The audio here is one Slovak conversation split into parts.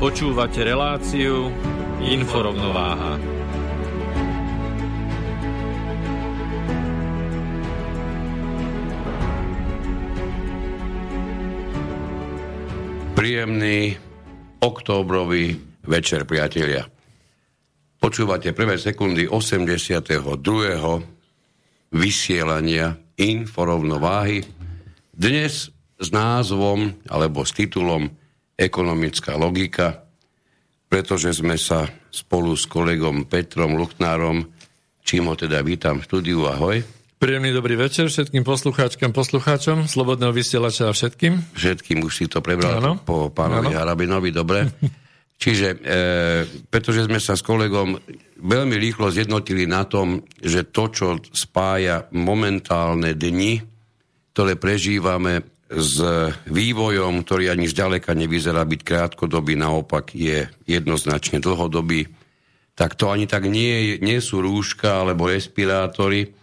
Počúvate reláciu Inforovnováha. Príjemný októbrový večer, priatelia. Počúvate prvé sekundy 82. vysielania Inforovnováhy. Dnes s názvom alebo s titulom ekonomická logika, pretože sme sa spolu s kolegom Petrom Luchtnárom, čím ho teda vítam v štúdiu, ahoj. Príjemný dobrý večer všetkým poslucháčkam, poslucháčom, Slobodného vysielača a všetkým. Všetkým už si to prebral ano. po pánovi ano. Harabinovi, dobre. Čiže, e, pretože sme sa s kolegom veľmi rýchlo zjednotili na tom, že to, čo spája momentálne dni, ktoré prežívame s vývojom, ktorý ani zďaleka nevyzerá byť krátkodobý, naopak je jednoznačne dlhodobý, tak to ani tak nie, nie sú rúška alebo respirátory,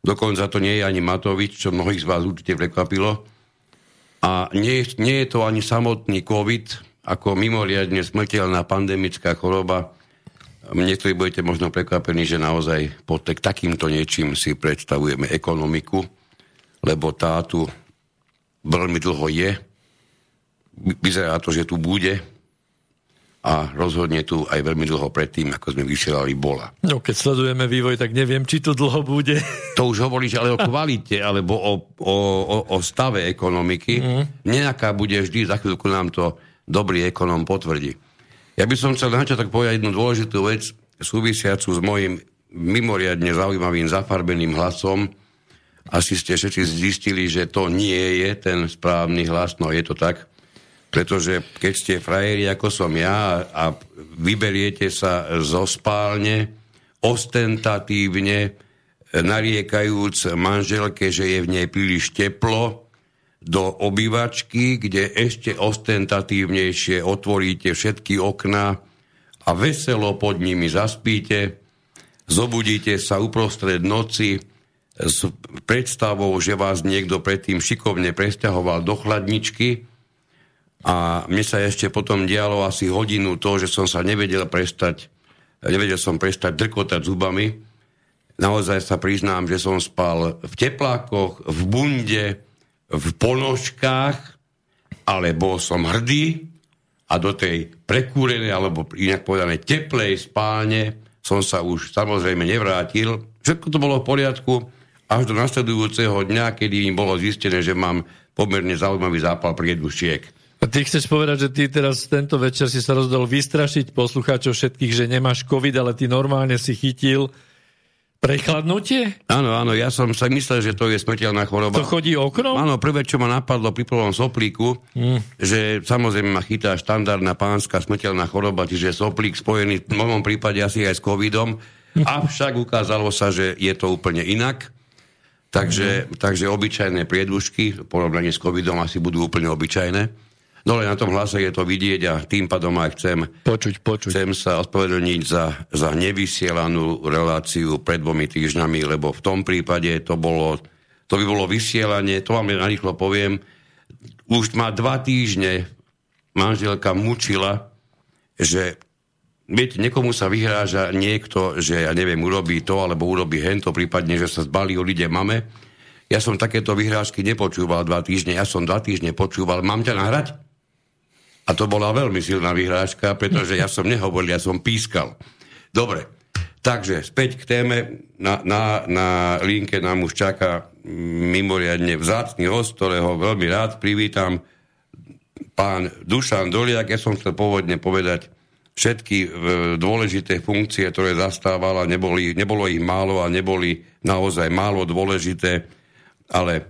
dokonca to nie je ani Matovič, čo mnohých z vás určite prekvapilo. A nie, nie je to ani samotný COVID, ako mimoriadne smrteľná pandemická choroba. Niektorí budete možno prekvapení, že naozaj pod takýmto niečím si predstavujeme ekonomiku, lebo tá tu veľmi dlho je. Vyzerá to, že tu bude a rozhodne tu aj veľmi dlho predtým, ako sme vysielali, bola. No, keď sledujeme vývoj, tak neviem, či tu dlho bude. To už hovoríš ale o kvalite, alebo o, o, o, o stave ekonomiky. Mm. Nejaká bude vždy, za chvíľku nám to dobrý ekonom potvrdí. Ja by som chcel na tak povedať jednu dôležitú vec, súvisiacu s mojim mimoriadne zaujímavým zafarbeným hlasom, asi ste všetci zistili, že to nie je ten správny hlas, no je to tak, pretože keď ste frajeri ako som ja a vyberiete sa zo spálne ostentatívne nariekajúc manželke, že je v nej príliš teplo, do obývačky, kde ešte ostentatívnejšie otvoríte všetky okná a veselo pod nimi zaspíte, zobudíte sa uprostred noci, s predstavou, že vás niekto predtým šikovne presťahoval do chladničky a mne sa ešte potom dialo asi hodinu to, že som sa nevedel prestať, nevedel som prestať drkotať zubami. Naozaj sa priznám, že som spal v teplákoch, v bunde, v ponožkách, ale bol som hrdý a do tej prekúrenej, alebo inak povedané teplej spálne som sa už samozrejme nevrátil. Všetko to bolo v poriadku, až do nasledujúceho dňa, kedy im bolo zistené, že mám pomerne zaujímavý zápal priedušiek. A ty chceš povedať, že ty teraz tento večer si sa rozdol vystrašiť poslucháčov všetkých, že nemáš COVID, ale ty normálne si chytil Prechladnutie? Áno, áno, ja som sa myslel, že to je smrteľná choroba. To chodí okrom? Áno, prvé, čo ma napadlo pri prvom soplíku, mm. že samozrejme ma chytá štandardná pánska smrteľná choroba, čiže soplík spojený v mojom prípade asi aj s covidom, avšak ukázalo sa, že je to úplne inak. Takže, takže obyčajné priedušky v porovnaní s covidom asi budú úplne obyčajné. No len na tom hlase je to vidieť a tým pádom aj chcem, počuť, počuť. chcem sa ospravedlniť za, za nevysielanú reláciu pred dvomi týždňami, lebo v tom prípade to bolo, to by bolo vysielanie, to vám narýchlo poviem, už ma dva týždne manželka mučila, že viete, niekomu sa vyhráža niekto, že ja neviem, urobí to, alebo urobí hento, prípadne, že sa zbalí o ľudia mame. Ja som takéto vyhrážky nepočúval dva týždne, ja som dva týždne počúval, mám ťa nahrať? A to bola veľmi silná vyhrážka, pretože ja som nehovoril, ja som pískal. Dobre, takže späť k téme. Na, na, na linke nám už čaká mimoriadne vzácný host, ktorého veľmi rád privítam, pán Dušan Doliak. Ja som chcel pôvodne povedať všetky e, dôležité funkcie, ktoré zastával a neboli, nebolo ich málo a neboli naozaj málo dôležité, ale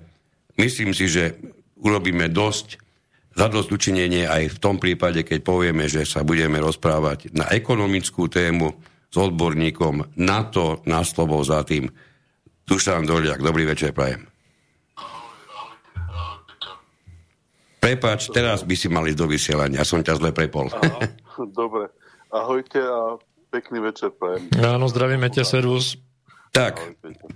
myslím si, že urobíme dosť zadosť učinenie aj v tom prípade, keď povieme, že sa budeme rozprávať na ekonomickú tému s odborníkom na to, na slovo za tým. Dušan Doliak, dobrý večer, prajem. Prepač, teraz by si mali do vysielania, som ťa zle prepol. Aha, dobre. Ahojte a pekný večer prajem. Áno, zdravíme ťa, servus. Tak,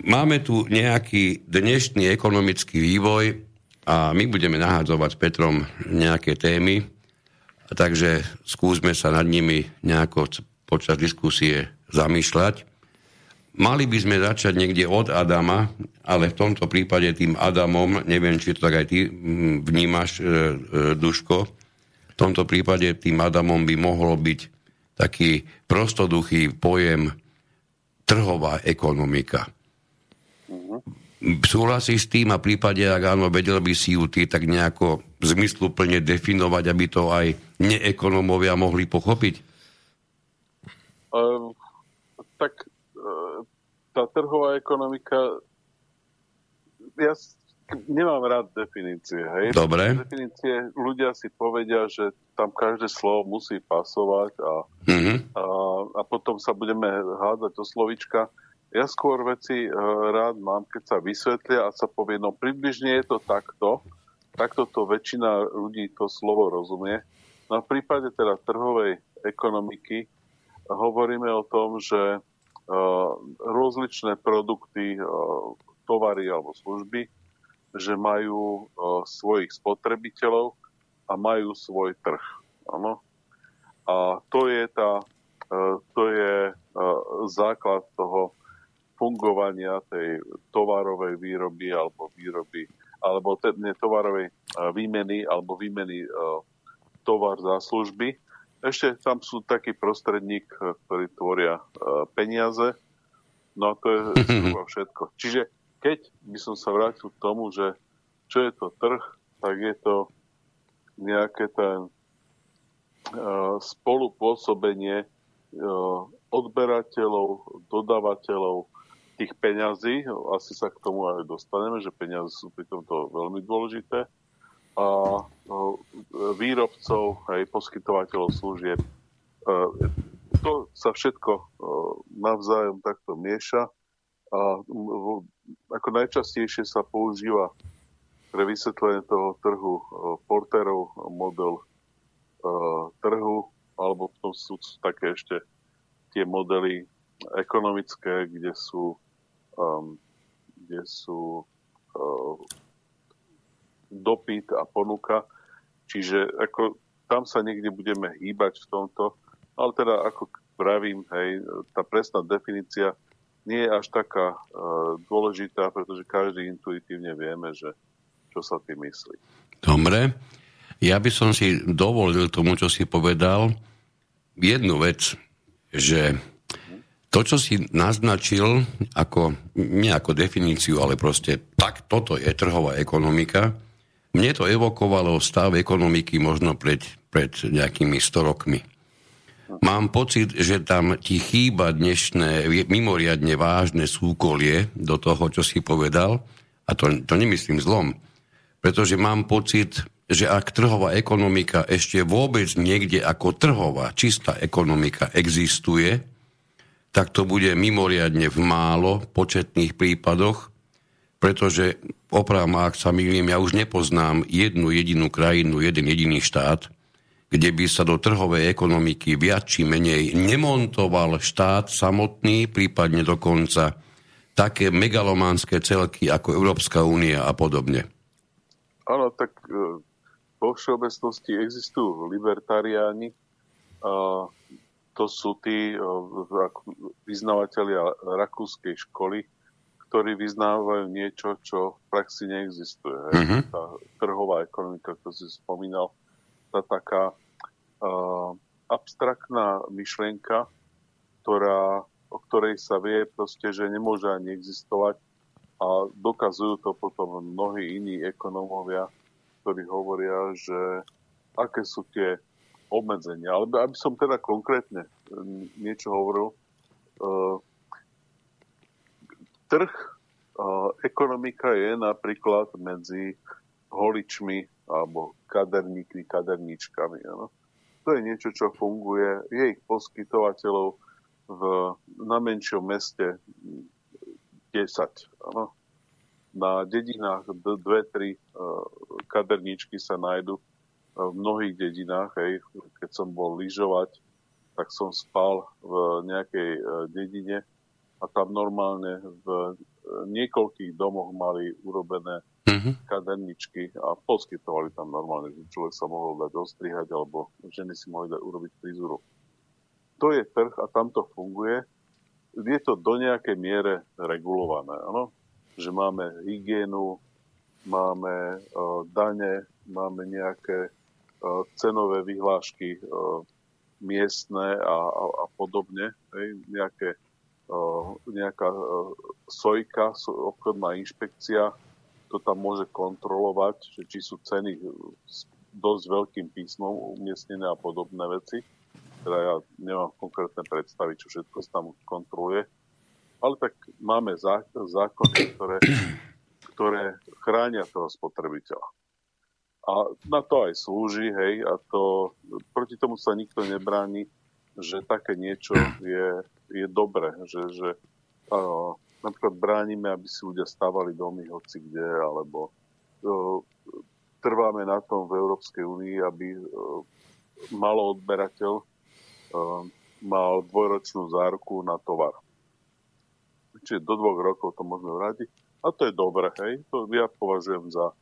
máme tu nejaký dnešný ekonomický vývoj, a my budeme nahádzovať s Petrom nejaké témy, takže skúsme sa nad nimi nejako počas diskusie zamýšľať. Mali by sme začať niekde od Adama, ale v tomto prípade tým Adamom, neviem, či to tak aj ty vnímaš, e, e, Duško, v tomto prípade tým Adamom by mohol byť taký prostoduchý pojem trhová ekonomika. Mm-hmm Súhlasí s tým a prípade, ak áno, vedel by si ju ty tak nejako zmysluplne definovať, aby to aj neekonomovia mohli pochopiť? Uh, tak uh, tá trhová ekonomika ja nemám rád definície. Hej? Dobre. Definície, ľudia si povedia, že tam každé slovo musí pasovať a, uh-huh. a, a potom sa budeme hádať o slovička. Ja skôr veci uh, rád mám, keď sa vysvetlia a sa povie, no približne je to takto, takto to väčšina ľudí to slovo rozumie. No v prípade teda trhovej ekonomiky hovoríme o tom, že uh, rozličné produkty, uh, tovary alebo služby, že majú svojich spotrebiteľov a majú svoj trh. Ano? A to je, tá, uh, to je uh, základ toho fungovania tej tovarovej výroby alebo výroby, alebo te, ne, tovarovej uh, výmeny alebo výmeny tovar za služby. Ešte tam sú taký prostredník, ktorý tvoria peniaze. No a to je zhruba všetko. Čiže keď by som sa vrátil k tomu, že čo je to trh, tak je to nejaké ten uh, spolupôsobenie uh, odberateľov, dodávateľov, tých peňazí, asi sa k tomu aj dostaneme, že peniaze sú pri tomto veľmi dôležité, a no, výrobcov, aj poskytovateľov služieb. To sa všetko navzájom takto mieša a ako najčastejšie sa používa pre vysvetlenie toho trhu portérov model trhu, alebo potom sú také ešte tie modely ekonomické, kde sú um, kde sú uh, dopyt a ponuka. Čiže ako, tam sa niekde budeme hýbať v tomto. Ale teda, ako pravím, hej, tá presná definícia nie je až taká uh, dôležitá, pretože každý intuitívne vieme, že čo sa tým myslí. Dobre. Ja by som si dovolil tomu, čo si povedal, jednu vec, že to, čo si naznačil, ako, nie ako definíciu, ale proste tak toto je trhová ekonomika, mne to evokovalo stav ekonomiky možno pred, pred nejakými 100 rokmi. Mám pocit, že tam ti chýba dnešné mimoriadne vážne súkolie do toho, čo si povedal, a to, to nemyslím zlom, pretože mám pocit, že ak trhová ekonomika ešte vôbec niekde ako trhová, čistá ekonomika existuje, tak to bude mimoriadne v málo početných prípadoch, pretože opravom, ak sa milím, ja už nepoznám jednu jedinú krajinu, jeden jediný štát, kde by sa do trhovej ekonomiky viac či menej nemontoval štát samotný, prípadne dokonca také megalománske celky ako Európska únia a podobne. Áno, tak e, vo všeobecnosti existujú libertariáni, to sú tí vyznavateľia rakúskej školy, ktorí vyznávajú niečo, čo v praxi neexistuje. Mm-hmm. Tá trhová ekonomika, ako si spomínal, tá taká abstraktná myšlienka, ktorá, o ktorej sa vie proste, že nemôže ani existovať a dokazujú to potom mnohí iní ekonómovia, ktorí hovoria, že aké sú tie obmedzenia. Ale aby som teda konkrétne niečo hovoril, uh, trh, uh, ekonomika je napríklad medzi holičmi alebo kaderníkmi, kaderníčkami. Ano? To je niečo, čo funguje. Je ich poskytovateľov v, na menšom meste 10. Ano? Na dedinách dve, tri uh, kaderníčky sa nájdu v mnohých dedinách. Hej. Keď som bol lyžovať, tak som spal v nejakej uh, dedine a tam normálne v niekoľkých domoch mali urobené uh-huh. kaderničky a poskytovali tam normálne, že človek sa mohol dať ostrihať alebo ženy si mohli dať urobiť frizuru. To je trh a tam to funguje. Je to do nejakej miere regulované, ano? že máme hygienu, máme uh, dane, máme nejaké uh, cenové vyhlášky uh, miestne a, a, a podobne, hej, nejaké, uh, nejaká uh, sojka, obchodná inšpekcia, to tam môže kontrolovať, že či sú ceny s dosť veľkým písmom umiestnené a podobné veci. Teda ja nemám konkrétne predstavy, čo všetko sa tam kontroluje. Ale tak máme zákony, ktoré, ktoré chránia toho spotrebiteľa. A na to aj slúži, hej, a to, proti tomu sa nikto nebráni, že také niečo je, je dobré, že, že uh, napríklad bránime, aby si ľudia stávali domy hoci kde, alebo uh, trváme na tom v Európskej únii, aby uh, malo odberateľ uh, mal dvojročnú záruku na tovar. Čiže do dvoch rokov to môžeme vrátiť. A to je dobré, hej. To ja považujem za,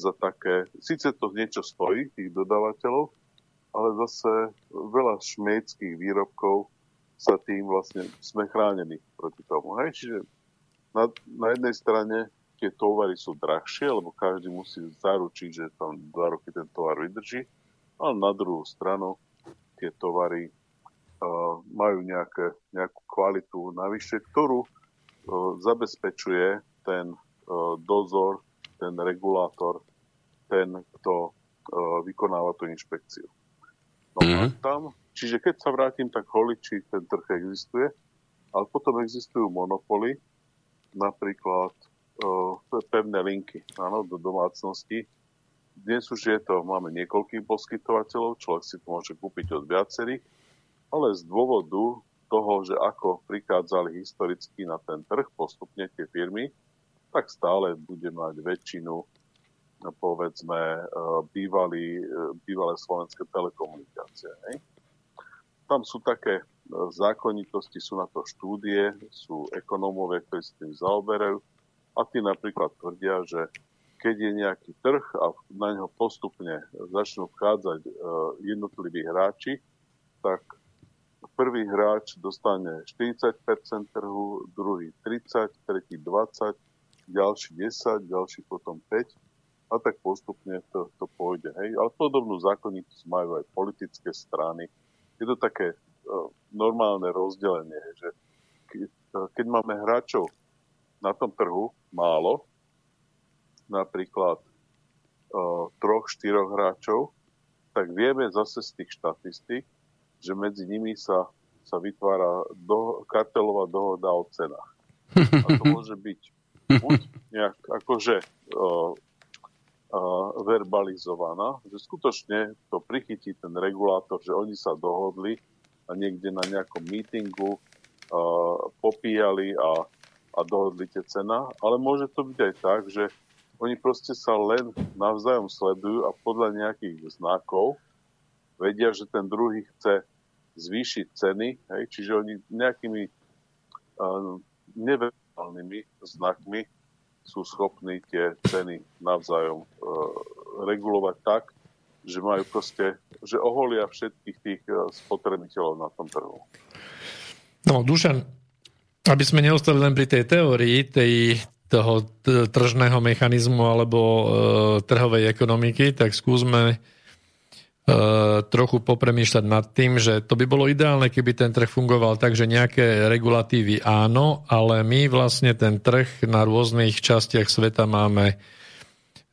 za také... Sice to niečo stojí, tých dodávateľov, ale zase veľa šmédských výrobkov sa tým vlastne sme chránení proti tomu. Hej? Čiže na, na jednej strane tie tovary sú drahšie, lebo každý musí zaručiť, že tam dva roky ten tovar vydrží, ale na druhú stranu tie tovary uh, majú nejaké, nejakú kvalitu navyše, ktorú uh, zabezpečuje ten uh, dozor, ten regulátor, ten, kto uh, vykonáva tú inšpekciu. No mm-hmm. a mhm. tam, čiže keď sa vrátim, tak holiči ten trh existuje, ale potom existujú monopoly, napríklad uh, pevné linky áno, do domácnosti. Dnes už je to, máme niekoľkých poskytovateľov, človek si to môže kúpiť od viacerých, ale z dôvodu toho, že ako prichádzali historicky na ten trh postupne tie firmy, tak stále bude mať väčšinu povedzme bývalý, bývalé slovenské telekomunikácie. Hej? Tam sú také zákonitosti, sú na to štúdie, sú ekonómovia, ktorí sa tým zaoberajú a tí napríklad tvrdia, že keď je nejaký trh a na neho postupne začnú vchádzať uh, jednotliví hráči, tak prvý hráč dostane 40% trhu, druhý 30, tretí 20, ďalší 10, ďalší potom 5 a tak postupne to, to pôjde. Hej? Ale podobnú zákonitosť majú aj politické strany. Je to také normálne rozdelenie, že keď máme hráčov na tom trhu málo, napríklad troch, štyroch hráčov, tak vieme zase z tých štatistík, že medzi nimi sa, sa vytvára do, kartelová dohoda o cenách. A to môže byť buď nejak akože uh, uh, verbalizovaná, že skutočne to prichytí ten regulátor, že oni sa dohodli niekde na nejakom mítingu popíjali a, a dohodli tie cena, ale môže to byť aj tak, že oni proste sa len navzájom sledujú a podľa nejakých znakov vedia, že ten druhý chce zvýšiť ceny, hej, čiže oni nejakými uh, neverbálnymi znakmi sú schopní tie ceny navzájom uh, regulovať tak, že majú proste, že oholia všetkých tých eh, spotrebiteľov na tom trhu. No, Dušan, aby sme neostali len pri tej teórii, tej, toho tržného mechanizmu alebo e, trhovej ekonomiky, tak skúsme trochu popremýšľať nad tým, že to by bolo ideálne, keby ten trh fungoval tak, že nejaké regulatívy áno, ale my vlastne ten trh na rôznych častiach sveta máme, e,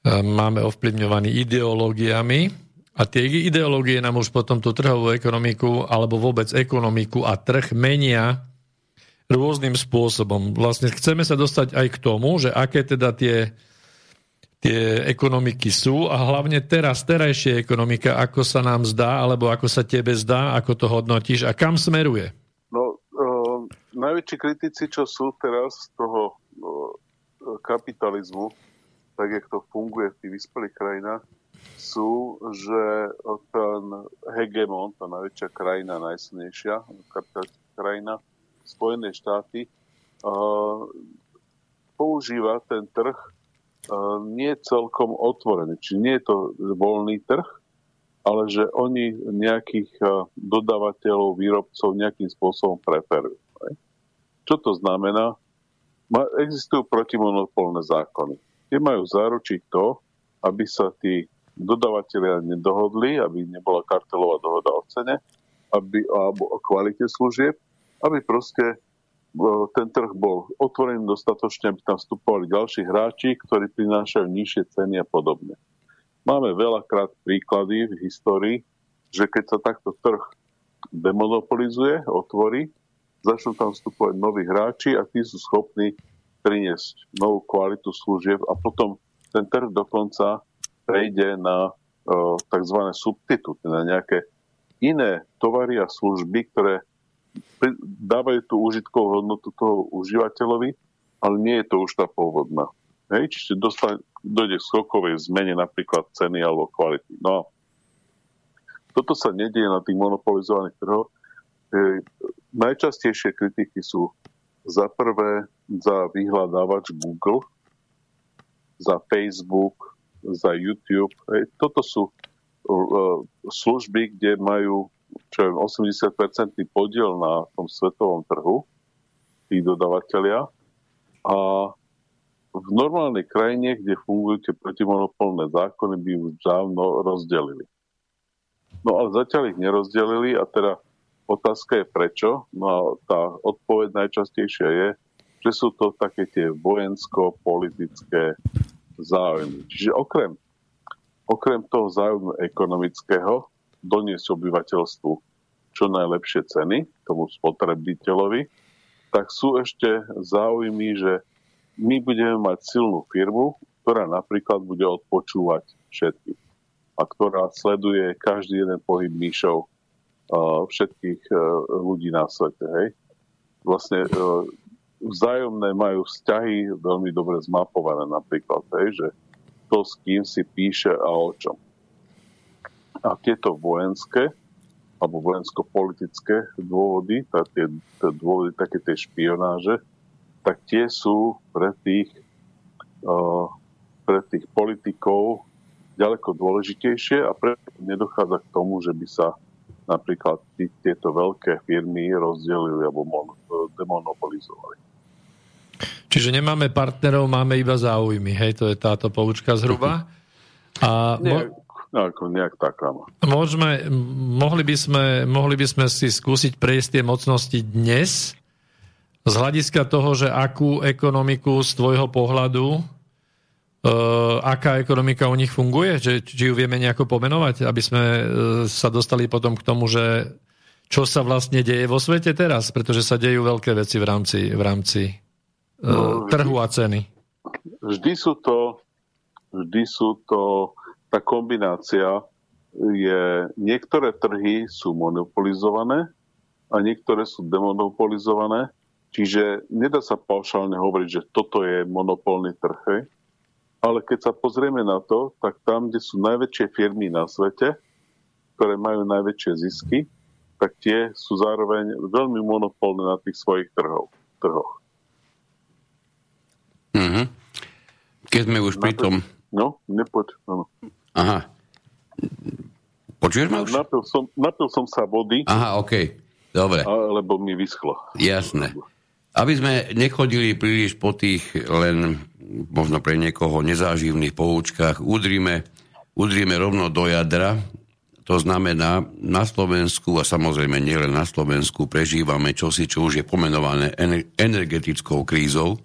máme ovplyvňovaný ideológiami a tie ideológie nám už potom tú trhovú ekonomiku alebo vôbec ekonomiku a trh menia rôznym spôsobom. Vlastne chceme sa dostať aj k tomu, že aké teda tie tie ekonomiky sú a hlavne teraz, terajšia ekonomika, ako sa nám zdá, alebo ako sa tebe zdá, ako to hodnotíš a kam smeruje? No, uh, najväčší kritici, čo sú teraz z toho uh, kapitalizmu, tak jak to funguje v tých vyspelých krajinách, sú, že ten hegemon, tá najväčšia krajina, najsilnejšia kapitalistická krajina, Spojené štáty, uh, používa ten trh nie celkom otvorený. Čiže nie je to voľný trh, ale že oni nejakých dodávateľov, výrobcov nejakým spôsobom preferujú. Čo to znamená? Existujú protimonopolné zákony. Tie majú zaručiť to, aby sa tí dodávateľia nedohodli, aby nebola kartelová dohoda o cene, aby, alebo o kvalite služieb, aby proste ten trh bol otvorený dostatočne, aby tam vstupovali ďalší hráči, ktorí prinášajú nižšie ceny a podobne. Máme veľakrát príklady v histórii, že keď sa takto trh demonopolizuje, otvorí, začnú tam vstupovať noví hráči a tí sú schopní priniesť novú kvalitu služieb a potom ten trh dokonca prejde na uh, tzv. substitúty, na nejaké iné tovary a služby, ktoré dávajú tú užitkovú hodnotu toho užívateľovi, ale nie je to už tá pôvodná. Hej? Čiže dostane, dojde k skokovej zmene napríklad ceny alebo kvality. No toto sa nedieje na tých monopolizovaných trhoch. E, najčastejšie kritiky sú za prvé za vyhľadávač Google, za Facebook, za YouTube. Toto sú uh, služby, kde majú čo je 80-percentný podiel na tom svetovom trhu, tí dodavatelia. A v normálnej krajine, kde fungujú tie protimonopolné zákony, by už dávno rozdelili. No ale zatiaľ ich nerozdelili a teda otázka je prečo. No a tá odpoveď najčastejšia je, že sú to také tie vojensko-politické záujmy. Čiže okrem, okrem toho záujmu ekonomického, doniesť obyvateľstvu čo najlepšie ceny tomu spotrebiteľovi, tak sú ešte záujmy, že my budeme mať silnú firmu, ktorá napríklad bude odpočúvať všetkých a ktorá sleduje každý jeden pohyb myšov všetkých uh, ľudí na svete. Hej? Vlastne uh, vzájomné majú vzťahy veľmi dobre zmapované napríklad, hej, že to s kým si píše a o čom. A tieto vojenské alebo vojensko-politické dôvody, tá, tie, tie dôvody také tej špionáže, tak tie sú pre tých, uh, pre tých politikov ďaleko dôležitejšie a preto nedochádza k tomu, že by sa napríklad tieto veľké firmy rozdelili alebo mon, demonopolizovali. Čiže nemáme partnerov, máme iba záujmy, hej, to je táto poučka zhruba. A Nie, ako nejak tak, áno. Môžeme, mohli, by sme, mohli by sme si skúsiť prejsť tie mocnosti dnes z hľadiska toho, že akú ekonomiku z tvojho pohľadu Uh, aká ekonomika u nich funguje? Že, či ju vieme nejako pomenovať, aby sme uh, sa dostali potom k tomu, že čo sa vlastne deje vo svete teraz, pretože sa dejú veľké veci v rámci, v rámci uh, no, trhu a ceny. Vždy sú to, vždy sú to tá kombinácia je, niektoré trhy sú monopolizované a niektoré sú demonopolizované, čiže nedá sa paušálne hovoriť, že toto je monopolný trh, ale keď sa pozrieme na to, tak tam, kde sú najväčšie firmy na svete, ktoré majú najväčšie zisky, tak tie sú zároveň veľmi monopolné na tých svojich trhov, trhoch. Mm-hmm. Keď sme už pri tom... No, nepoď, áno. Aha. Počuješ ma už? Napil som, napil som sa vody. Aha, OK. Dobre. Lebo mi vyschlo. Jasné. Aby sme nechodili príliš po tých len možno pre niekoho nezáživných poučkách, udrime, udrime rovno do jadra to znamená, na Slovensku, a samozrejme nielen na Slovensku, prežívame čosi, čo už je pomenované energetickou krízou.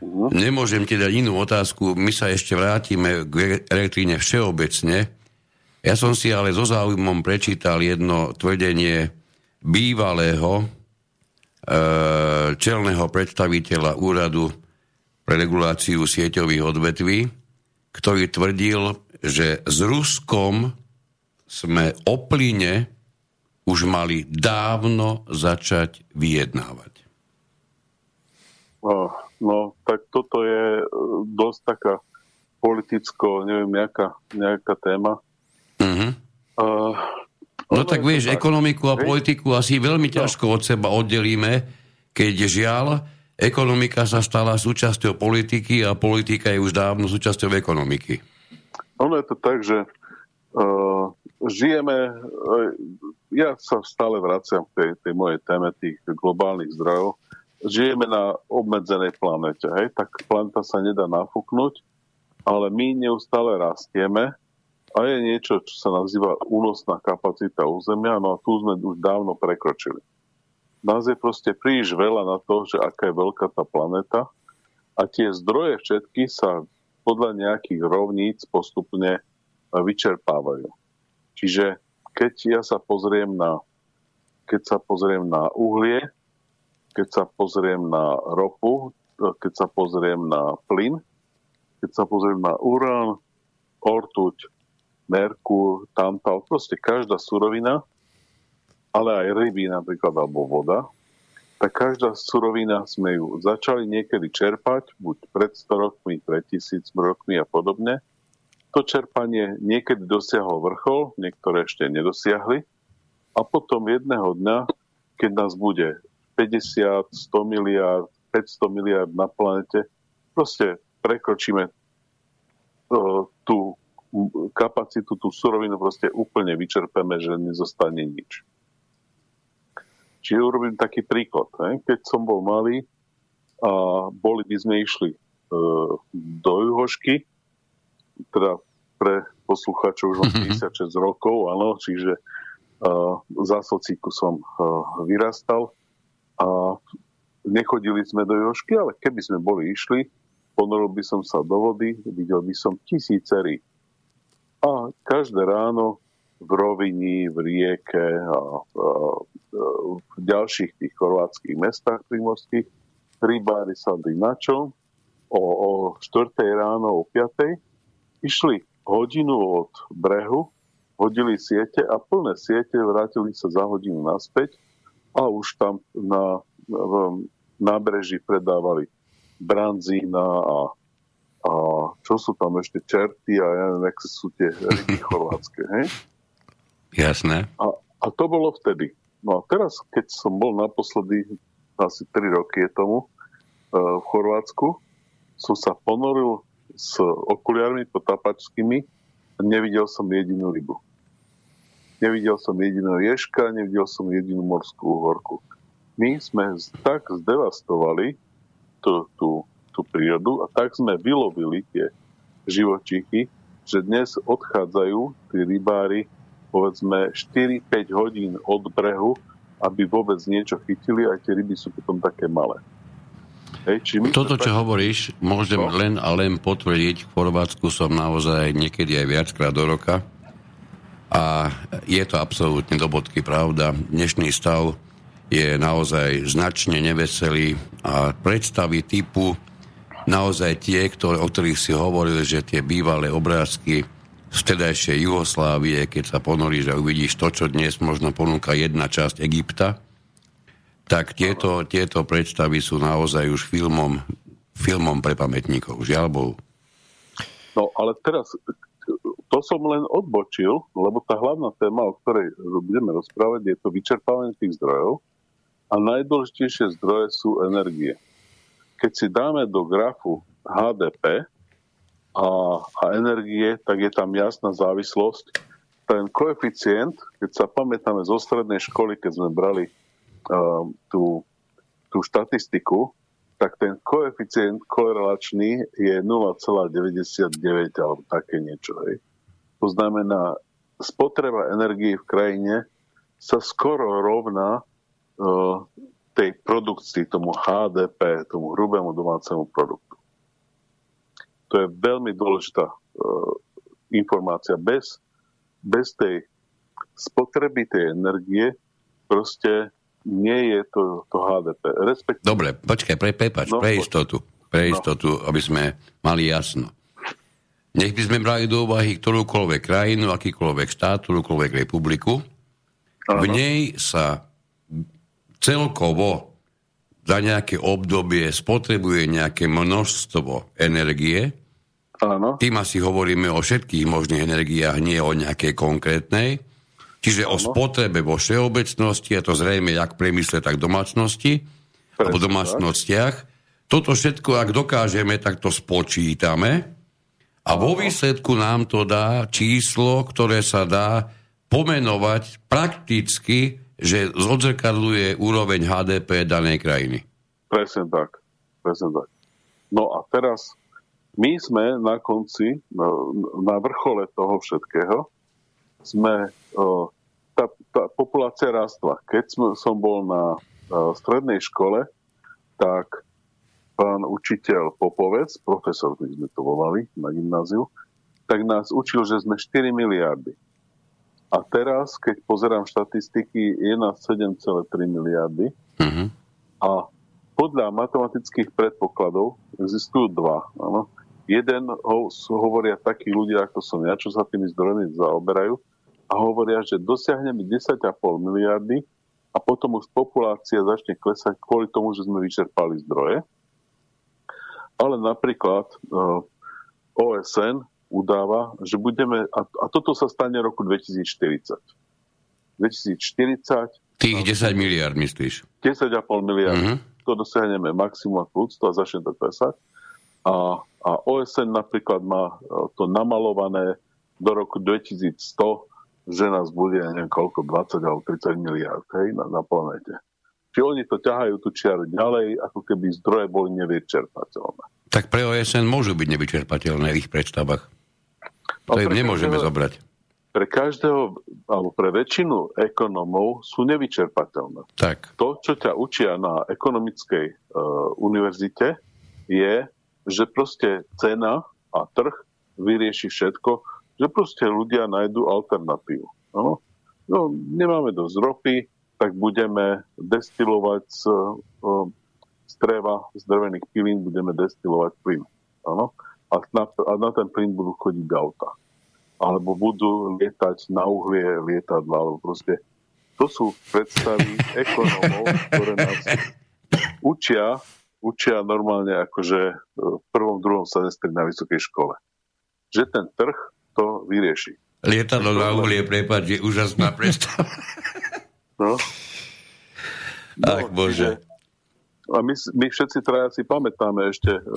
Uh-huh. Nemôžem ti dať inú otázku, my sa ešte vrátime k elektríne všeobecne. Ja som si ale so záujmom prečítal jedno tvrdenie bývalého čelného predstaviteľa úradu pre reguláciu sieťových odvetví, ktorý tvrdil, že s Ruskom sme o plyne už mali dávno začať vyjednávať. No, no tak toto je e, dosť taká politicko, neviem, nejaká, nejaká téma. Uh-huh. Uh, no tak vieš, tak, ekonomiku a politiku asi veľmi no. ťažko od seba oddelíme, keď žiaľ, ekonomika sa stala súčasťou politiky a politika je už dávno súčasťou ekonomiky. Ono je to tak, že uh, žijeme, uh, ja sa stále vraciam k tej, tej mojej téme tých globálnych zdrojov, žijeme na obmedzenej planete, hej? tak planeta sa nedá nafúknuť, ale my neustále rastieme a je niečo, čo sa nazýva únosná kapacita územia, no a tu sme už dávno prekročili nás je proste príliš veľa na to, že aká je veľká tá planeta a tie zdroje všetky sa podľa nejakých rovníc postupne vyčerpávajú. Čiže keď ja sa pozriem na, keď sa pozriem na uhlie, keď sa pozriem na ropu, keď sa pozriem na plyn, keď sa pozriem na urán, ortuť, merkúr, tantal, proste každá surovina, ale aj ryby napríklad alebo voda, tak každá surovina sme ju začali niekedy čerpať, buď pred 100 rokmi, pred 1000 rokmi a podobne. To čerpanie niekedy dosiahlo vrchol, niektoré ešte nedosiahli. A potom jedného dňa, keď nás bude 50, 100 miliard, 500 miliard na planete, proste prekročíme tú kapacitu, tú surovinu proste úplne vyčerpeme, že nezostane nič. Čiže urobím taký príklad. Ne? Keď som bol malý a boli by sme išli e, do Juhošky, teda pre poslucháčov už mám 56 mm-hmm. rokov, áno, čiže e, za socíku som e, vyrastal a nechodili sme do Juhošky, ale keby sme boli išli, ponoril by som sa do vody, videl by som tisíce rýb. A každé ráno v Rovini, v Rieke a, a, v ďalších tých chorvátskych mestách primorských. Rybári sadli na? O, o 4. ráno, o 5. Išli hodinu od brehu, hodili siete a plné siete vrátili sa za hodinu naspäť a už tam na, nábreží predávali branzína a, a čo sú tam ešte čerty a ja neviem, aké sú tie ryby chorvátske. Hej? Jasné. A, a to bolo vtedy. No a teraz, keď som bol naposledy, asi 3 roky je tomu, uh, v Chorvátsku, som sa ponoril s okuliarmi potapačskými a nevidel som jedinú rybu. Nevidel som jedinú ješka, nevidel som jedinú morskú uhorku. My sme tak zdevastovali tú, tú, tú prírodu a tak sme vylovili tie živočichy, že dnes odchádzajú tí rybári povedzme 4-5 hodín od brehu, aby vôbec niečo chytili, aj tie ryby sú potom také malé. Hej, či Toto, čo tak... hovoríš, môžem no. len a len potvrdiť. V Chorvátsku som naozaj niekedy aj viackrát do roka a je to absolútne do bodky pravda. Dnešný stav je naozaj značne neveselý a predstavy typu naozaj tie, ktoré, o ktorých si hovorili, že tie bývalé obrázky z vtedajšej Jugoslávie, keď sa ponoríš a uvidíš to, čo dnes možno ponúka jedna časť Egypta, tak tieto, tieto predstavy sú naozaj už filmom, filmom pre pamätníkov. Žiaľ Bohu. No ale teraz, to som len odbočil, lebo tá hlavná téma, o ktorej budeme rozprávať, je to vyčerpávanie tých zdrojov a najdôležitejšie zdroje sú energie. Keď si dáme do grafu HDP, a, a energie, tak je tam jasná závislosť. Ten koeficient, keď sa pamätáme zo strednej školy, keď sme brali uh, tú, tú štatistiku, tak ten koeficient korelačný je 0,99 alebo také niečo. Hej. To znamená, spotreba energie v krajine sa skoro rovná uh, tej produkcii, tomu HDP, tomu hrubému domácemu produktu. To je veľmi dôležitá uh, informácia. Bez, bez tej spotreby tej energie proste nie je to, to HDP. Respekt... Dobre, počkaj, pre, prepač, no, pre istotu, pre no. istotu, no. aby sme mali jasno. Nech by sme brali do úvahy ktorúkoľvek krajinu, akýkoľvek štát, ktorúkoľvek republiku, Aha. v nej sa celkovo za nejaké obdobie spotrebuje nejaké množstvo energie. Áno. Tým asi hovoríme o všetkých možných energiách, nie o nejakej konkrétnej. Čiže ano. o spotrebe vo všeobecnosti, a to zrejme jak priemysle, tak domácnosti, Presne, alebo domácnostiach. Toto všetko, ak dokážeme, tak to spočítame a vo výsledku nám to dá číslo, ktoré sa dá pomenovať prakticky, že zodzrkadluje úroveň HDP danej krajiny. Presne tak. Presne tak. No a teraz my sme na konci, na vrchole toho všetkého, sme, tá, tá populácia rastla. Keď som bol na strednej škole, tak pán učiteľ Popovec, profesor, my sme to volali na gymnáziu, tak nás učil, že sme 4 miliardy. A teraz, keď pozerám štatistiky, je na 7,3 miliardy. Uh-huh. A podľa matematických predpokladov existujú dva. Ano. Jeden ho, hovoria takí ľudia, ako som ja, čo sa tými zdrojmi zaoberajú, a hovoria, že dosiahneme 10,5 miliardy a potom už populácia začne klesať kvôli tomu, že sme vyčerpali zdroje ale napríklad eh, OSN udáva, že budeme, a, a toto sa stane roku 2040. 2040... Tých 10 miliard myslíš? 10,5 miliard. Uh-huh. To dosiahneme maximum ako ľudstvo a začne to klesať. A, a OSN napríklad má eh, to namalované do roku 2100, že nás bude, neviem koľko, 20 alebo 30 miliard hej, na, na planete. Čiže oni to ťahajú tú čiaru ďalej, ako keby zdroje boli nevyčerpateľné. Tak pre OSN môžu byť nevyčerpateľné v ich predstavách. To im nemôžeme každého, zobrať. Pre každého, alebo pre väčšinu ekonomov sú nevyčerpateľné. Tak. To, čo ťa učia na ekonomickej uh, univerzite, je, že proste cena a trh vyrieši všetko, že proste ľudia nájdú alternatívu. No? No, nemáme dosť ropy, tak budeme destilovať z, z dreva, z drevených pilín budeme destilovať plyn. Ano? A, na, a na ten plyn budú chodiť auta. Alebo budú lietať na uhlie lietadla, alebo proste to sú predstavy ekonomov, ktoré nás učia, učia normálne akože v prvom, druhom semestri na vysokej škole. Že ten trh to vyrieši. Lietadlo na uhlie, prepáč, je úžasná predstava. No. Ach, no, Bože. A my, my všetci traja si pamätáme ešte uh,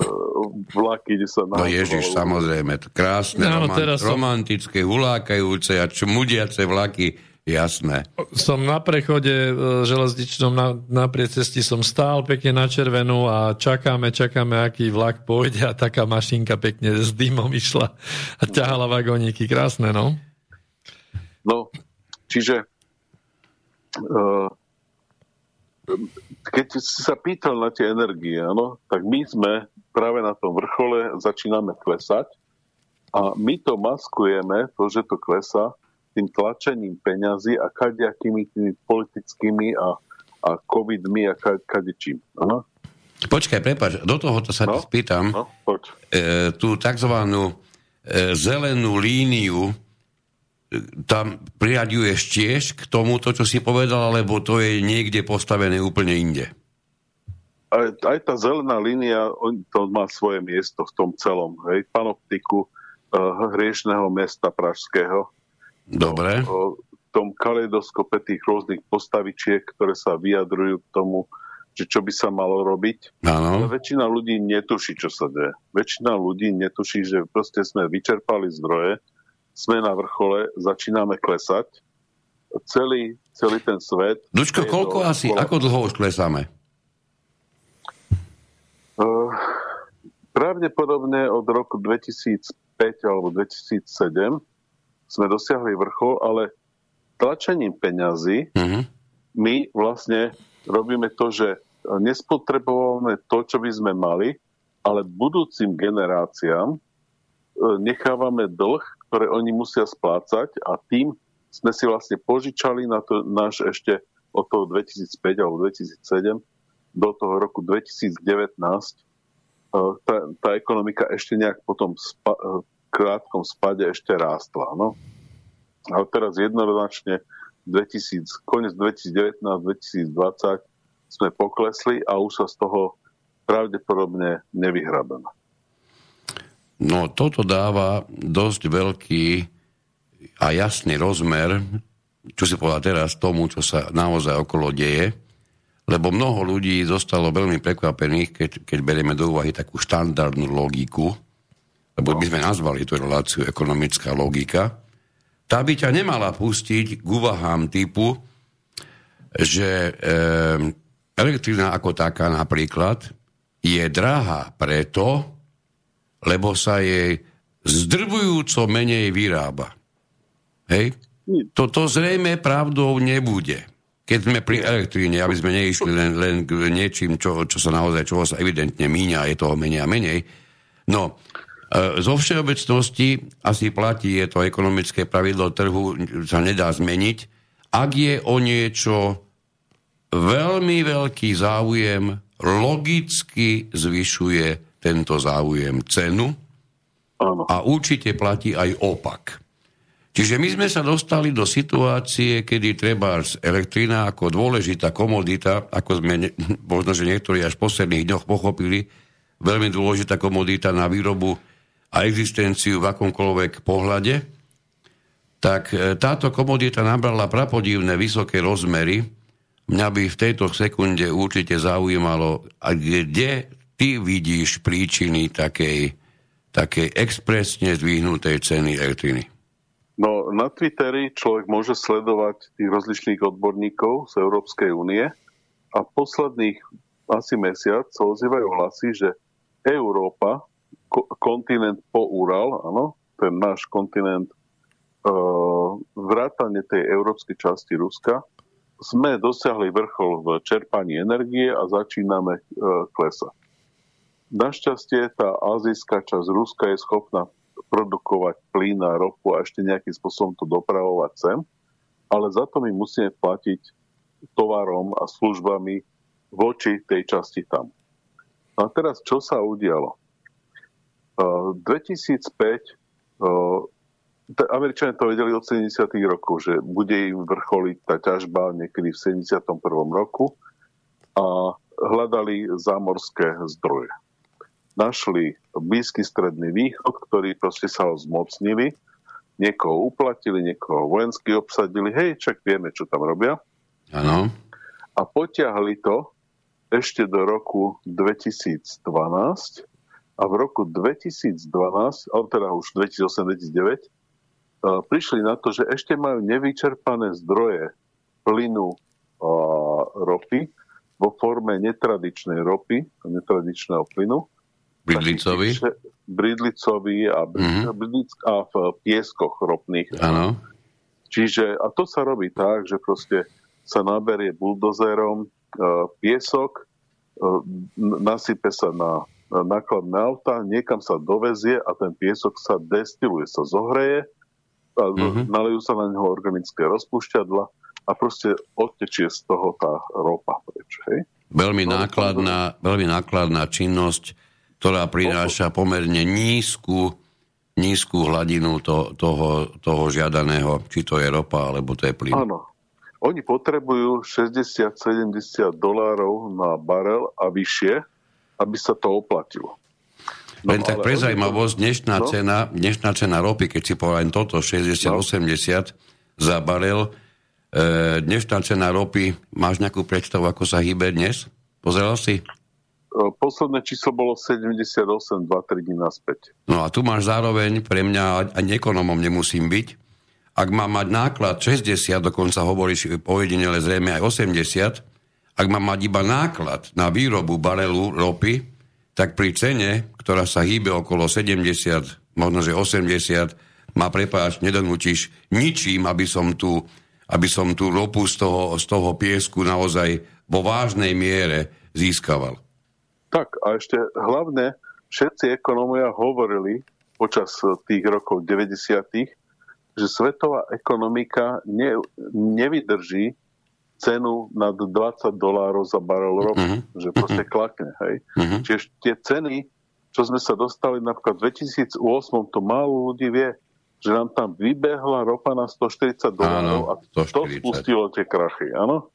vlaky, kde sa... No Ježiš, samozrejme, krásne, no, romant, som... romantické, hulákajúce a čmudiace vlaky, jasné. Som na prechode uh, železničnom na, na priecesti som stál pekne na červenú a čakáme, čakáme, aký vlak pôjde a taká mašinka pekne s dymom išla a ťahala vagóniky. Krásne, no? No, čiže uh, keď si sa pýtal na tie energie, ano, tak my sme práve na tom vrchole začíname klesať a my to maskujeme, to, že to klesá, tým tlačením peňazí a kadejakými tými politickými a, a covidmi a kadečím. Ano. Počkaj, prepáč, do toho sa no, spýtam. No, poď. E, tú takzvanú e, zelenú líniu tam priraďuješ tiež k tomuto, čo si povedal, alebo to je niekde postavené úplne inde? Aj, aj tá zelená línia, to má svoje miesto v tom celom, hej, panoptiku uh, hriešného mesta pražského. Dobre. O, v tom kaleidoskope tých rôznych postavičiek, ktoré sa vyjadrujú k tomu, že čo by sa malo robiť. Áno. Ale väčšina ľudí netuší, čo sa deje. Väčšina ľudí netuší, že proste sme vyčerpali zdroje, sme na vrchole, začíname klesať. Celý, celý ten svet... Dučko, koľko asi, ako dlho už klesáme? Uh, pravdepodobne od roku 2005 alebo 2007 sme dosiahli vrchol, ale tlačením peňazí uh-huh. my vlastne robíme to, že nespotrebujeme to, čo by sme mali, ale budúcim generáciám e, nechávame dlh, ktoré oni musia splácať a tým sme si vlastne požičali na to náš ešte od toho 2005 alebo 2007 do toho roku 2019 e, tá, tá ekonomika ešte nejak potom spa, e, krátkom spade ešte rástla. No. Ale teraz jednoročne 2000, konec 2019-2020 sme poklesli a už sa z toho pravdepodobne nevyhrabeme. No toto dáva dosť veľký a jasný rozmer, čo si povedal teraz, tomu, čo sa naozaj okolo deje, lebo mnoho ľudí zostalo veľmi prekvapených, keď, keď berieme do úvahy takú štandardnú logiku, lebo by sme nazvali tú reláciu ekonomická logika, tá by ťa nemala pustiť k úvahám typu, že e, elektrina ako taká napríklad je drahá preto, lebo sa jej zdrvujúco menej vyrába. Hej? Toto zrejme pravdou nebude. Keď sme pri elektríne, aby sme neišli len, len k niečím, čo, čo sa naozaj, čo sa evidentne míňa, je toho menej a menej. No, e, zo všeobecnosti asi platí, je to ekonomické pravidlo trhu, sa nedá zmeniť. Ak je o niečo veľmi veľký záujem, logicky zvyšuje tento záujem cenu a určite platí aj opak. Čiže my sme sa dostali do situácie, kedy treba elektrina ako dôležitá komodita, ako sme možno, že niektorí až v posledných dňoch pochopili, veľmi dôležitá komodita na výrobu a existenciu v akomkoľvek pohľade, tak e, táto komodita nabrala prapodivné vysoké rozmery. Mňa by v tejto sekunde určite zaujímalo, kde ty vidíš príčiny takej, takej expresne zdvihnutej ceny elektriny. No, na Twitteri človek môže sledovať tých rozličných odborníkov z Európskej únie a posledných asi mesiac sa ozývajú hlasy, že Európa, kontinent po Ural, áno, ten náš kontinent, uh, vrátane tej európskej časti Ruska, sme dosiahli vrchol v čerpaní energie a začíname uh, klesať. Našťastie tá azijská časť Ruska je schopná produkovať plyn a ropu a ešte nejakým spôsobom to dopravovať sem, ale za to my musíme platiť tovarom a službami voči tej časti tam. A teraz čo sa udialo? Uh, 2005 uh, Američania to vedeli od 70. rokov, že bude im vrcholiť tá ťažba niekedy v 71. roku a hľadali zámorské zdroje našli blízky stredný východ, ktorí proste sa ho zmocnili, niekoho uplatili, niekoho vojensky obsadili, hej, čak vieme, čo tam robia. Ano. A potiahli to ešte do roku 2012 a v roku 2012, alebo teda už 2008-2009, e, prišli na to, že ešte majú nevyčerpané zdroje plynu a ropy vo forme netradičnej ropy, netradičného plynu Bridlicovi? Bridlicovi a, mm-hmm. bridlic, a v pieskoch ropných. Áno. Čiže, a to sa robí tak, že proste sa naberie buldozerom e, piesok, e, nasype sa na nákladné auta, niekam sa dovezie a ten piesok sa destiluje, sa zohreje, a mm-hmm. nalejú sa na neho organické rozpúšťadla a proste odtečie z toho tá ropa preč. Hej? Veľmi, no, nákladná, veľmi nákladná činnosť ktorá prináša pomerne nízku, nízku hladinu to, toho, toho žiadaného, či to je ropa, alebo to je plyn. Áno. Oni potrebujú 60-70 dolárov na barel a vyššie, aby sa to oplatilo. No, Len tak pre zaujímavosť, dnešná, no? cena, dnešná cena ropy, keď si poviem toto, 60-80 no. za barel, e, dnešná cena ropy, máš nejakú predstavu, ako sa hýbe dnes? Pozeral si? E, posledné číslo bolo 78, 2-3 dní naspäť. No a tu máš zároveň, pre mňa ani ekonomom nemusím byť, ak má mať náklad 60, dokonca hovoríš pojedinele zrejme aj 80, ak má mať iba náklad na výrobu barelu ropy, tak pri cene, ktorá sa hýbe okolo 70, možno že 80, ma prepáč, nedonúčiš ničím, aby som tu, aby som tu ropu z toho, z toho piesku naozaj vo vážnej miere získaval. Tak a ešte hlavne všetci ekonomovia hovorili počas tých rokov 90 že svetová ekonomika ne, nevydrží cenu nad 20 dolárov za barel ropy, uh-huh. že proste uh-huh. klakne. Hej? Uh-huh. Čiže tie ceny, čo sme sa dostali napríklad v 2008, to málo ľudí vie, že nám tam vybehla ropa na 140 dolárov a to spustilo tie krachy. Áno?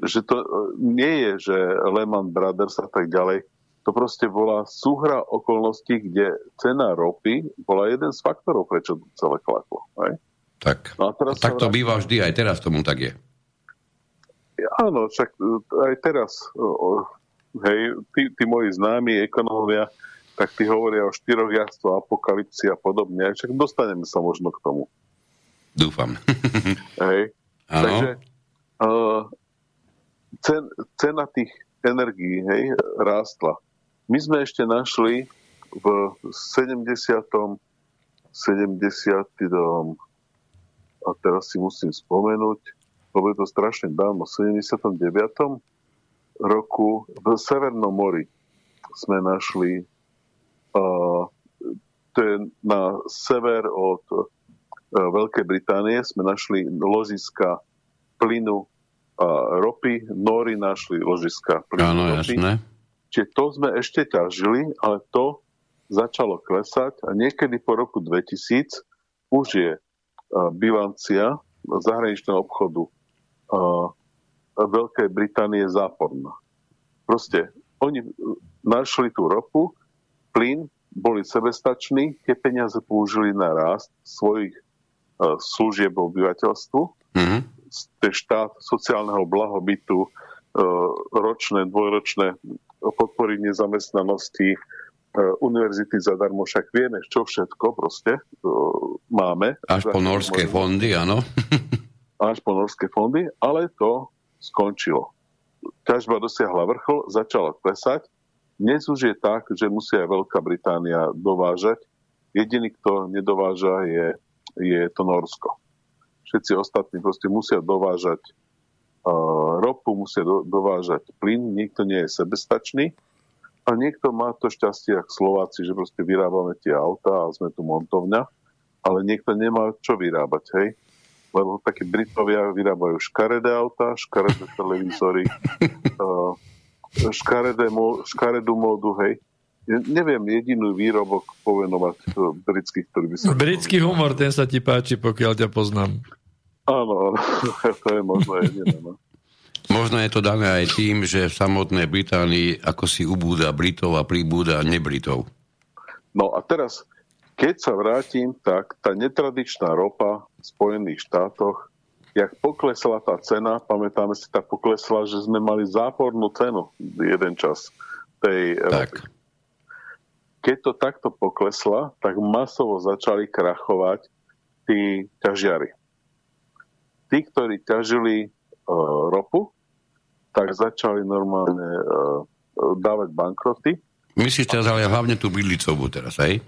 Že to e, nie je, že Lehman Brothers a tak ďalej, to proste bola súhra okolností, kde cena ropy bola jeden z faktorov, prečo to celé klaklo. Hej? Tak, no a teraz tak to býva vždy, aj teraz tomu tak je. Áno, však e, aj teraz, hej, tí, tí moji známi ekonómovia, tak tí hovoria o štyroch jazdcov, apokalipsy a podobne. Však dostaneme sa možno k tomu. Dúfam. hej. Áno. Takže uh, cen, cena tých energií hej, rástla. My sme ešte našli v 70. 70. a teraz si musím spomenúť, lebo je to strašne dávno, v 79. roku v Severnom mori sme našli uh, to je na sever od uh, Veľkej Británie sme našli ložiska plynu ropy, Nóri našli ložiska plynu Áno, ropy. jasné. Čiže to sme ešte ťažili, ale to začalo klesať a niekedy po roku 2000 už je uh, bilancia zahraničného obchodu Veľkej Británie záporná. Proste oni našli tú ropu, plyn, boli sebestační, tie peniaze použili na rast svojich uh, služieb obyvateľstvu, mm-hmm. Štát sociálneho blahobytu, uh, ročné, dvojročné podpory nezamestnanosti, uh, univerzity zadarmo, však vieme, čo všetko proste uh, máme. Až po norské fondy, áno. až po norské fondy, ale to skončilo. Ťažba dosiahla vrchol, začala klesať. Dnes už je tak, že musí aj Veľká Británia dovážať. Jediný, kto nedováža, je, je to Norsko. Všetci ostatní proste musia dovážať uh, ropu, musia do, dovážať plyn, nikto nie je sebestačný. A niekto má to šťastie, ako Slováci, že proste vyrábame tie auta a sme tu montovňa, ale niekto nemá čo vyrábať, hej lebo takí Britovia vyrábajú škaredé auta, škaredé televízory, škaredé, škaredú módu, hej. Neviem jedinú výrobok povenovať britských, ktorý by sa... Britský humor, ten sa ti páči, pokiaľ ťa poznám. Áno, to je možno jediné. No. Možno je to dané aj tým, že v samotnej Británii ako si ubúda Britov a pribúda nebritov. No a teraz keď sa vrátim, tak tá netradičná ropa v Spojených štátoch, jak poklesla tá cena, pamätáme si, tak poklesla, že sme mali zápornú cenu jeden čas tej tak. ropy. Keď to takto poklesla, tak masovo začali krachovať tí ťažiari. Tí, ktorí ťažili uh, ropu, tak začali normálne uh, dávať bankroty. Myslíš teraz ale hlavne tú bydlicovú teraz, hej?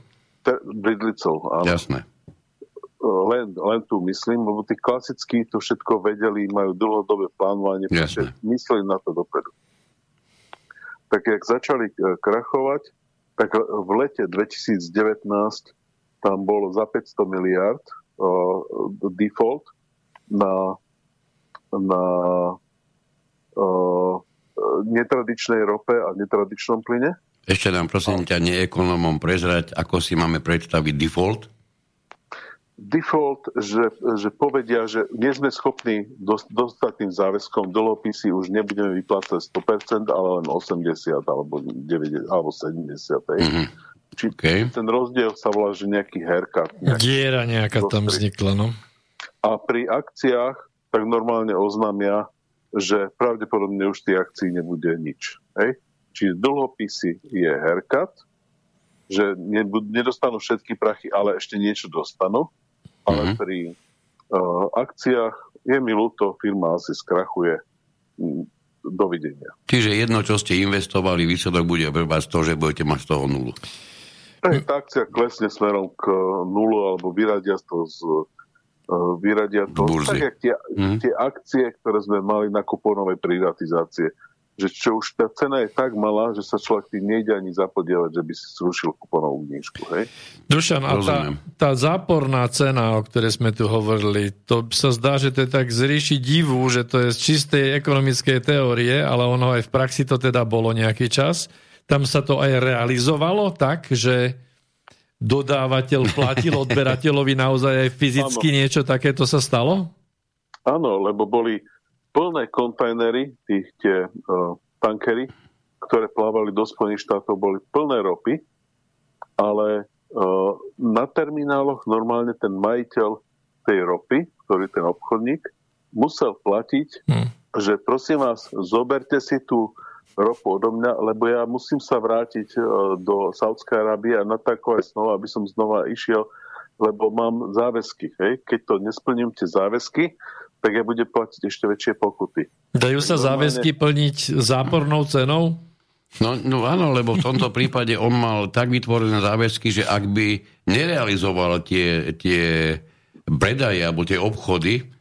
bridlicou. Áno. Jasné. Len, len tu myslím, lebo tí klasickí to všetko vedeli, majú dlhodobé plánovanie, mysleli na to dopredu. Tak jak začali krachovať, tak v lete 2019 tam bolo za 500 miliard uh, default na, na uh, netradičnej rope a netradičnom plyne. Ešte nám prosím ťa neekonomom prezrať, ako si máme predstaviť default? Default, že, že povedia, že nie sme schopní dostať tým záväzkom dlhopisy, už nebudeme vyplácať 100%, ale len 80 alebo 90 alebo 70. Mm-hmm. Či okay. ten rozdiel sa volá, že nejaký herka. Nejaký Diera nejaká tam vznikla, no. A pri akciách tak normálne oznámia, že pravdepodobne už tých akcií nebude nič. Hej? Čiže dlhopisy je herkat, že nedostanú všetky prachy, ale ešte niečo dostanú. Ale mm-hmm. pri uh, akciách je mi ľúto, firma asi skrachuje. Mm, dovidenia. Čiže jedno, čo ste investovali, výsledok bude z toho, že budete mať z toho nulu. Tá akcia klesne smerom k nulu alebo vyradia to z vyradia to. Tak, jak tie, mm. tie akcie, ktoré sme mali na kuponovej privatizácie že čo už tá cena je tak malá, že sa človek tým nejde ani zapodievať, že by si zrušil kuponovú knižku. Hej? Dušan, a tá, tá záporná cena, o ktorej sme tu hovorili, to sa zdá, že to je tak zríši divu, že to je z čistej ekonomickej teórie, ale ono aj v praxi to teda bolo nejaký čas. Tam sa to aj realizovalo tak, že dodávateľ platil odberateľovi naozaj aj fyzicky ano. niečo takéto sa stalo? Áno, lebo boli plné kontajnery, tých tie uh, tankery, ktoré plávali do Spojených štátov, boli plné ropy, ale uh, na termináloch normálne ten majiteľ tej ropy, ktorý ten obchodník, musel platiť, hmm. že prosím vás, zoberte si tú ropu odo mňa, lebo ja musím sa vrátiť uh, do Saudskej Arábie a na takové znova, aby som znova išiel, lebo mám záväzky. Hej? Keď to nesplním tie záväzky, tak ja budem platiť ešte väčšie pokuty. Dajú sa záväzky plniť zápornou cenou? No, no áno, lebo v tomto prípade on mal tak vytvorené záväzky, že ak by nerealizoval tie, tie bredaje alebo tie obchody,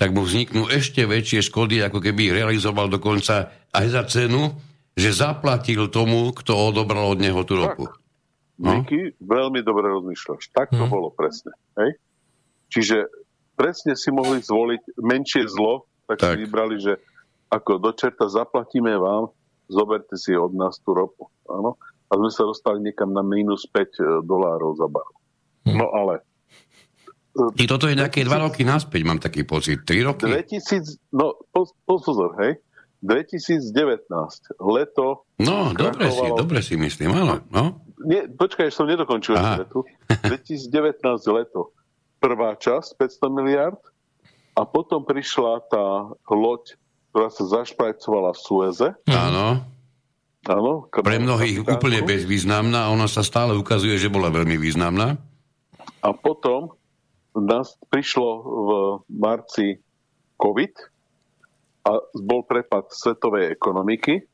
tak mu vzniknú ešte väčšie škody, ako keby ich realizoval dokonca aj za cenu, že zaplatil tomu, kto odobral od neho tú ropu. No? Miky, veľmi dobre rozmýšľaš. Tak to hmm. bolo presne. Hej? Čiže presne si mohli zvoliť menšie zlo, tak, tak. si vybrali, že ako do čerta zaplatíme vám, zoberte si od nás tú ropu. Áno? A sme sa dostali niekam na minus 5 e, dolárov za baru. Hm. No ale... I toto je nejaké 2 roky naspäť, mám taký pocit. 3 roky? 2000, no pozor, hej. 2019, leto... No, dobre si, dobre si myslím, áno. No. Nie, počkaj, som nedokončil vetu. 2019 leto prvá časť 500 miliard a potom prišla tá loď, ktorá sa zašprajcovala v Sueze. Áno. Áno. Pre mnohých kapitánku. úplne bezvýznamná ona sa stále ukazuje, že bola veľmi významná. A potom nás prišlo v marci COVID a bol prepad svetovej ekonomiky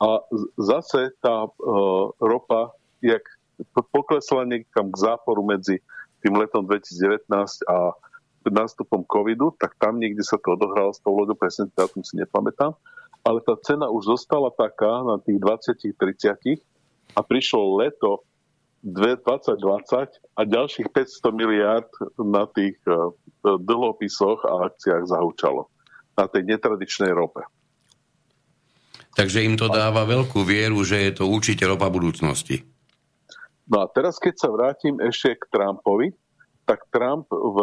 a zase tá uh, ropa jak poklesla niekam k záporu medzi tým letom 2019 a nástupom covidu, tak tam niekde sa to odohralo s tou loďou, presne dátum si nepamätám, ale tá cena už zostala taká na tých 20-30 a prišlo leto 2020 a ďalších 500 miliard na tých uh, dlhopisoch a akciách zahúčalo na tej netradičnej rope. Takže im to dáva veľkú vieru, že je to určite ropa budúcnosti. No a teraz, keď sa vrátim ešte k Trumpovi, tak Trump v,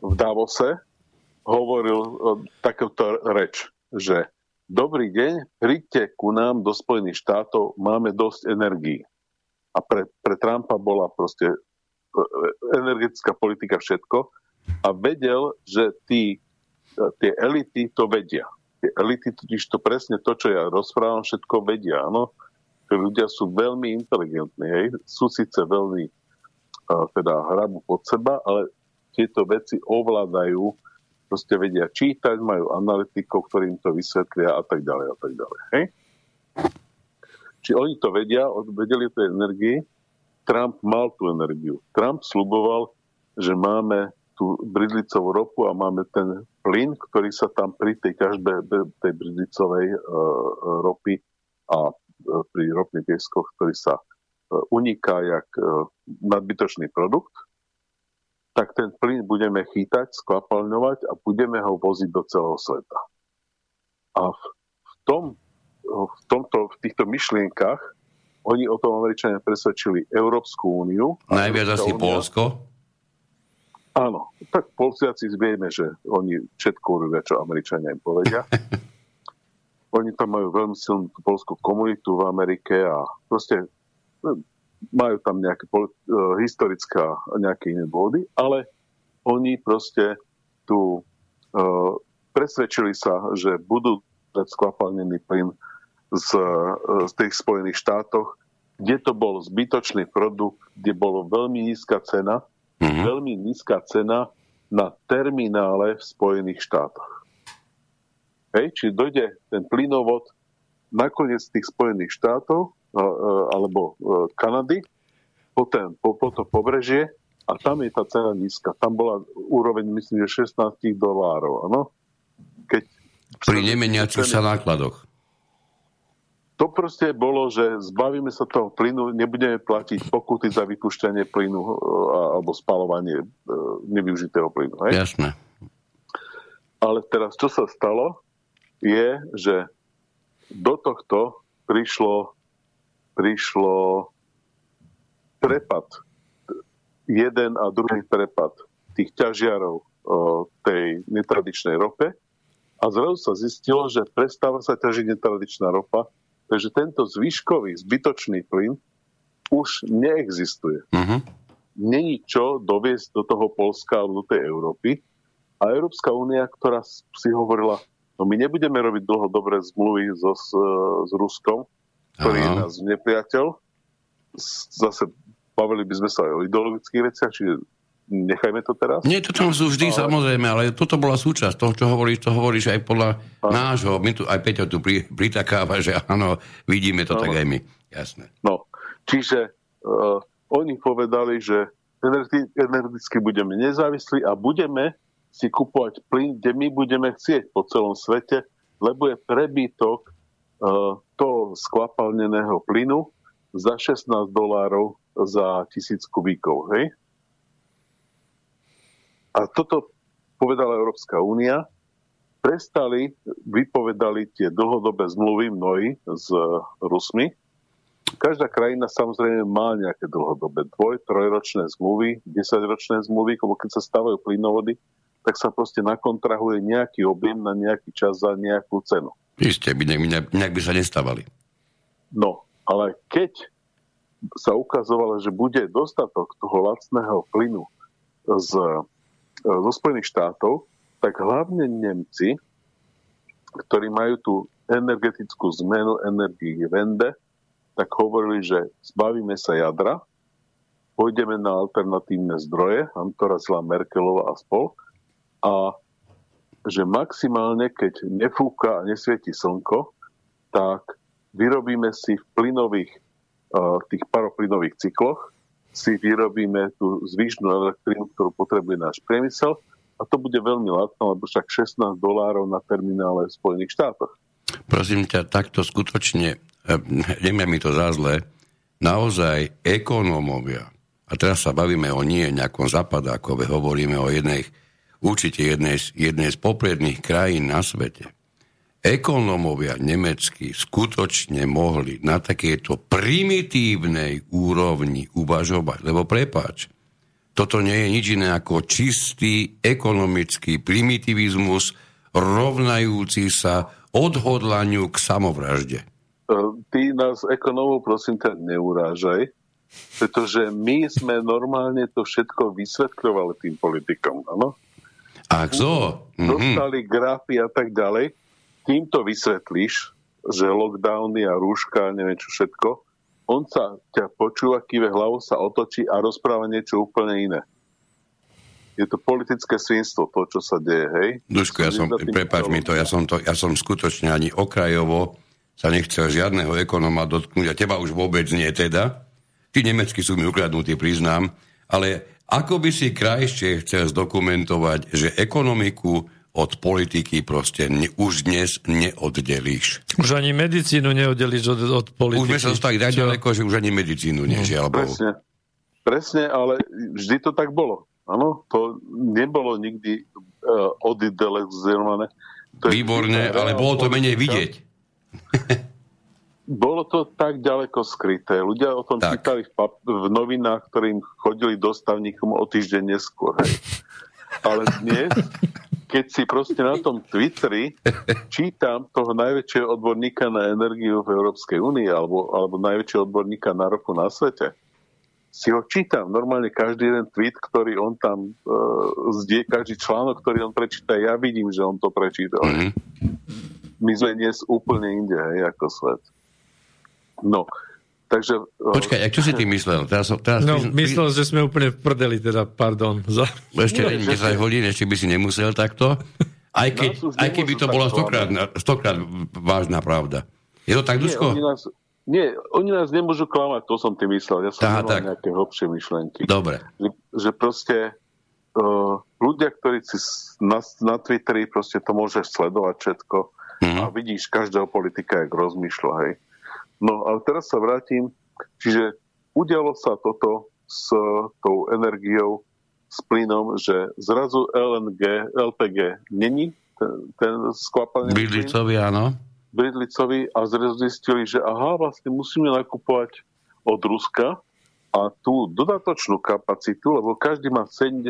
v Davose hovoril takúto reč, že dobrý deň, príďte ku nám do Spojených štátov, máme dosť energií. A pre, pre Trumpa bola proste e, energetická politika všetko a vedel, že tí, e, tie elity to vedia. Tie elity totiž to presne to, čo ja rozprávam, všetko vedia. Áno? ľudia sú veľmi inteligentní, hej? sú síce veľmi uh, teda hrabu pod seba, ale tieto veci ovládajú, proste vedia čítať, majú analytikov, ktorým to vysvetlia a tak ďalej a tak ďalej. Hej? Či oni to vedia, vedeli tej energii, Trump mal tú energiu. Trump sluboval, že máme tú bridlicovú ropu a máme ten plyn, ktorý sa tam pri tej ťažbe tej bridlicovej uh, ropy a pri ropných pieskoch, ktorý sa e, uniká jak e, nadbytočný produkt, tak ten plyn budeme chýtať, skvapalňovať a budeme ho voziť do celého sveta. A v, v, tom, v, tomto, v týchto myšlienkach oni o tom Američania presvedčili Európsku úniu. Najviac asi Polsko? Áno, tak Polciaci vieme, že oni všetko urobia, čo Američania im povedia. Oni tam majú veľmi silnú polskú komunitu v Amerike a proste no, majú tam nejaké uh, historické a nejaké iné body, ale oni proste tu uh, presvedčili sa, že budú skvapalnený plyn z, uh, z tých Spojených štátoch, kde to bol zbytočný produkt, kde bolo veľmi nízka cena, mm-hmm. veľmi nízka cena na terminále v Spojených štátoch. Hej, či dojde ten plynovod nakoniec tých Spojených štátov alebo Kanady, po, ten, po, po to pobrežie a tam je tá cena nízka. Tam bola úroveň, myslím, že 16 dolárov. Ano? Keď Pri nemeniacich sa nákladoch. To proste bolo, že zbavíme sa toho plynu, nebudeme platiť pokuty za vypúšťanie plynu e, alebo spalovanie e, nevyužitého plynu. Hej? Jasné. Ale teraz, čo sa stalo, je, že do tohto prišlo, prišlo prepad jeden a druhý prepad tých ťažiarov tej netradičnej rope a zrazu sa zistilo, že prestáva sa ťažiť netradičná ropa, takže tento zvyškový, zbytočný plyn už neexistuje. Uh-huh. Není čo doviesť do toho Polska alebo do tej Európy. A Európska únia, ktorá si hovorila, no my nebudeme robiť dlhodobé zmluvy so, s, s Ruskom, ktorý uh-huh. je nás nepriateľ, zase bavili by sme sa aj o ideologických veciach, čiže nechajme to teraz. Nie, to tam sú vždy, ale... samozrejme, ale toto bola súčasť toho, čo hovoríš, to hovoríš aj podľa a... nášho. My tu, aj Peťo tu pri, pritakáva, že áno, vidíme to a... tak aj my. Jasné. No, čiže uh, oni povedali, že energeticky budeme nezávislí a budeme si kupovať plyn, kde my budeme chcieť po celom svete, lebo je prebytok uh, toho skvapalneného plynu za 16 dolárov za tisíc kubíkov. Hej? A toto povedala Európska únia. Prestali, vypovedali tie dlhodobé zmluvy mnohí s Rusmi. Každá krajina samozrejme má nejaké dlhodobé dvoj, trojročné zmluvy, desaťročné zmluvy, lebo keď sa stavajú plynovody, tak sa proste nakontrahuje nejaký objem na nejaký čas za nejakú cenu. Isté, by nejak, nejak by sa nestávali. No, ale keď sa ukazovalo, že bude dostatok toho lacného plynu z, e, zo Spojených štátov, tak hlavne Nemci, ktorí majú tú energetickú zmenu energii vende, tak hovorili, že zbavíme sa jadra, pôjdeme na alternatívne zdroje, Antorazla Merkelová a spol, a že maximálne, keď nefúka a nesvieti slnko, tak vyrobíme si v plynových v tých paroplynových cykloch si vyrobíme tú zvyšnú elektrínu, ktorú potrebuje náš priemysel a to bude veľmi lacno, lebo však 16 dolárov na terminále v Spojených štátoch. Prosím ťa, takto skutočne, e, neviem mi to za zle, naozaj ekonómovia, a teraz sa bavíme o nie nejakom zapadákove, hovoríme o jednej, určite jednej, jednej z popredných krajín na svete, ekonómovia nemeckí skutočne mohli na takéto primitívnej úrovni uvažovať. Lebo prepáč, toto nie je nič iné ako čistý ekonomický primitivizmus rovnajúci sa odhodlaniu k samovražde. E, ty nás ekonómov prosím ťa neurážaj, pretože my sme normálne to všetko vysvetľovali tým politikom, áno? Ach so. Mhm. Dostali grafy a tak ďalej kým to vysvetlíš, že lockdowny a rúška, neviem čo všetko, on sa ťa počúva, kýve hlavou sa otočí a rozpráva niečo úplne iné. Je to politické svinstvo, to, čo sa deje, hej? Duško, ja som, prepáč mi to ja, som to, ja som skutočne ani okrajovo sa nechcel žiadneho ekonóma dotknúť a teba už vôbec nie teda. Tí nemeckí sú mi ukradnutí, priznám, ale ako by si krajšie chcel zdokumentovať, že ekonomiku od politiky proste ne, už dnes neoddelíš. Už ani medicínu neoddelíš od, od politiky. Už sme sa dostali tak ďaleko, že už ani medicínu nie, žiaľ Presne. Presne, ale vždy to tak bolo. Áno, to nebolo nikdy uh, odidelizované. Výborné, ale bolo to menej vidieť. bolo to tak ďaleko skryté. Ľudia o tom tak. čítali v, pap- v novinách, ktorým chodili dostavníkom o týždeň neskôr. Hej. Ale dnes keď si proste na tom Twitteri čítam toho najväčšieho odborníka na energiu v Európskej únii alebo, alebo najväčšieho odborníka na ropu na svete, si ho čítam. Normálne každý jeden tweet, ktorý on tam uh, zdie, každý článok, ktorý on prečíta, ja vidím, že on to prečítal. Mm-hmm. My sme dnes úplne inde, hej, ako svet. No, Takže, Počkaj, a čo si ty myslel? Teraz, teraz no, ty, myslel, že sme úplne v prdeli, teda, pardon. Za... Ešte nie, 10 hodín, ešte by si nemusel takto. Aj, keď, aj keby to bola stokrát, stokrát vážna pravda. Je to tak, Duško? Nie, nás, nie, oni nás nemôžu klamať, to som tým myslel. Ja som Aha, tak. nejaké hlbšie myšlenky. Dobre. Že, že proste uh, ľudia, ktorí si na, na Twitteri proste to môžeš sledovať všetko Mhm. a vidíš každého politika, jak rozmýšľa, hej. No ale teraz sa vrátim, čiže udialo sa toto s tou energiou, s plynom, že zrazu LNG, LPG není ten, ten skvapaný Bydlicovi, áno. bridlicovi a zrazu zistili, že aha, vlastne musíme nakupovať od Ruska a tú dodatočnú kapacitu, lebo každý má 70%,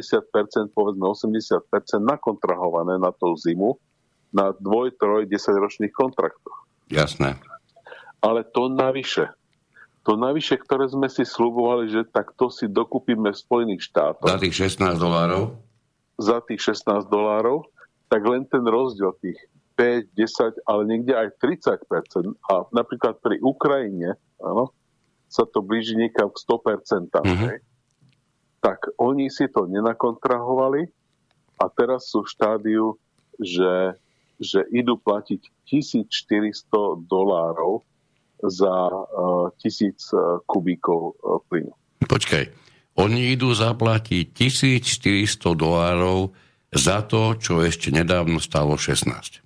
povedzme 80% nakontrahované na tú zimu na dvoj, troj, 10 ročných kontraktoch. Jasné. Ale to navyše, to navyše, ktoré sme si slubovali, že tak to si dokúpime v Spojených štátoch Za tých 16 dolárov. za tých 16 dolárov, tak len ten rozdiel tých 5, 10, ale niekde aj 30%. A napríklad pri Ukrajine, áno, sa to blíži niekam k 100%. Mhm. Mm-hmm. Tak oni si to nenakontrahovali a teraz sú v štádiu, že, že idú platiť 1400 dolárov za uh, 1000 uh, kubíkov uh, plynu. Počkaj. Oni idú zaplatiť 1400 dolárov za to, čo ešte nedávno stalo 16.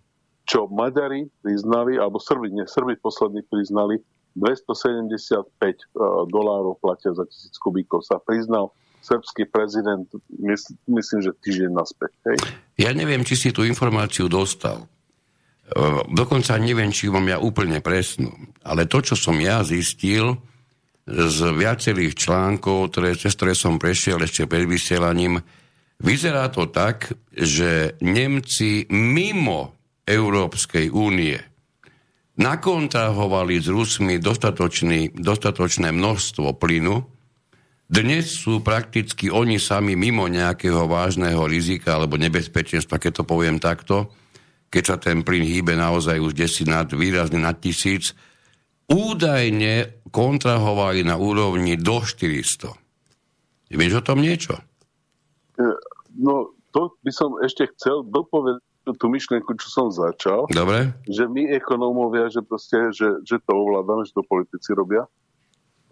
čo Maďari priznali, alebo Srbi, nie, Srbi poslední priznali, 275 uh, dolárov platia za tisíc kubíkov. Sa priznal srbský prezident, mysl, myslím, že týždeň naspäť. Hej? Ja neviem, či si tú informáciu dostal. E, Dokonca neviem, či mám ja úplne presnú. Ale to, čo som ja zistil z viacerých článkov, ktoré, cez ktoré som prešiel ešte pred vysielaním, vyzerá to tak, že Nemci mimo Európskej únie nakontrahovali s Rusmi dostatočné množstvo plynu, dnes sú prakticky oni sami mimo nejakého vážneho rizika alebo nebezpečenstva, keď to poviem takto, keď sa ten plyn hýbe naozaj už desi nad, výrazne nad tisíc, údajne kontrahovali na úrovni do 400. Vieš o tom niečo? E, No, to by som ešte chcel dopovedať tú myšlienku, čo som začal, Dobre? že my ekonómovia, že proste, že, že to ovládame, že to politici robia.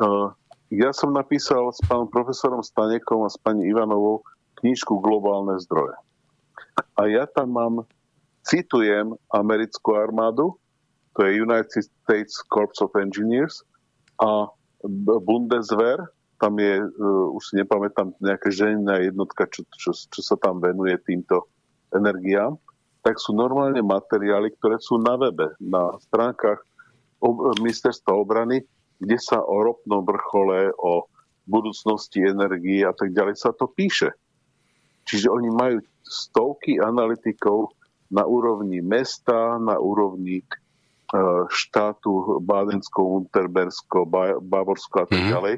Uh, ja som napísal s pánom profesorom Stanekom a s pani Ivanovou knižku Globálne zdroje. A ja tam mám, citujem americkú armádu, to je United States Corps of Engineers a Bundeswehr, tam je, uh, už si nepamätám, nejaká žená jednotka, čo, čo, čo sa tam venuje týmto energiám, tak sú normálne materiály, ktoré sú na webe, na stránkach ob- ministerstva obrany, kde sa o ropnom vrchole, o budúcnosti energii a tak ďalej sa to píše. Čiže oni majú stovky analytikov na úrovni mesta, na úrovni e, štátu Bádensko, Unterbersko, Ba- Bavorsko a tak Mhm. ďalej,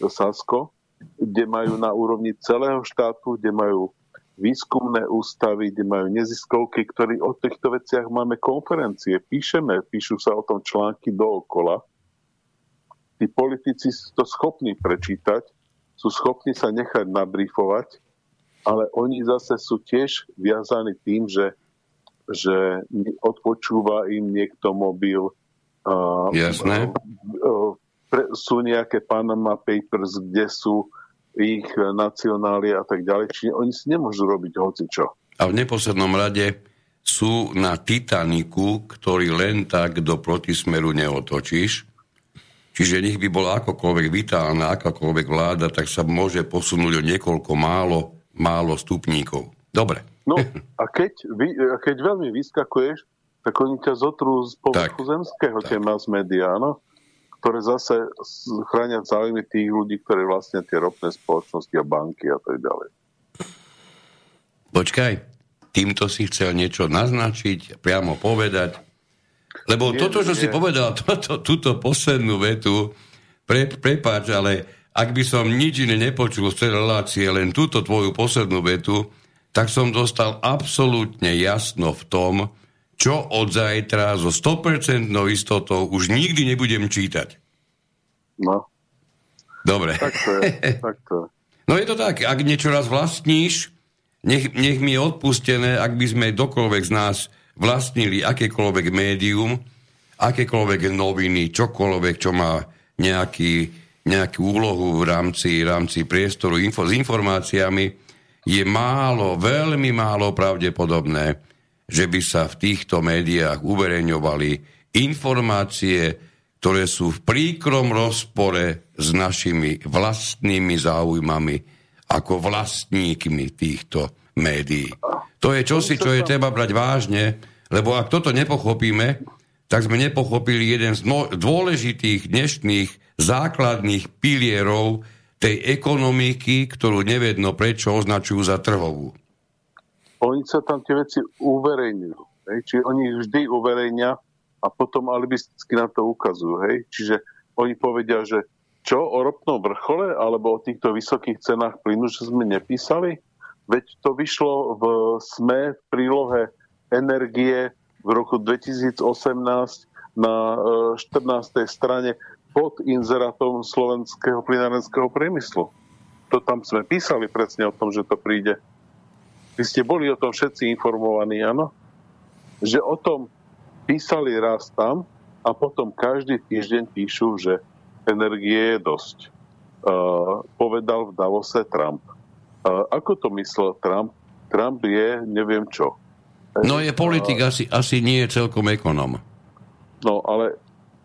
Sasko, kde majú na úrovni celého štátu, kde majú výskumné ústavy, kde majú neziskovky, ktorí o týchto veciach máme konferencie, píšeme, píšu sa o tom články dookola. Tí politici sú to schopní prečítať, sú schopní sa nechať nabrifovať, ale oni zase sú tiež viazaní tým, že, že odpočúva im niekto mobil. Jasné. Sú nejaké Panama Papers, kde sú ich nacionálie a tak ďalej. Čiže oni si nemôžu robiť hocičo. A v neposlednom rade sú na Titaniku, ktorý len tak do protismeru neotočíš. Čiže nech by bola akokoľvek vitálna, akákoľvek vláda, tak sa môže posunúť o niekoľko málo, málo stupníkov. Dobre. No a keď, vy, keď veľmi vyskakuješ, tak oni ťa zotrú z povrchu Tak. zemského, tie mass media, áno? ktoré zase chránia záujmy tých ľudí, ktorí vlastne tie ropné spoločnosti a banky a tak ďalej. Počkaj, týmto si chcel niečo naznačiť, priamo povedať. Lebo Nie, toto, čo nie. si povedal, toto, túto poslednú vetu, pre, prepáč, ale ak by som nič iné nepočul z tej relácie, len túto tvoju poslednú vetu, tak som dostal absolútne jasno v tom, čo od zajtra so 100% istotou už nikdy nebudem čítať. No, Dobre. tak to je. tak to je. No je to tak, ak niečo raz vlastníš, nech, nech mi je odpustené, ak by sme dokoľvek z nás vlastnili akékoľvek médium akékoľvek noviny, čokoľvek, čo má nejaký, nejakú úlohu v rámci, rámci priestoru info, s informáciami, je málo, veľmi málo pravdepodobné, že by sa v týchto médiách uverejňovali informácie, ktoré sú v príkrom rozpore s našimi vlastnými záujmami ako vlastníkmi týchto médií. To je čosi, čo je treba brať vážne, lebo ak toto nepochopíme, tak sme nepochopili jeden z dôležitých dnešných základných pilierov tej ekonomiky, ktorú nevedno prečo označujú za trhovú. Oni sa tam tie veci uverejňujú. Hej? Čiže oni vždy uverejňa a potom alibisticky na to ukazujú. Hej? Čiže oni povedia, že čo o ropnom vrchole alebo o týchto vysokých cenách plynu, že sme nepísali? Veď to vyšlo v SME v prílohe energie v roku 2018 na 14. E, strane pod inzerátom slovenského plinárenského priemyslu. To tam sme písali presne o tom, že to príde. Vy ste boli o tom všetci informovaní, áno? Že o tom písali raz tam a potom každý týždeň píšu, že energie je dosť. Uh, povedal v Davose Trump. Uh, ako to myslel Trump? Trump je neviem čo. No je politik, asi, asi nie je celkom ekonom. No, ale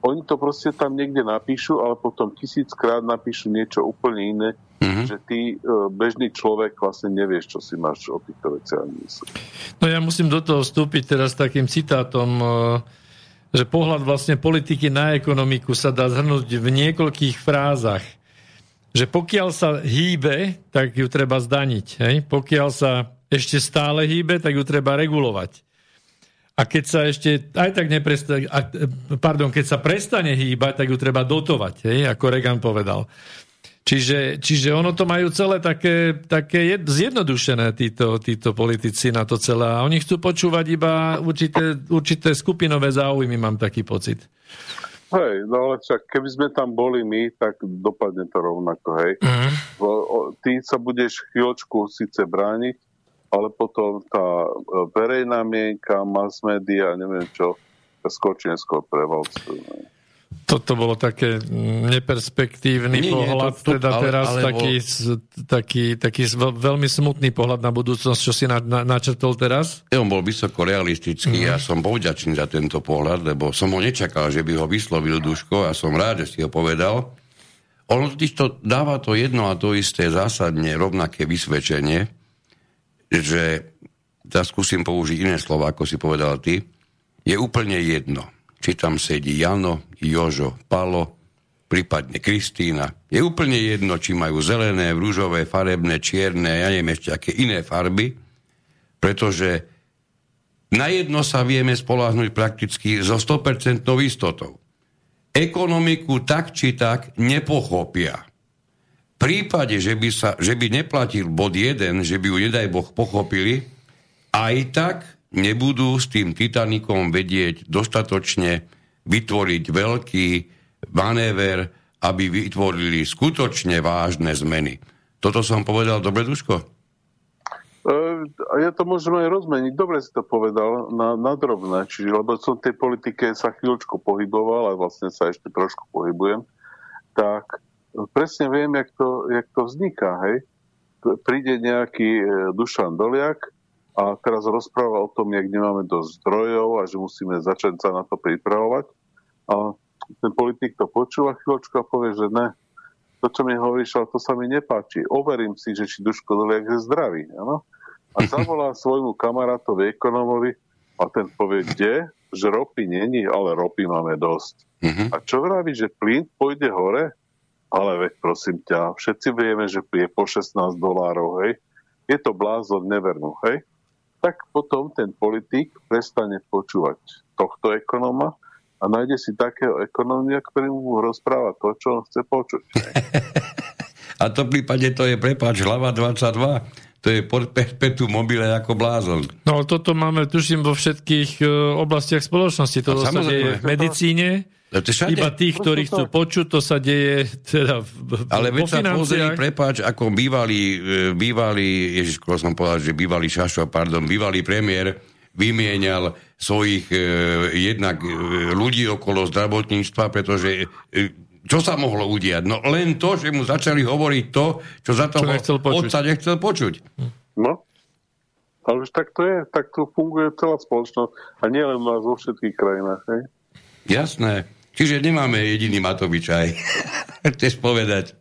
oni to proste tam niekde napíšu, ale potom tisíckrát napíšu niečo úplne iné, mm-hmm. že ty, e, bežný človek, vlastne nevieš, čo si máš o týchto veciach myslieť. No ja musím do toho vstúpiť teraz takým citátom, e, že pohľad vlastne politiky na ekonomiku sa dá zhrnúť v niekoľkých frázach. Že pokiaľ sa hýbe, tak ju treba zdaniť. Hej? Pokiaľ sa ešte stále hýbe, tak ju treba regulovať. A keď sa ešte aj tak neprestane, pardon, keď sa prestane hýbať, tak ju treba dotovať, hej, ako Reagan povedal. Čiže, čiže ono to majú celé také, také zjednodušené títo, títo politici na to celé. A oni chcú počúvať iba určité, určité skupinové záujmy, mám taký pocit. Hej, no ale však keby sme tam boli my, tak dopadne to rovnako, hej. Mm. Ty sa budeš chvíľočku síce brániť, ale potom tá e, verejná mienka, mass media, neviem čo, skočí neskôr prevalcujú. Toto bolo také neperspektívny nie, pohľad, nie, to, to, teda ale, teraz ale, taký, taký, taký veľmi smutný pohľad na budúcnosť, čo si na, na, načrtol teraz? On bol vysoko realistický, mm. ja som povďačný za tento pohľad, lebo som ho nečakal, že by ho vyslovil Duško a som rád, že si ho povedal. On totiž to dáva to jedno a to isté zásadne rovnaké vysvedčenie, že, teraz skúsim použiť iné slova, ako si povedal ty, je úplne jedno, či tam sedí Jano, Jožo, Palo, prípadne Kristýna. Je úplne jedno, či majú zelené, rúžové, farebné, čierne, ja neviem ešte aké iné farby, pretože na jedno sa vieme spolahnuť prakticky so 100% istotou. Ekonomiku tak či tak nepochopia prípade, že by, sa, že by neplatil bod 1, že by ju nedaj Boh pochopili, aj tak nebudú s tým Titanikom vedieť dostatočne vytvoriť veľký manéver, aby vytvorili skutočne vážne zmeny. Toto som povedal dobre, Duško? Uh, ja to môžem aj rozmeniť. Dobre si to povedal na, na drobné, čiže lebo som v tej politike sa chvíľočku pohyboval a vlastne sa ešte trošku pohybujem, tak presne viem, jak to, jak to vzniká. Hej? Príde nejaký e, Dušan Doliak a teraz rozpráva o tom, jak nemáme dosť zdrojov a že musíme začať sa na to pripravovať. A ten politik to počúva chvíľočku a povie, že ne, to, čo mi hovoríš, ale to sa mi nepáči. Overím si, že či Duško Doliak je zdravý. Ano? A zavolá svojmu kamarátovi, ekonomovi a ten povie, kde? Že ropy není, ale ropy máme dosť. Uh-huh. A čo vraví, že plyn pôjde hore? Ale veď prosím ťa, všetci vieme, že je po 16 dolárov, hej. Je to blázon nevernú, hej. Tak potom ten politik prestane počúvať tohto ekonóma a nájde si takého ekonómia, ktorý mu rozpráva to, čo on chce počuť. a to v prípade to je, prepáč, hlava 22 to je perpetu mobile ako blázon. No toto máme, tuším, vo všetkých uh, oblastiach spoločnosti. To sa deje v medicíne, Iba tých, ktorí chcú počuť, to sa deje teda v, Ale veď sa pozri, prepáč, ako bývalý, e, bývalý, ježiš, som povedal, že bývalý Šašo, pardon, bývalý premiér vymienial svojich e, jednak e, ľudí okolo zdravotníctva, pretože e, čo sa mohlo udiať? No len to, že mu začali hovoriť to, čo za toho čo nechcel otca nechcel počuť. No, ale už tak to je, tak to funguje celá spoločnosť a nie len u nás vo všetkých krajinách. Hej? Jasné. Čiže nemáme jediný Matovič aj. Chceš povedať.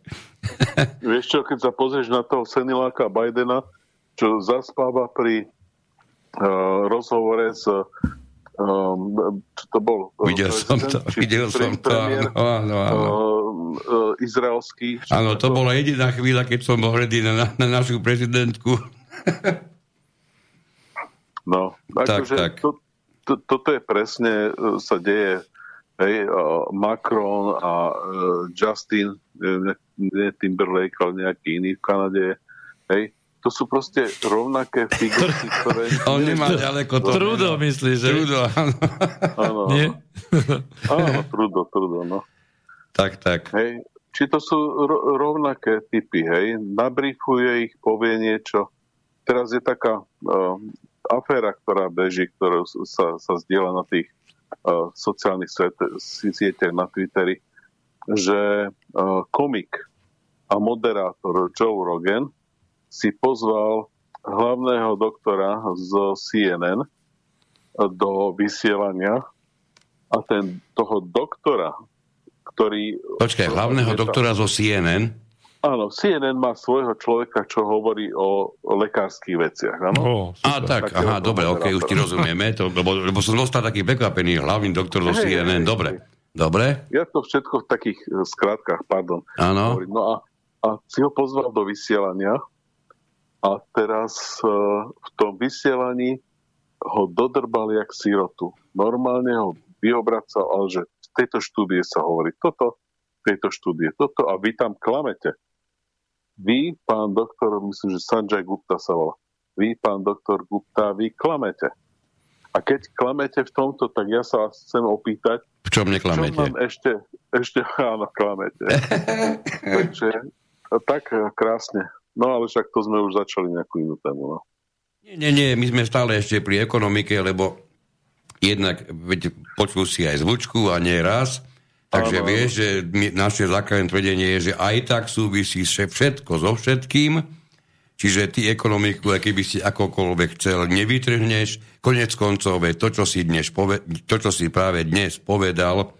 Vieš čo, keď sa pozrieš na toho seniláka Bidena, čo zaspáva pri uh, rozhovore s um, čo to bol? Videl som to, videl som to, áno, áno, áno. Uh, izraelský. Áno, to, to bola jediná chvíľa, keď som bol hrdý na, na našu prezidentku. no, tak, akože tak. To, to, toto je presne, sa deje hej, Macron a uh, Justin, ne, ne Timberlake, ale nejaký iný v Kanade, hej, to sú proste rovnaké figurky, ktoré... On nemá ďaleko to. Trudo myslíš, že? Trudo, áno. Áno, Nie? áno, trudo, trudo, no. Tak, tak. Hej, či to sú ro- rovnaké typy, hej, nabrifuje ich, povie niečo. Teraz je taká uh, aféra, ktorá beží, ktorá sa, sa zdieľa na tých sociálnych sieťach na Twitteri, že uh, komik a moderátor Joe Rogan si pozval hlavného doktora z CNN do vysielania a ten toho doktora, ktorý... Počkaj, hlavného doktora zo CNN? Áno, CNN má svojho človeka, čo hovorí o, lekárskych veciach. Áno? Oh, a tak, aha, dobre, ok, už ti rozumieme, to, lebo, lebo som dostal taký prekvapený, hlavný doktor zo hey, CNN, hey, dobre. Hey. Dobre. Ja to všetko v takých eh, skrátkach, pardon. Áno. No a, a si ho pozval do vysielania a teraz e, v tom vysielaní ho dodrbali jak sirotu. Normálne ho vyobracal, ale že v tejto štúdie sa hovorí toto, v tejto štúdie toto a vy tam klamete. Vy, pán doktor, myslím, že Sanjay Gupta sa volá, vy, pán doktor Gupta, vy klamete. A keď klamete v tomto, tak ja sa vás chcem opýtať, v čom neklamete? Čo ešte, ešte, áno, klamete. Takže tak krásne. No ale však to sme už začali nejakú inú tému. No. Nie, nie, nie, my sme stále ešte pri ekonomike, lebo jednak veď, počul si aj zvučku a nie raz, takže áno, vieš, že naše základné tvrdenie je, že aj tak súvisí všetko so všetkým, čiže ty ekonomiku, keby si akokoľvek chcel, nevytrhneš, konec koncov, to, čo si, dnes pove, to, čo si práve dnes povedal,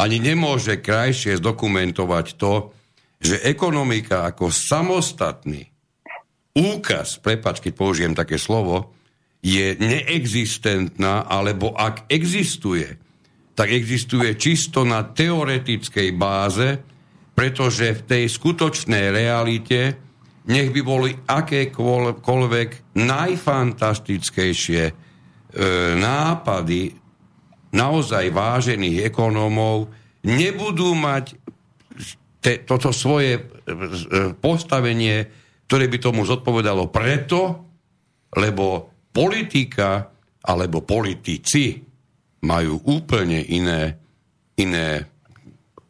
ani nemôže krajšie zdokumentovať to, že ekonomika ako samostatný úkaz, prepač, keď použijem také slovo, je neexistentná, alebo ak existuje, tak existuje čisto na teoretickej báze, pretože v tej skutočnej realite nech by boli akékoľvek najfantastickejšie e, nápady naozaj vážených ekonómov, nebudú mať te, toto svoje e, e, postavenie, ktoré by tomu zodpovedalo preto, lebo politika alebo politici majú úplne iné, iné,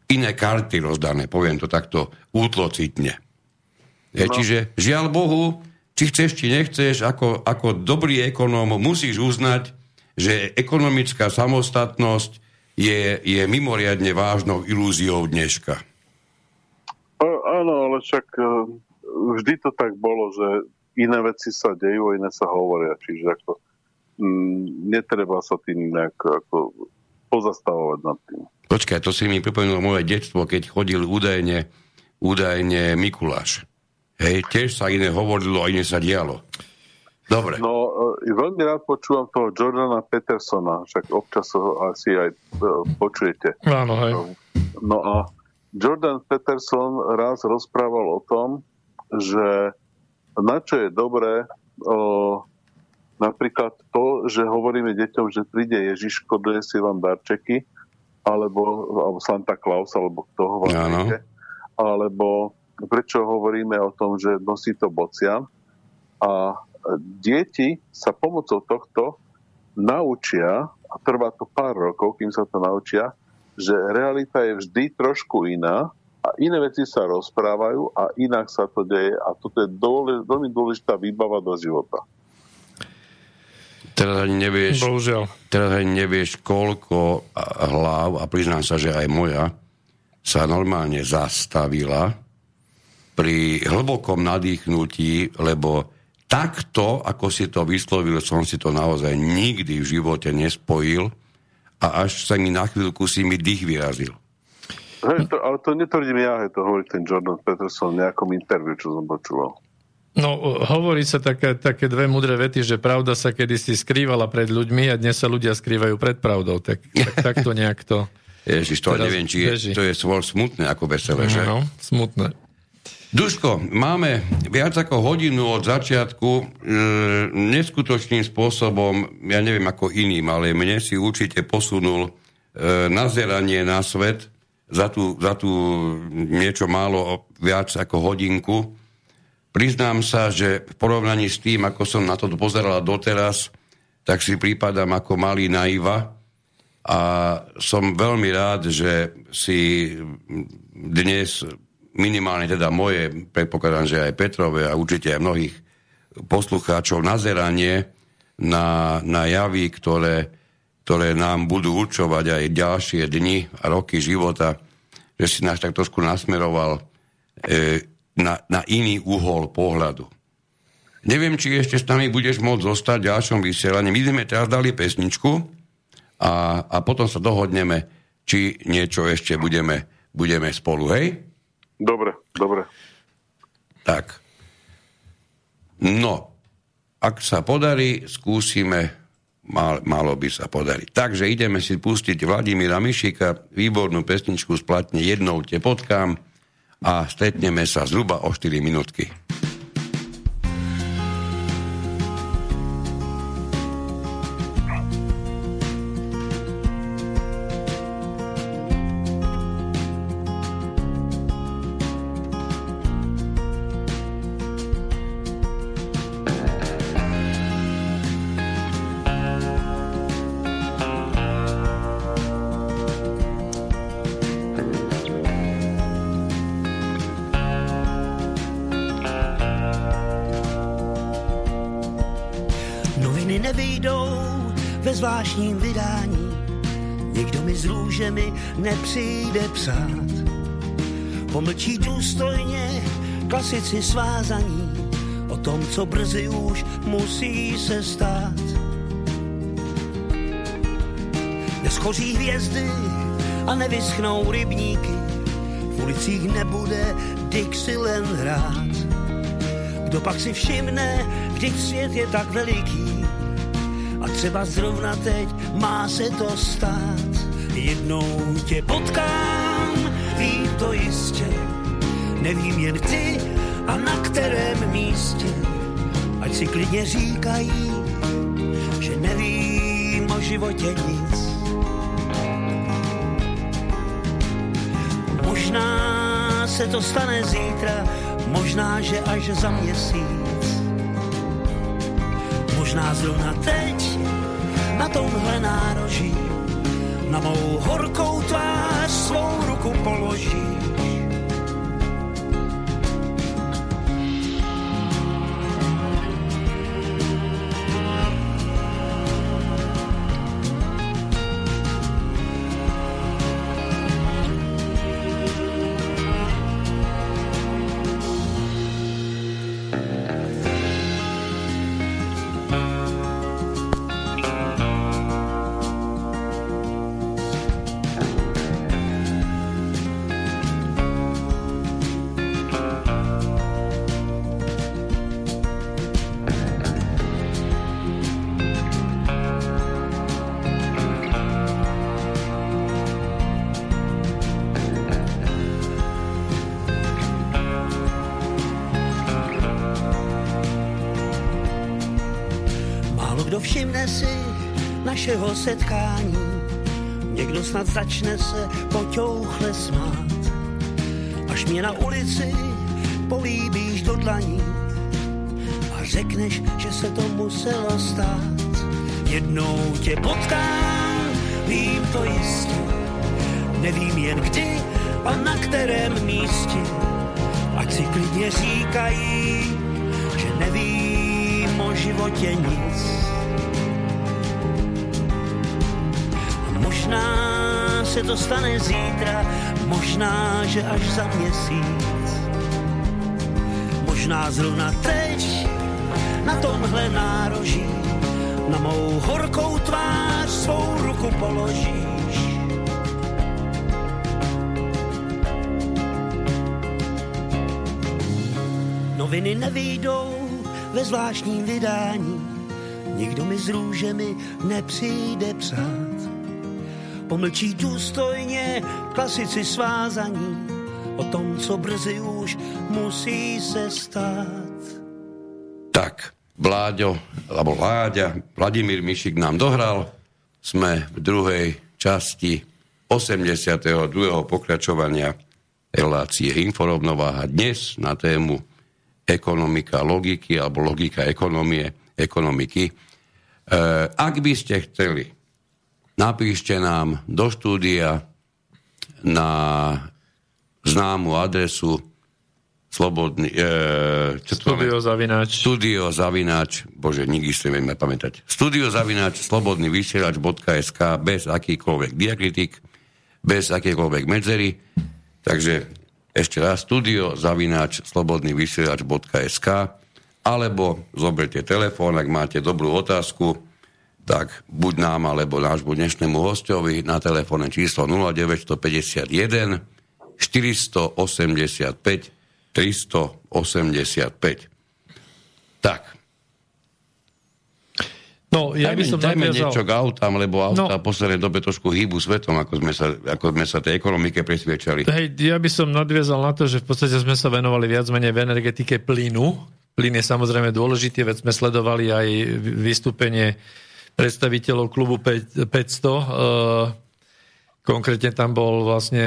iné karty rozdané, poviem to takto útlocitne. No. Čiže žiaľ Bohu, či chceš, či nechceš, ako, ako dobrý ekonóm musíš uznať, že ekonomická samostatnosť je, je mimoriadne vážnou ilúziou dneška áno, ale však e, vždy to tak bolo, že iné veci sa dejú, iné sa hovoria. Čiže m, mm, netreba sa tým nejak ako, pozastavovať nad tým. Počkaj, to si mi pripomenulo moje detstvo, keď chodil údajne, údajne Mikuláš. Hej, tiež sa iné hovorilo a iné sa dialo. Dobre. No, e, veľmi rád počúvam toho Jordana Petersona, však občas ho asi aj e, počujete. Áno, hej. No a Jordan Peterson raz rozprával o tom, že na čo je dobré o, napríklad to, že hovoríme deťom, že príde Ježiško, donesie vám darčeky, alebo, alebo Santa Claus, alebo kto ho vám alebo prečo hovoríme o tom, že nosí to bocian. A deti sa pomocou tohto naučia, a trvá to pár rokov, kým sa to naučia, že realita je vždy trošku iná a iné veci sa rozprávajú a inak sa to deje a toto je dôle, veľmi dôležitá výbava do života. Teraz ani nevieš, Bohužiaľ. teraz ani nevieš, koľko hlav, a priznám sa, že aj moja, sa normálne zastavila pri hlbokom nadýchnutí, lebo takto, ako si to vyslovil, som si to naozaj nikdy v živote nespojil a až sa mi na chvíľku si mi dých vyrazil. Hej, to, ale to netvrdím ja, hej, to hovorí ten Jordan Peterson v nejakom interviu, čo som počúval. No, hovorí sa také, také dve mudré vety, že pravda sa kedysi skrývala pred ľuďmi a dnes sa ľudia skrývajú pred pravdou. Tak, tak, tak to nejak to... Ježiš, to neviem, či je, to je svoj smutné ako veselé, že? No, smutné. Duško, máme viac ako hodinu od začiatku e, neskutočným spôsobom, ja neviem ako iným, ale mne si určite posunul e, nazeranie na svet za tú, za tú niečo málo viac ako hodinku Priznám sa, že v porovnaní s tým, ako som na to pozerala doteraz, tak si prípadám ako malý naiva a som veľmi rád, že si dnes minimálne teda moje, predpokladám, že aj Petrové a určite aj mnohých poslucháčov nazeranie na, na javy, ktoré, ktoré nám budú určovať aj ďalšie dni a roky života, že si nás tak trošku nasmeroval e, na, na iný uhol pohľadu. Neviem, či ešte s nami budeš môcť zostať v ďalšom vysielaní. My sme teraz dali pesničku a, a potom sa dohodneme, či niečo ešte budeme, budeme spolu, hej? Dobre, dobre. Tak. No, ak sa podarí, skúsime, mal, malo by sa podariť. Takže ideme si pustiť Vladimíra Mišika, výbornú pesničku splatne Jednou te potkám, a stretneme sa zhruba o 4 minútky. Klasici svázaní o tom, co brzy už musí se stát. Neschoří hvězdy a nevyschnou rybníky, v ulicích nebude Dixieland hrát. Kdo pak si všimne, vždyť svět je tak veliký a třeba zrovna teď má se to stát. Jednou tě potkám, vím to jistě, nevím jen ty a na kterém místě. Ať si klidně říkají, že nevím o životě nic. Možná se to stane zítra, možná, že až za měsíc. Možná zrovna teď, na tomhle nároží, na mou horkou tvář svou ruku položí. Setkání. Někdo snad začne se poťouchle smát, až mě na ulici políbíš do dlaní a řekneš, že se to muselo stát. Jednou tě potkám, vím to jistě, nevím jen kdy a na kterém místě. Ať si klidně říkají, že nevím o životě nic se to stane zítra, možná, že až za měsíc. Možná zrovna teď, na tomhle nároží, na mou horkou tvář svou ruku položíš. Noviny nevídou ve zvláštním vydání, nikdo mi s růžemi nepřijde psát. Pomlčí důstojně klasici svázaní o tom, co brzy už musí se stát. Tak, Vláďo, alebo Vláďa, Vladimír Mišik nám dohral. Sme v druhej časti 82. pokračovania relácie Inforovnováha dnes na tému ekonomika logiky alebo logika ekonomie, ekonomiky. E, ak by ste chceli, napíšte nám do štúdia na známu adresu slobodný... E, studio zavináč. Studio zavináč, bože, nikdy si nevieme pamätať. Studio zavináč slobodný vysielač.sk bez akýkoľvek diakritik, bez akýkoľvek medzery. Takže ešte raz studio zavináč slobodný vysielač.sk alebo zoberte telefón, ak máte dobrú otázku, tak buď nám, alebo nášmu dnešnému hostovi na telefónne číslo 0951 485 385. Tak, No, ja dajme, by som dajme nadviazal... niečo k autám, lebo auta No. v poslednej dobe trošku hýbu svetom, ako sme sa, ako sme sa tej ekonomike presviečali. Hej, ja by som nadviazal na to, že v podstate sme sa venovali viac menej v energetike plynu. Plyn je samozrejme dôležitý, veď sme sledovali aj vystúpenie predstaviteľov klubu 5- 500. Eh, Konkrétne tam bol vlastne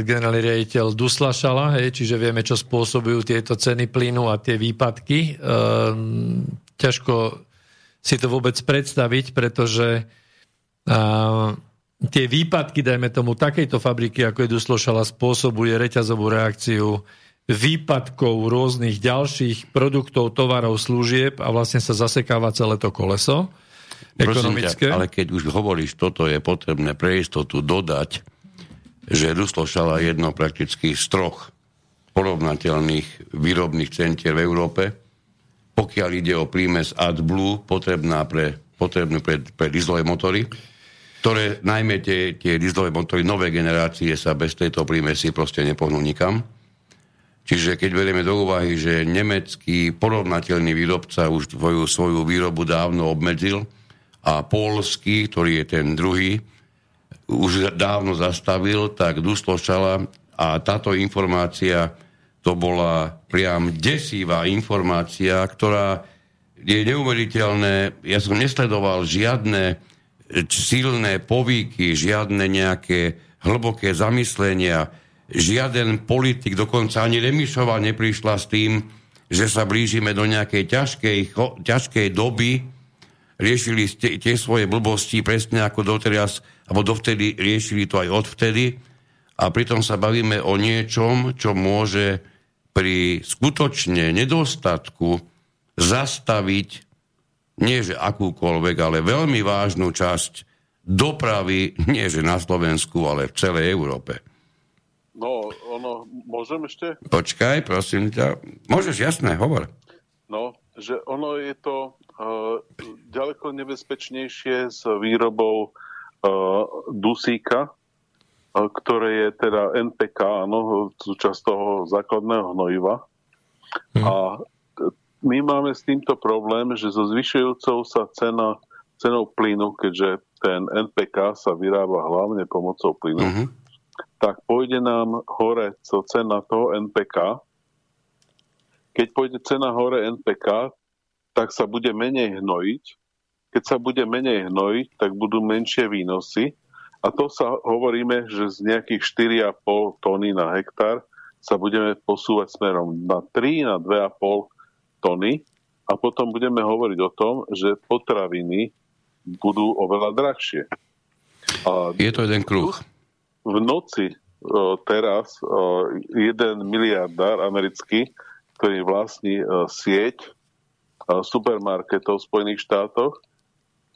generálny riaditeľ Duslašala, čiže vieme, čo spôsobujú tieto ceny plynu a tie výpadky. Ehm, ťažko si to vôbec predstaviť, pretože a, tie výpadky, dajme tomu, takejto fabriky, ako je Duslošala, spôsobuje reťazovú reakciu výpadkov rôznych ďalších produktov, tovarov, služieb a vlastne sa zasekáva celé to koleso ekonomické. Ťa, ale keď už hovoríš, toto je potrebné pre istotu dodať, že Ruslošala je jedno prakticky z troch porovnateľných výrobných centier v Európe. Pokiaľ ide o prímes AdBlue, potrebná pre, potrebnú pre, pre dieselové motory, ktoré najmä tie, tie dieselové motory nové generácie sa bez tejto prímesy proste nepohnú nikam. Čiže keď berieme do úvahy, že nemecký porovnateľný výrobca už svoju, svoju výrobu dávno obmedzil a polský, ktorý je ten druhý, už dávno zastavil, tak Duslošala a táto informácia to bola priam desivá informácia, ktorá je neuveriteľné. Ja som nesledoval žiadne silné povíky, žiadne nejaké hlboké zamyslenia, žiaden politik, dokonca ani Remišova neprišla s tým, že sa blížime do nejakej ťažkej, ťažkej doby, riešili ste tie svoje blbosti presne ako doteraz, alebo dovtedy riešili to aj odvtedy a pritom sa bavíme o niečom, čo môže pri skutočne nedostatku zastaviť nie že akúkoľvek, ale veľmi vážnu časť dopravy, nie že na Slovensku, ale v celej Európe. No, ono, môžem ešte? Počkaj, prosím ťa. Môžeš, jasné, hovor. No, že ono je to ďaleko nebezpečnejšie s výrobou dusíka, ktoré je teda NPK, áno, súčasť toho základného hnojiva. Mhm. A my máme s týmto problém, že so zvyšujúcou sa cena, cenou plynu, keďže ten NPK sa vyrába hlavne pomocou plynu, Mhm. tak pôjde nám hore co cena toho NPK. Keď pôjde cena hore NPK, tak sa bude menej hnojiť. Keď sa bude menej hnojiť, tak budú menšie výnosy. A to sa hovoríme, že z nejakých 4,5 tony na hektár sa budeme posúvať smerom na 3, na 2,5 tony. A potom budeme hovoriť o tom, že potraviny budú oveľa drahšie. A Je to jeden kruh. v noci o, teraz o, jeden miliardár americký, ktorý vlastní o, sieť supermarketov v Spojených štátoch,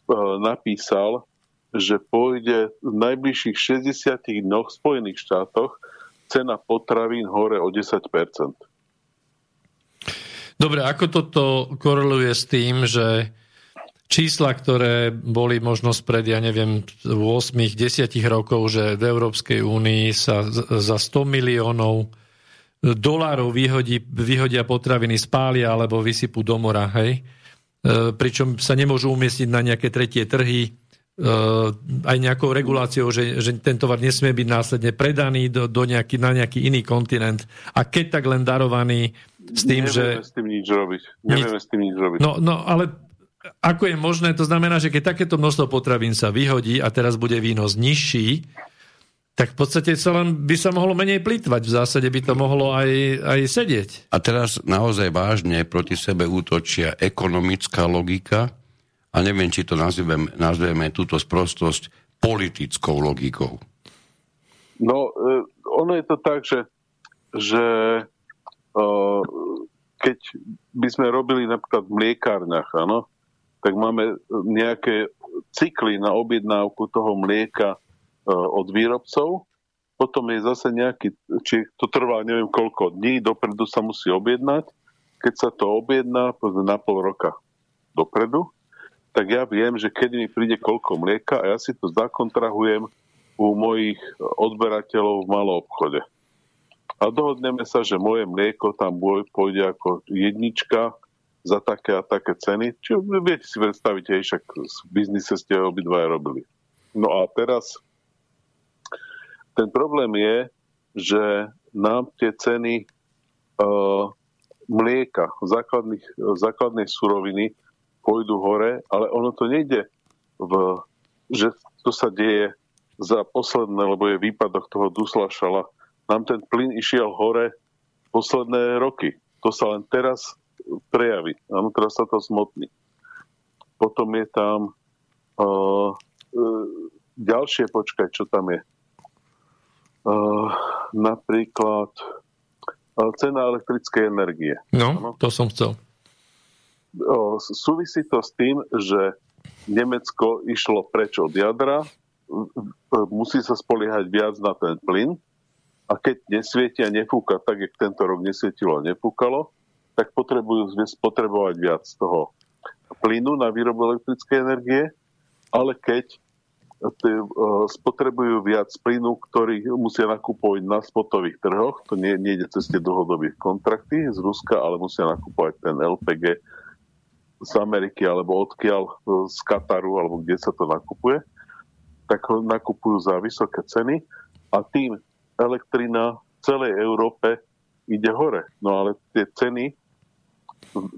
o, napísal, že pôjde v najbližších 60 dňoch v Spojených štátoch cena potravín hore o 10% Dobre, ako toto koreluje s tým, že čísla, ktoré boli možno spred, ja neviem, 8-10 rokov, že v Európskej únii sa za 100 miliónov dolárov vyhodí, vyhodia potraviny, spália alebo vysypú do mora, hej? E, pričom sa nemôžu umiestniť na nejaké tretie trhy, e, aj nejakou reguláciou, že, že ten tovar nesmie byť následne predaný do, do nejaký, na nejaký iný kontinent. A keď tak len darovaný s tým, Nevieme že... s tým nič robiť. Nevieme nič... s tým nič robiť. No, no, ale ako je možné, to znamená, že keď takéto množstvo potravín sa vyhodí a teraz bude výnos nižší, tak v podstate sa len by sa mohlo menej plýtvať. V zásade by to mohlo aj, aj sedieť. A teraz naozaj vážne proti sebe útočia ekonomická logika a neviem, či to nazveme, nazveme túto sprostosť politickou logikou. No, e, ono je to tak, že, že e, keď by sme robili napríklad v mliekárniach, áno, tak máme nejaké cykly na objednávku toho mlieka od výrobcov, potom je zase nejaký, či to trvá neviem koľko dní, dopredu sa musí objednať. Keď sa to objedná, povedzme na pol roka dopredu, tak ja viem, že keď mi príde koľko mlieka a ja si to zakontrahujem u mojich odberateľov v malom obchode. A dohodneme sa, že moje mlieko tam pôjde ako jednička za také a také ceny. Čiže viete si predstaviť, aj však v biznise ste obidvaja robili. No a teraz ten problém je, že nám tie ceny uh, mlieka, základných, základnej suroviny pôjdu hore, ale ono to nejde, v, že to sa deje za posledné, lebo je výpadok toho dusla šala. Nám ten plyn išiel hore posledné roky. To sa len teraz prejaví. Áno, teraz sa to zmotní. Potom je tam uh, uh, ďalšie, počkaj, čo tam je. Uh, napríklad uh, cena elektrickej energie. No, ano? to som chcel. Súvisí to s tým, že Nemecko išlo preč od jadra, musí sa spoliehať viac na ten plyn a keď nesvietia nefúka tak, jak tento rok nesvietilo nefúkalo, tak potrebujú spotrebovať viac toho plynu na výrobu elektrickej energie, ale keď spotrebujú viac plynu, ktorý musia nakupovať na spotových trhoch. To nie, nie ide cez tie dlhodobé kontrakty z Ruska, ale musia nakupovať ten LPG z Ameriky alebo odkiaľ e, z Kataru alebo kde sa to nakupuje. Tak ho nakupujú za vysoké ceny a tým elektrina v celej Európe ide hore. No ale tie ceny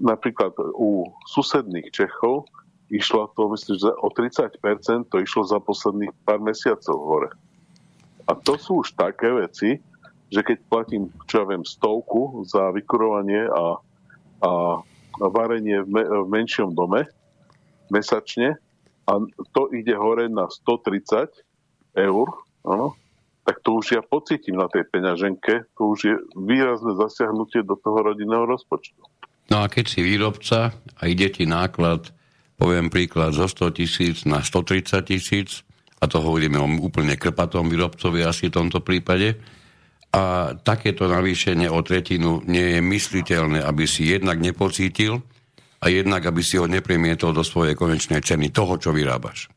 napríklad u susedných Čechov išlo to, myslím, že o 30% to išlo za posledných pár mesiacov hore. A to sú už také veci, že keď platím, čo ja viem, stovku za vykurovanie a, a varenie v, me, v menšom dome mesačne a to ide hore na 130 eur, ano, tak to už ja pocítim na tej peňaženke, to už je výrazné zasiahnutie do toho rodinného rozpočtu. No a keď si výrobca a ide ti náklad poviem príklad, zo 100 tisíc na 130 tisíc, a to hovoríme o úplne krpatom výrobcovi asi v tomto prípade, a takéto navýšenie o tretinu nie je mysliteľné, aby si jednak nepocítil a jednak, aby si ho nepremietol do svojej konečnej ceny toho, čo vyrábaš.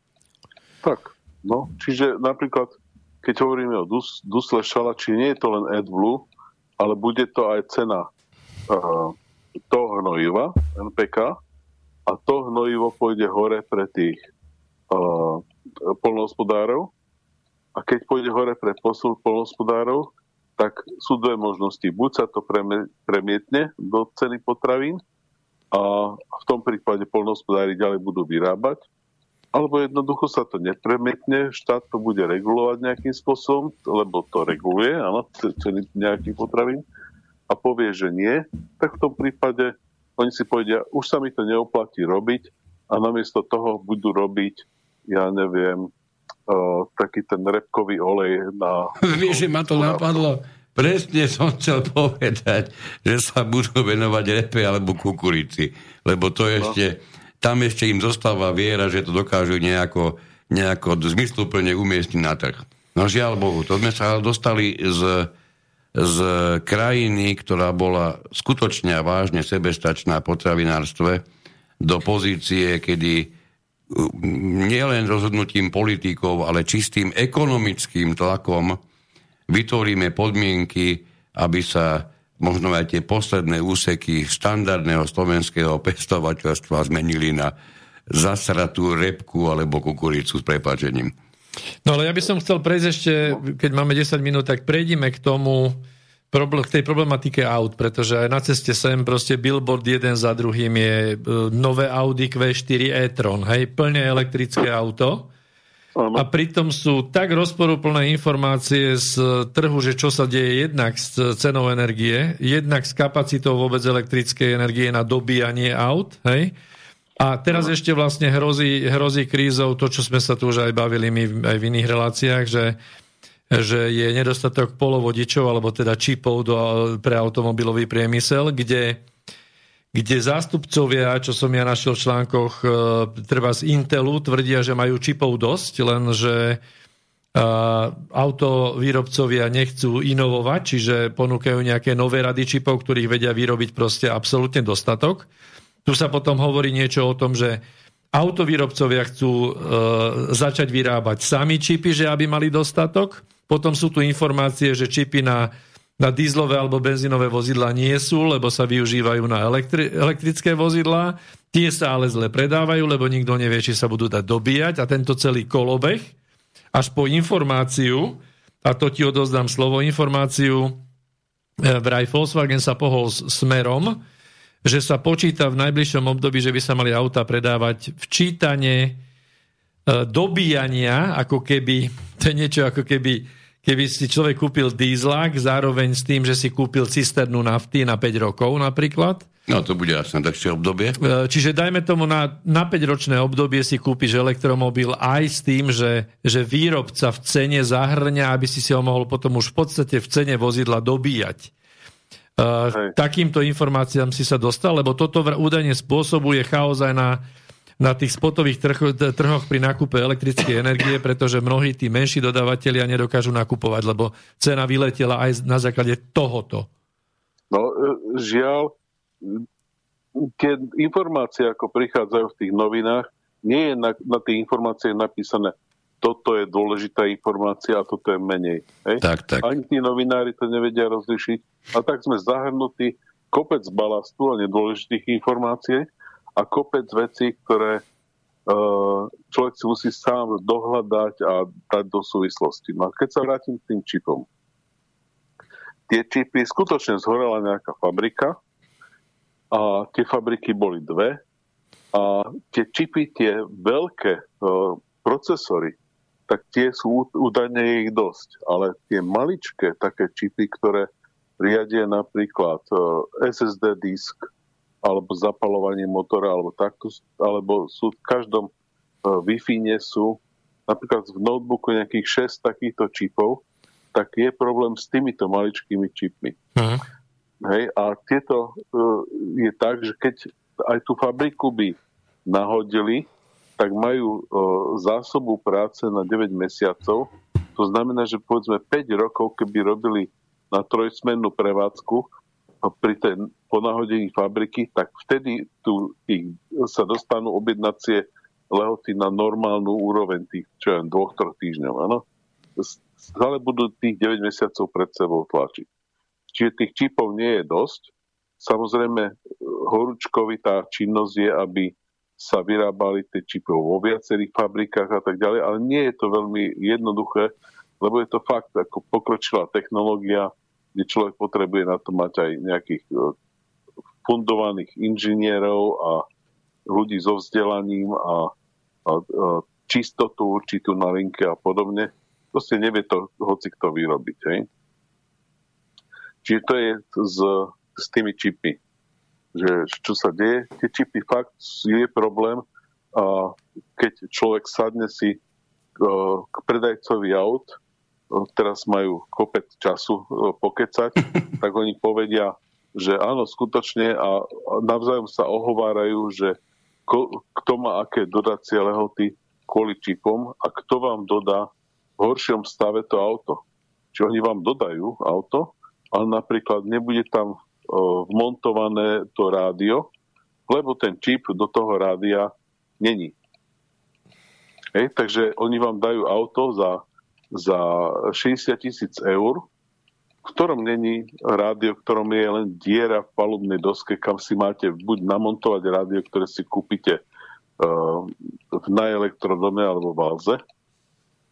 Tak, no, čiže napríklad, keď hovoríme o dus, dusle šala, či nie je to len AdBlue, ale bude to aj cena uh, toho hnojiva, NPK, a to hnojivo pôjde hore pre tých uh, polnohospodárov a keď pôjde hore pre posul polnohospodárov, tak sú dve možnosti. Buď sa to premietne do ceny potravín a v tom prípade polnohospodári ďalej budú vyrábať, alebo jednoducho sa to nepremietne, štát to bude regulovať nejakým spôsobom, lebo to reguluje, áno, ceny nejakých potravín a povie, že nie, tak v tom prípade oni si povedia, už sa mi to neoplatí robiť a namiesto toho budú robiť, ja neviem, uh, taký ten repkový olej na... Vieš, že ma to napadlo. Presne som chcel povedať, že sa budú venovať repe alebo kukurici, lebo to no. ešte, tam ešte im zostáva viera, že to dokážu nejako nejako zmysluplne umiestniť na trh. No žiaľ Bohu, to sme sa dostali z, z krajiny, ktorá bola skutočne a vážne sebestačná v potravinárstve, do pozície, kedy nielen rozhodnutím politikov, ale čistým ekonomickým tlakom vytvoríme podmienky, aby sa možno aj tie posledné úseky štandardného slovenského pestovateľstva zmenili na zasratú repku alebo kukuricu s prepačením. No ale ja by som chcel prejsť ešte, keď máme 10 minút, tak prejdime k tomu, k tej problematike aut, pretože aj na ceste sem proste billboard jeden za druhým je e, nové Audi Q4 e-tron, hej, plne elektrické auto. A pritom sú tak rozporúplné informácie z trhu, že čo sa deje jednak s cenou energie, jednak s kapacitou vôbec elektrickej energie na dobíjanie aut, hej, a teraz no. ešte vlastne hrozí, hrozí krízou to, čo sme sa tu už aj bavili my aj v iných reláciách, že, že je nedostatok polovodičov, alebo teda čipov do, pre automobilový priemysel, kde, kde zástupcovia, čo som ja našiel v článkoch, e, treba z Intelu, tvrdia, že majú čipov dosť, len že e, autovýrobcovia nechcú inovovať, čiže ponúkajú nejaké nové rady čipov, ktorých vedia vyrobiť proste absolútne dostatok. Tu sa potom hovorí niečo o tom, že autovýrobcovia chcú e, začať vyrábať sami čipy, že aby mali dostatok. Potom sú tu informácie, že čipy na, na dízlové alebo benzínové vozidla nie sú, lebo sa využívajú na elektri- elektrické vozidlá. Tie sa ale zle predávajú, lebo nikto nevie, či sa budú dať dobíjať. A tento celý kolobeh, až po informáciu, a to ti odozdám slovo, informáciu, e, vraj Volkswagen sa pohol smerom, že sa počíta v najbližšom období, že by sa mali auta predávať v čítane e, dobíjania, ako keby, to je niečo ako keby, keby si človek kúpil dízlak, zároveň s tým, že si kúpil cisternu nafty na 5 rokov napríklad. No to bude asi na takšie obdobie. E, čiže dajme tomu na, na 5-ročné obdobie si kúpiš elektromobil aj s tým, že, že výrobca v cene zahrňa, aby si si ho mohol potom už v podstate v cene vozidla dobíjať. Hej. Takýmto informáciám si sa dostal, lebo toto údajne spôsobuje chaos aj na, na tých spotových trh, trhoch pri nákupe elektrickej energie, pretože mnohí tí menší dodávateľia nedokážu nakupovať, lebo cena vyletela aj na základe tohoto. No, e, žiaľ, tie informácie, ako prichádzajú v tých novinách, nie je na, na tých informáciách napísané toto je dôležitá informácia a toto je menej. Hej? Tak, tak. Ani tí novinári to nevedia rozlišiť. A tak sme zahrnutí kopec balastu a nedôležitých informácií a kopec vecí, ktoré uh, človek si musí sám dohľadať a dať do súvislosti. No a keď sa vrátim k tým čipom. Tie čipy, skutočne zhorela nejaká fabrika a tie fabriky boli dve a tie čipy, tie veľké uh, procesory, tak tie sú údajne ich dosť. Ale tie maličké také čipy, ktoré riadia napríklad e, SSD disk alebo zapalovanie motora alebo takto, alebo sú v každom e, Wi-Fi sú napríklad v notebooku nejakých 6 takýchto čipov, tak je problém s týmito maličkými čipmi. Uh-huh. Hej, a tieto uh, je tak, že keď aj tú fabriku by nahodili, tak majú zásobu práce na 9 mesiacov. To znamená, že povedzme 5 rokov, keby robili na trojsmennú prevádzku pri tej ponahodení fabriky, tak vtedy tu ich, sa dostanú objednacie lehoty na normálnu úroveň tých, čo je dvoch, troch týždňov. Stále budú tých 9 mesiacov pred sebou tlačiť. Čiže tých čipov nie je dosť. Samozrejme, horúčkovitá činnosť je, aby sa vyrábali tie čipy vo viacerých fabrikách a tak ďalej, ale nie je to veľmi jednoduché, lebo je to fakt ako pokročilá technológia, kde človek potrebuje na to mať aj nejakých e, fundovaných inžinierov a ľudí so vzdelaním a, a, a čistotu určitú na linke a podobne. Proste nevie to hoci kto vyrobiť. Hej? Čiže to je s, s tými čipmi že čo sa deje. Tie čipy fakt je problém a keď človek sadne si e, k predajcovi aut, e, teraz majú kopec času e, pokecať, tak oni povedia, že áno, skutočne a navzájom sa ohovárajú, že kto má aké dodacie lehoty kvôli čipom a kto vám dodá v horšom stave to auto. Či oni vám dodajú auto, ale napríklad nebude tam vmontované to rádio, lebo ten čip do toho rádia není. Hej, takže oni vám dajú auto za, za 60 tisíc eur, v ktorom není rádio, v ktorom je len diera v palubnej doske, kam si máte buď namontovať rádio, ktoré si kúpite uh, na elektrodome alebo v Alze.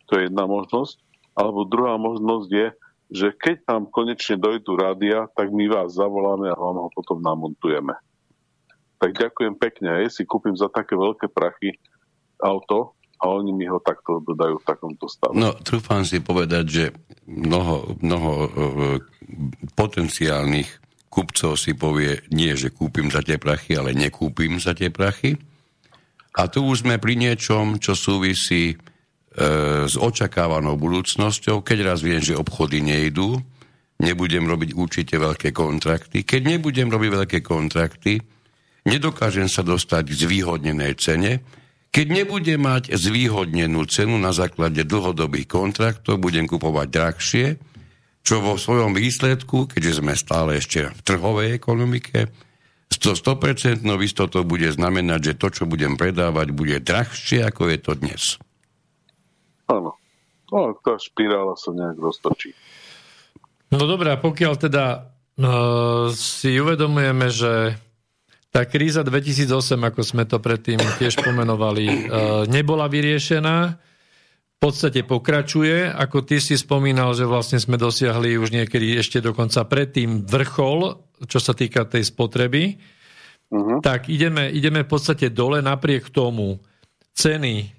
To je jedna možnosť. Alebo druhá možnosť je, že keď tam konečne dojdu rádia, tak my vás zavoláme a vám ho potom namontujeme. Tak ďakujem pekne. Ja si kúpim za také veľké prachy auto, a oni mi ho takto dodajú v takomto stave. No, trúfam si povedať, že mnoho, mnoho uh, potenciálnych kupcov si povie, nie, že kúpim za tie prachy, ale nekúpim za tie prachy. A tu už sme pri niečom, čo súvisí e, s očakávanou budúcnosťou. Keď raz viem, že obchody nejdú, nebudem robiť určite veľké kontrakty. Keď nebudem robiť veľké kontrakty, nedokážem sa dostať k zvýhodnenej cene, keď nebudem mať zvýhodnenú cenu na základe dlhodobých kontraktov, budem kupovať drahšie, čo vo svojom výsledku, keďže sme stále ešte v trhovej ekonomike, 100% istotou bude znamenať, že to, čo budem predávať, bude drahšie, ako je to dnes. Áno. No, tá špirála sa nejak roztočí. No dobré, a pokiaľ teda uh, si uvedomujeme, že tá kríza 2008, ako sme to predtým tiež pomenovali, e, nebola vyriešená. V podstate pokračuje, ako ty si spomínal, že vlastne sme dosiahli už niekedy ešte dokonca predtým vrchol, čo sa týka tej spotreby. Uh-huh. Tak ideme, ideme v podstate dole napriek tomu. Ceny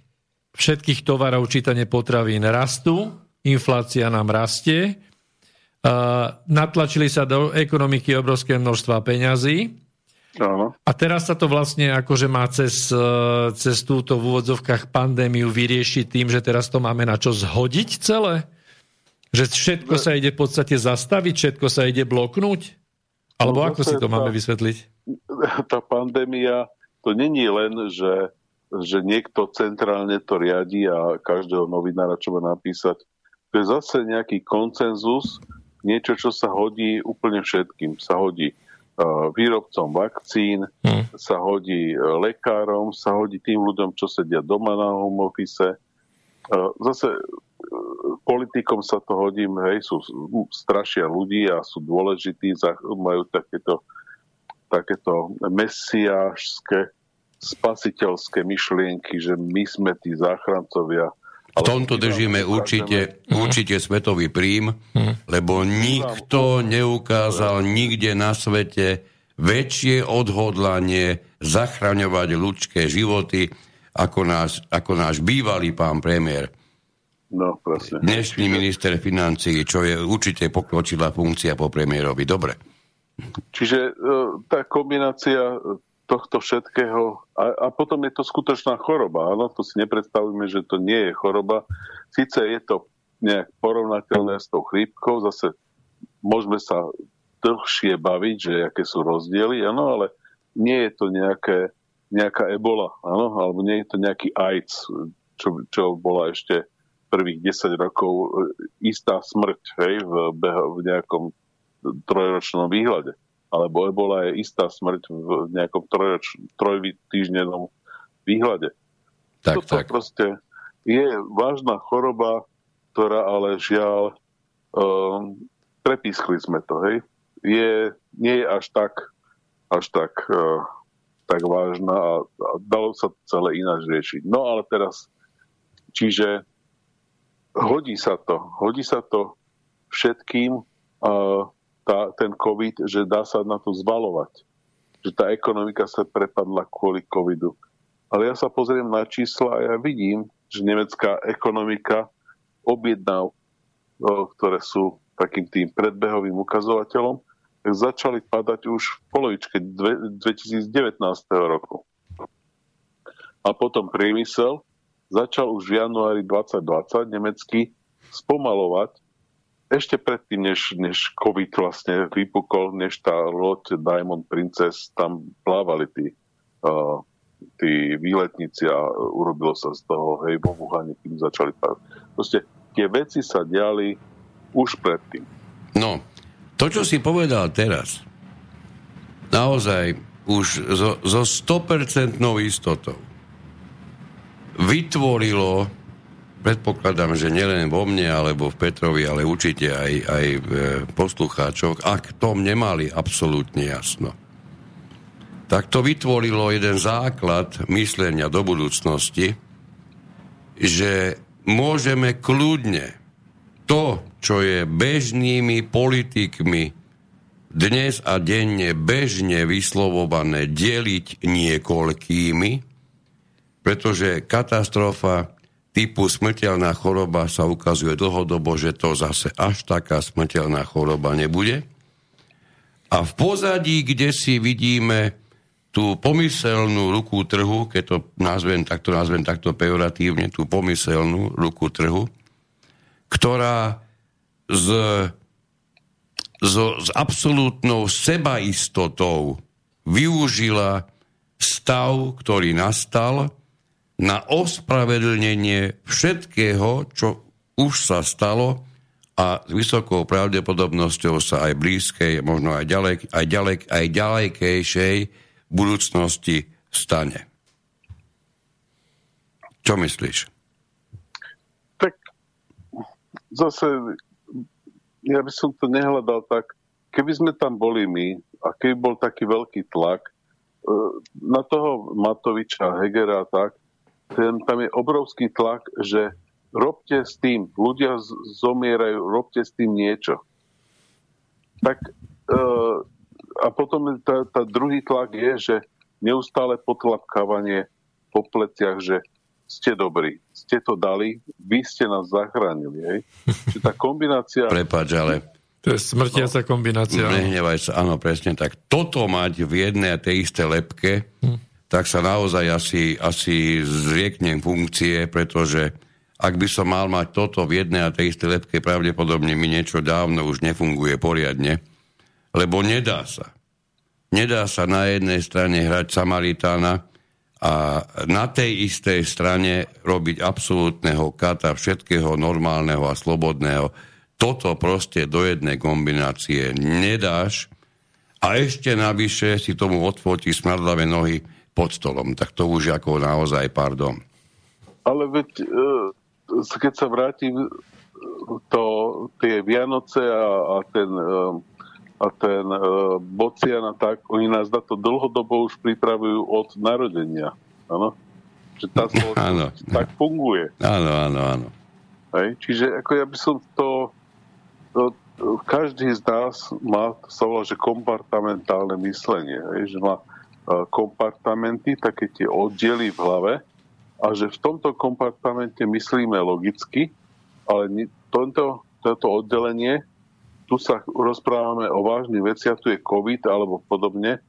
všetkých tovarov, čítanie potravín rastú, inflácia nám rastie, natlačili sa do ekonomiky obrovské množstva peňazí, Áno. A teraz sa to vlastne akože má cez, e, cez túto v úvodzovkách pandémiu vyriešiť tým, že teraz to máme na čo zhodiť celé? Že všetko sa ide v podstate zastaviť, všetko sa ide bloknúť? Alebo no, ako si to tá, máme vysvetliť? Tá pandémia, to není len, že, že niekto centrálne to riadi a každého novinára, čo má napísať. To je zase nejaký koncenzus, niečo, čo sa hodí úplne všetkým. Sa hodí výrobcom vakcín, hmm. sa hodí e, lekárom, sa hodí tým ľuďom, čo sedia doma na home office. Zase e, politikom sa to hodí, hej, sú strašia ľudí a sú dôležití, majú takéto, takéto mesiášské, spasiteľské myšlienky, že my sme tí záchrancovia v tomto držíme určite, určite svetový prím, lebo nikto neukázal nikde na svete väčšie odhodlanie zachraňovať ľudské životy ako náš, ako náš bývalý pán premiér. No, presne. Dnešný minister financí, čo je určite pokročila funkcia po premiérovi. Dobre. Čiže e, tá kombinácia tohto všetkého. A, a potom je to skutočná choroba. Áno, to si nepredstavíme, že to nie je choroba. Sice je to nejak porovnateľné s tou chrípkou, zase môžeme sa dlhšie baviť, že aké sú rozdiely, áno, ale nie je to nejaké, nejaká ebola, áno, alebo nie je to nejaký AIDS, čo, čo bola ešte prvých 10 rokov e, istá smrť hej, v, v nejakom trojročnom výhľade alebo ebola je istá smrť v nejakom troj, trojtýždňovom výhľade. Tak, Toto tak. proste je vážna choroba, ktorá ale žiaľ um, prepískli sme to, hej. Je, nie je až tak, až tak, uh, tak vážna a, a dalo sa to celé ináč riešiť. No ale teraz, čiže hodí sa to, hodí sa to všetkým, uh, tá, ten COVID, že dá sa na to zvalovať. Že tá ekonomika sa prepadla kvôli covidu. Ale ja sa pozriem na čísla a ja vidím, že nemecká ekonomika objedná, ktoré sú takým tým predbehovým ukazovateľom, tak začali padať už v polovičke 2019 roku. A potom priemysel začal už v januári 2020 nemecký spomalovať ešte predtým, než, než COVID vlastne vypukol, než tá loď Diamond Princess, tam plávali tí uh, tí výletníci a urobilo sa z toho, hej, vo Wuhane, kým začali Proste tie veci sa diali už predtým. No, to, čo si povedal teraz, naozaj už zo, zo 100% istotou vytvorilo, predpokladám, že nielen vo mne, alebo v Petrovi, ale určite aj, aj v poslucháčoch, ak tom nemali absolútne jasno, tak to vytvorilo jeden základ myslenia do budúcnosti, že môžeme kľudne to, čo je bežnými politikmi dnes a denne bežne vyslovované deliť niekoľkými, pretože katastrofa typu smrteľná choroba sa ukazuje dlhodobo, že to zase až taká smrteľná choroba nebude. A v pozadí, kde si vidíme tú pomyselnú ruku trhu, keď to nazvem takto, nazvem takto pejoratívne, tú pomyselnú ruku trhu, ktorá s, s, s absolútnou sebaistotou využila stav, ktorý nastal na ospravedlnenie všetkého, čo už sa stalo a s vysokou pravdepodobnosťou sa aj blízkej, možno aj, ďalek, aj, ďalek, aj ďalekejšej budúcnosti stane. Čo myslíš? Tak zase ja by som to nehľadal tak, keby sme tam boli my a keby bol taký veľký tlak e, na toho Matoviča, Hegera tak, ten, tam je obrovský tlak, že robte s tým, ľudia zomierajú, robte s tým niečo. Tak e, a potom tá, tá druhý tlak je, že neustále potlapkávanie po pleciach, že ste dobrí, ste to dali, vy ste nás zachránili. Hej? Čiže tá kombinácia... Prepač, ale... To je smrtiaca no, kombinácia. Nehnevaj sa, áno, presne tak. Toto mať v jednej a tej isté lepke, hm. Tak sa naozaj asi, asi zrieknem funkcie, pretože ak by som mal mať toto v jednej a tej istej lepke, pravdepodobne mi niečo dávno už nefunguje poriadne lebo nedá sa. Nedá sa na jednej strane hrať Samaritána a na tej istej strane robiť absolútneho kata všetkého normálneho a slobodného. Toto proste do jednej kombinácie nedáš a ešte navyše si tomu odfotí smradlavé nohy pod stolom. Tak to už ako naozaj pardon. Ale veď, e, keď sa vrátim, to, tie Vianoce a, a ten e, a ten e, Bocian a tak, oni nás na to dlhodobo už pripravujú od narodenia. Áno? Že tá spoločnosť tak funguje. Áno, áno, áno. Hej? Čiže ako ja by som to, to každý z nás má, to sa volá, že kompartamentálne myslenie. Hej? Že má kompartamenty, také tie oddiely v hlave a že v tomto kompartamente myslíme logicky, ale toto, toto oddelenie tu sa rozprávame o vážnych veciach, tu je COVID alebo podobne,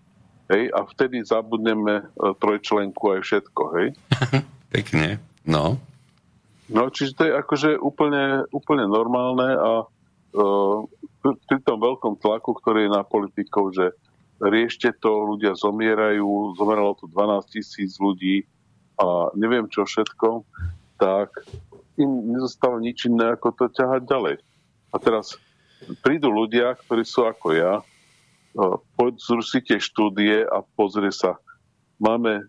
hej, a vtedy zabudneme e, trojčlenku aj všetko, hej. Pekne, no. No, čiže to je akože úplne, úplne normálne a uh, pri tom veľkom tlaku, ktorý je na politikov, že riešte to, ľudia zomierajú, zomieralo tu 12 tisíc ľudí a neviem čo všetko, tak im nezostalo nič iné, ako to ťahať ďalej. A teraz prídu ľudia, ktorí sú ako ja, si tie štúdie a pozrie sa. Máme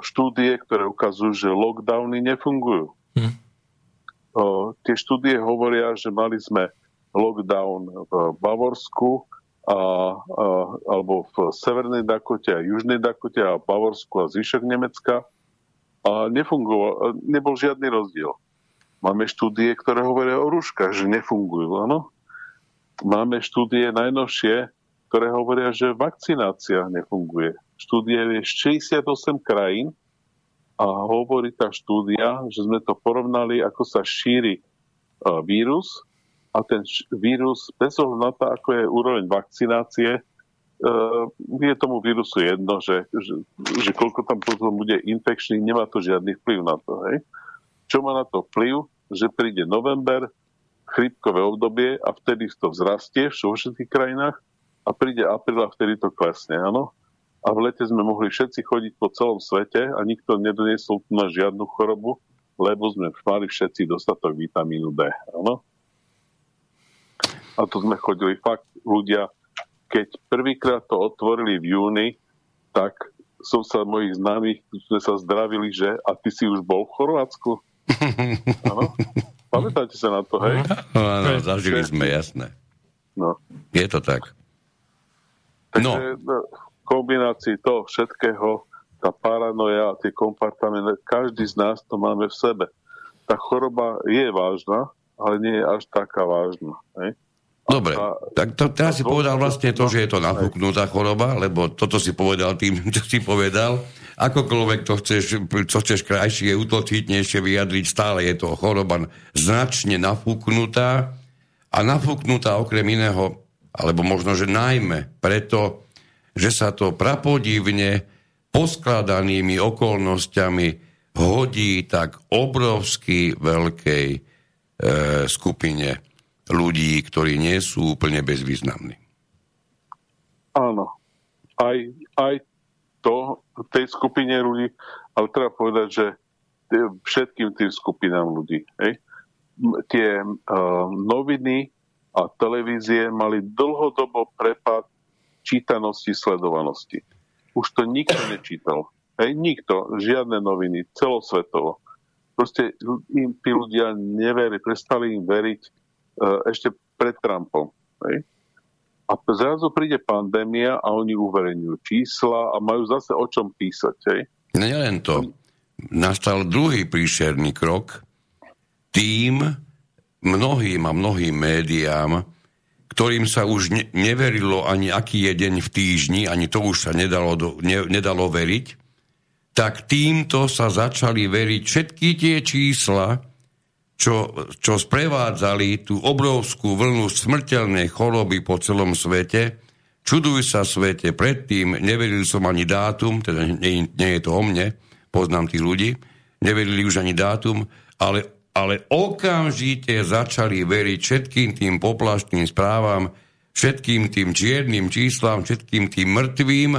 štúdie, ktoré ukazujú, že lockdowny nefungujú. Hm. Tie štúdie hovoria, že mali sme lockdown v Bavorsku a, a, alebo v Severnej Dakote a Južnej Dakote a Bavorsku a zvyšok Nemecka a nefungoval, nebol žiadny rozdiel. Máme štúdie, ktoré hovoria o rúškach, že nefungujú, áno? máme štúdie najnovšie, ktoré hovoria, že vakcinácia nefunguje. Štúdie je 68 krajín a hovorí tá štúdia, že sme to porovnali, ako sa šíri vírus a ten vírus, bez ohľadu na to, ako je úroveň vakcinácie, e, je tomu vírusu jedno, že, že, že koľko tam potom bude infekčný, nemá to žiadny vplyv na to. Hej? Čo má na to vplyv? Že príde november, chrypkové obdobie a vtedy to vzrastie vo všetkých krajinách a príde apríl a vtedy to klesne, áno? a v lete sme mohli všetci chodiť po celom svete a nikto nedoniesol na žiadnu chorobu, lebo sme mali všetci dostatok vitamínu D. Áno? A to sme chodili fakt ľudia, keď prvýkrát to otvorili v júni, tak som sa mojich známych, sme sa zdravili, že a ty si už bol v Chorvátsku? Áno? Pamätáte sa na to, hej? No, áno, zažili sme, jasné. No. Je to tak. Takže no. kombinácii toho všetkého, tá paranoja a tie kompartamenty, každý z nás to máme v sebe. Tá choroba je vážna, ale nie je až taká vážna. Hej? Dobre, tak to, teraz si povedal vlastne to, že je to nafúknutá choroba, lebo toto si povedal tým, čo si povedal. Akokoľvek to chceš, čo chceš krajšie, utotitnejšie vyjadriť, stále je to choroba značne nafúknutá a nafúknutá okrem iného, alebo možno, že najmä preto, že sa to prapodivne poskladanými okolnostiami hodí tak obrovsky veľkej e, skupine ľudí, ktorí nie sú úplne bezvýznamní. Áno. Aj, aj to tej skupine ľudí, ale treba povedať, že všetkým tým skupinám ľudí. Hej? Tie uh, noviny a televízie mali dlhodobo prepad čítanosti, sledovanosti. Už to nikto nečítal. Hej, nikto, žiadne noviny, celosvetovo. Proste im tí ľudia neverili, prestali im veriť ešte pred Trumpom. Hej? A zrazu príde pandémia a oni uverejňujú čísla a majú zase o čom písať. Hej? Nielen to. Nastal druhý príšerný krok tým mnohým a mnohým médiám, ktorým sa už ne, neverilo ani aký je deň v týždni, ani to už sa nedalo, do, ne, nedalo veriť, tak týmto sa začali veriť všetky tie čísla, čo, čo sprevádzali tú obrovskú vlnu smrteľnej choroby po celom svete. Čuduj sa svete, predtým neveril som ani dátum, teda nie, nie je to o mne, poznám tých ľudí, neverili už ani dátum, ale, ale okamžite začali veriť všetkým tým poplaštným správam, všetkým tým čiernym číslam, všetkým tým mŕtvým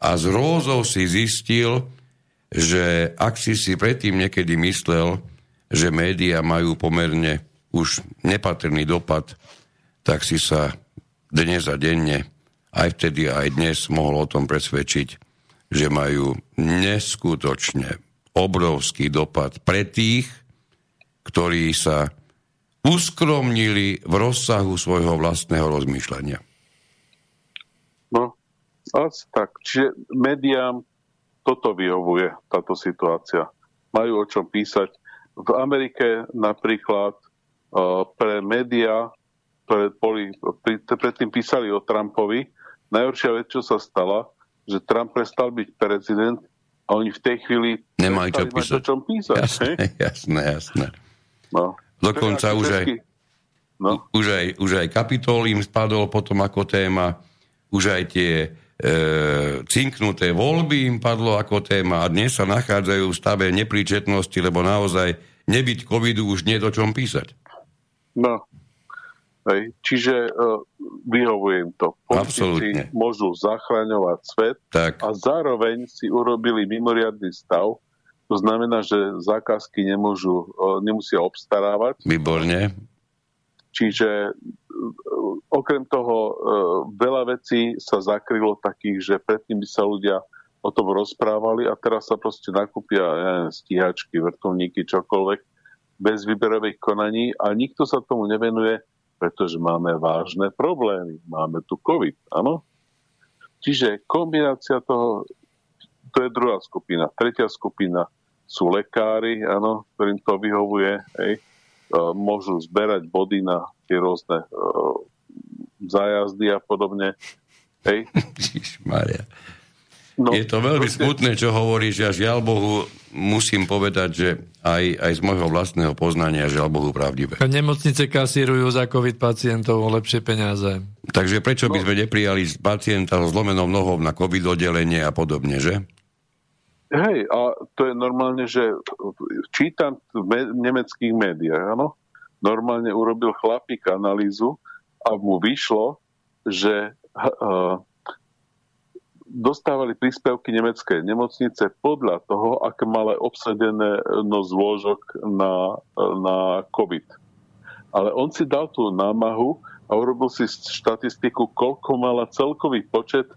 a z rózov si zistil, že ak si si predtým niekedy myslel, že médiá majú pomerne už nepatrný dopad, tak si sa dnes a denne, aj vtedy aj dnes mohol o tom presvedčiť, že majú neskutočne obrovský dopad pre tých, ktorí sa uskromnili v rozsahu svojho vlastného rozmýšľania. No, asi tak. Čiže médiám toto vyhovuje, táto situácia. Majú o čom písať v Amerike napríklad uh, pre médiá, ktoré boli, predtým písali o Trumpovi, najhoršia vec, čo sa stala, že Trump prestal byť prezident a oni v tej chvíli nemajú čo písať. o čom písať. Jasné, jasné, jasné. No. Dokonca už aj, no. už, aj, už aj kapitol im spadol potom ako téma, už aj tie e, cinknuté voľby im padlo ako téma a dnes sa nachádzajú v stave nepríčetnosti, lebo naozaj nebyť covidu už nie do čom písať. No, hej. čiže uh, vyhovujem to. Politici môžu zachraňovať svet tak. a zároveň si urobili mimoriadný stav, to znamená, že zákazky nemôžu, uh, nemusia obstarávať. Výborne. Čiže okrem toho e, veľa vecí sa zakrylo takých, že predtým by sa ľudia o tom rozprávali a teraz sa proste nakúpia ja neviem, stíhačky, vrtulníky, čokoľvek bez výberových konaní a nikto sa tomu nevenuje, pretože máme vážne problémy. Máme tu COVID, áno? Čiže kombinácia toho, to je druhá skupina. Tretia skupina sú lekári, áno, ktorým to vyhovuje, hej, e, môžu zberať body na tie rôzne uh, zájazdy a podobne. Hej. Maria. No, je to veľmi proste... smutné, čo hovoríš. Ja žiaľ Bohu musím povedať, že aj, aj z môjho vlastného poznania žiaľ Bohu pravdivé. Nemocnice kasírujú za COVID pacientov o lepšie peniaze. Takže prečo by no. sme neprijali pacienta so zlomenou nohou na COVID oddelenie a podobne, že? Hej, a to je normálne, že čítam v me- nemeckých médiách, áno, normálne urobil chlapík analýzu a mu vyšlo, že uh, dostávali príspevky nemecké nemocnice podľa toho, aké mali obsadené no zložok na, na COVID. Ale on si dal tú námahu a urobil si štatistiku, koľko mala celkový počet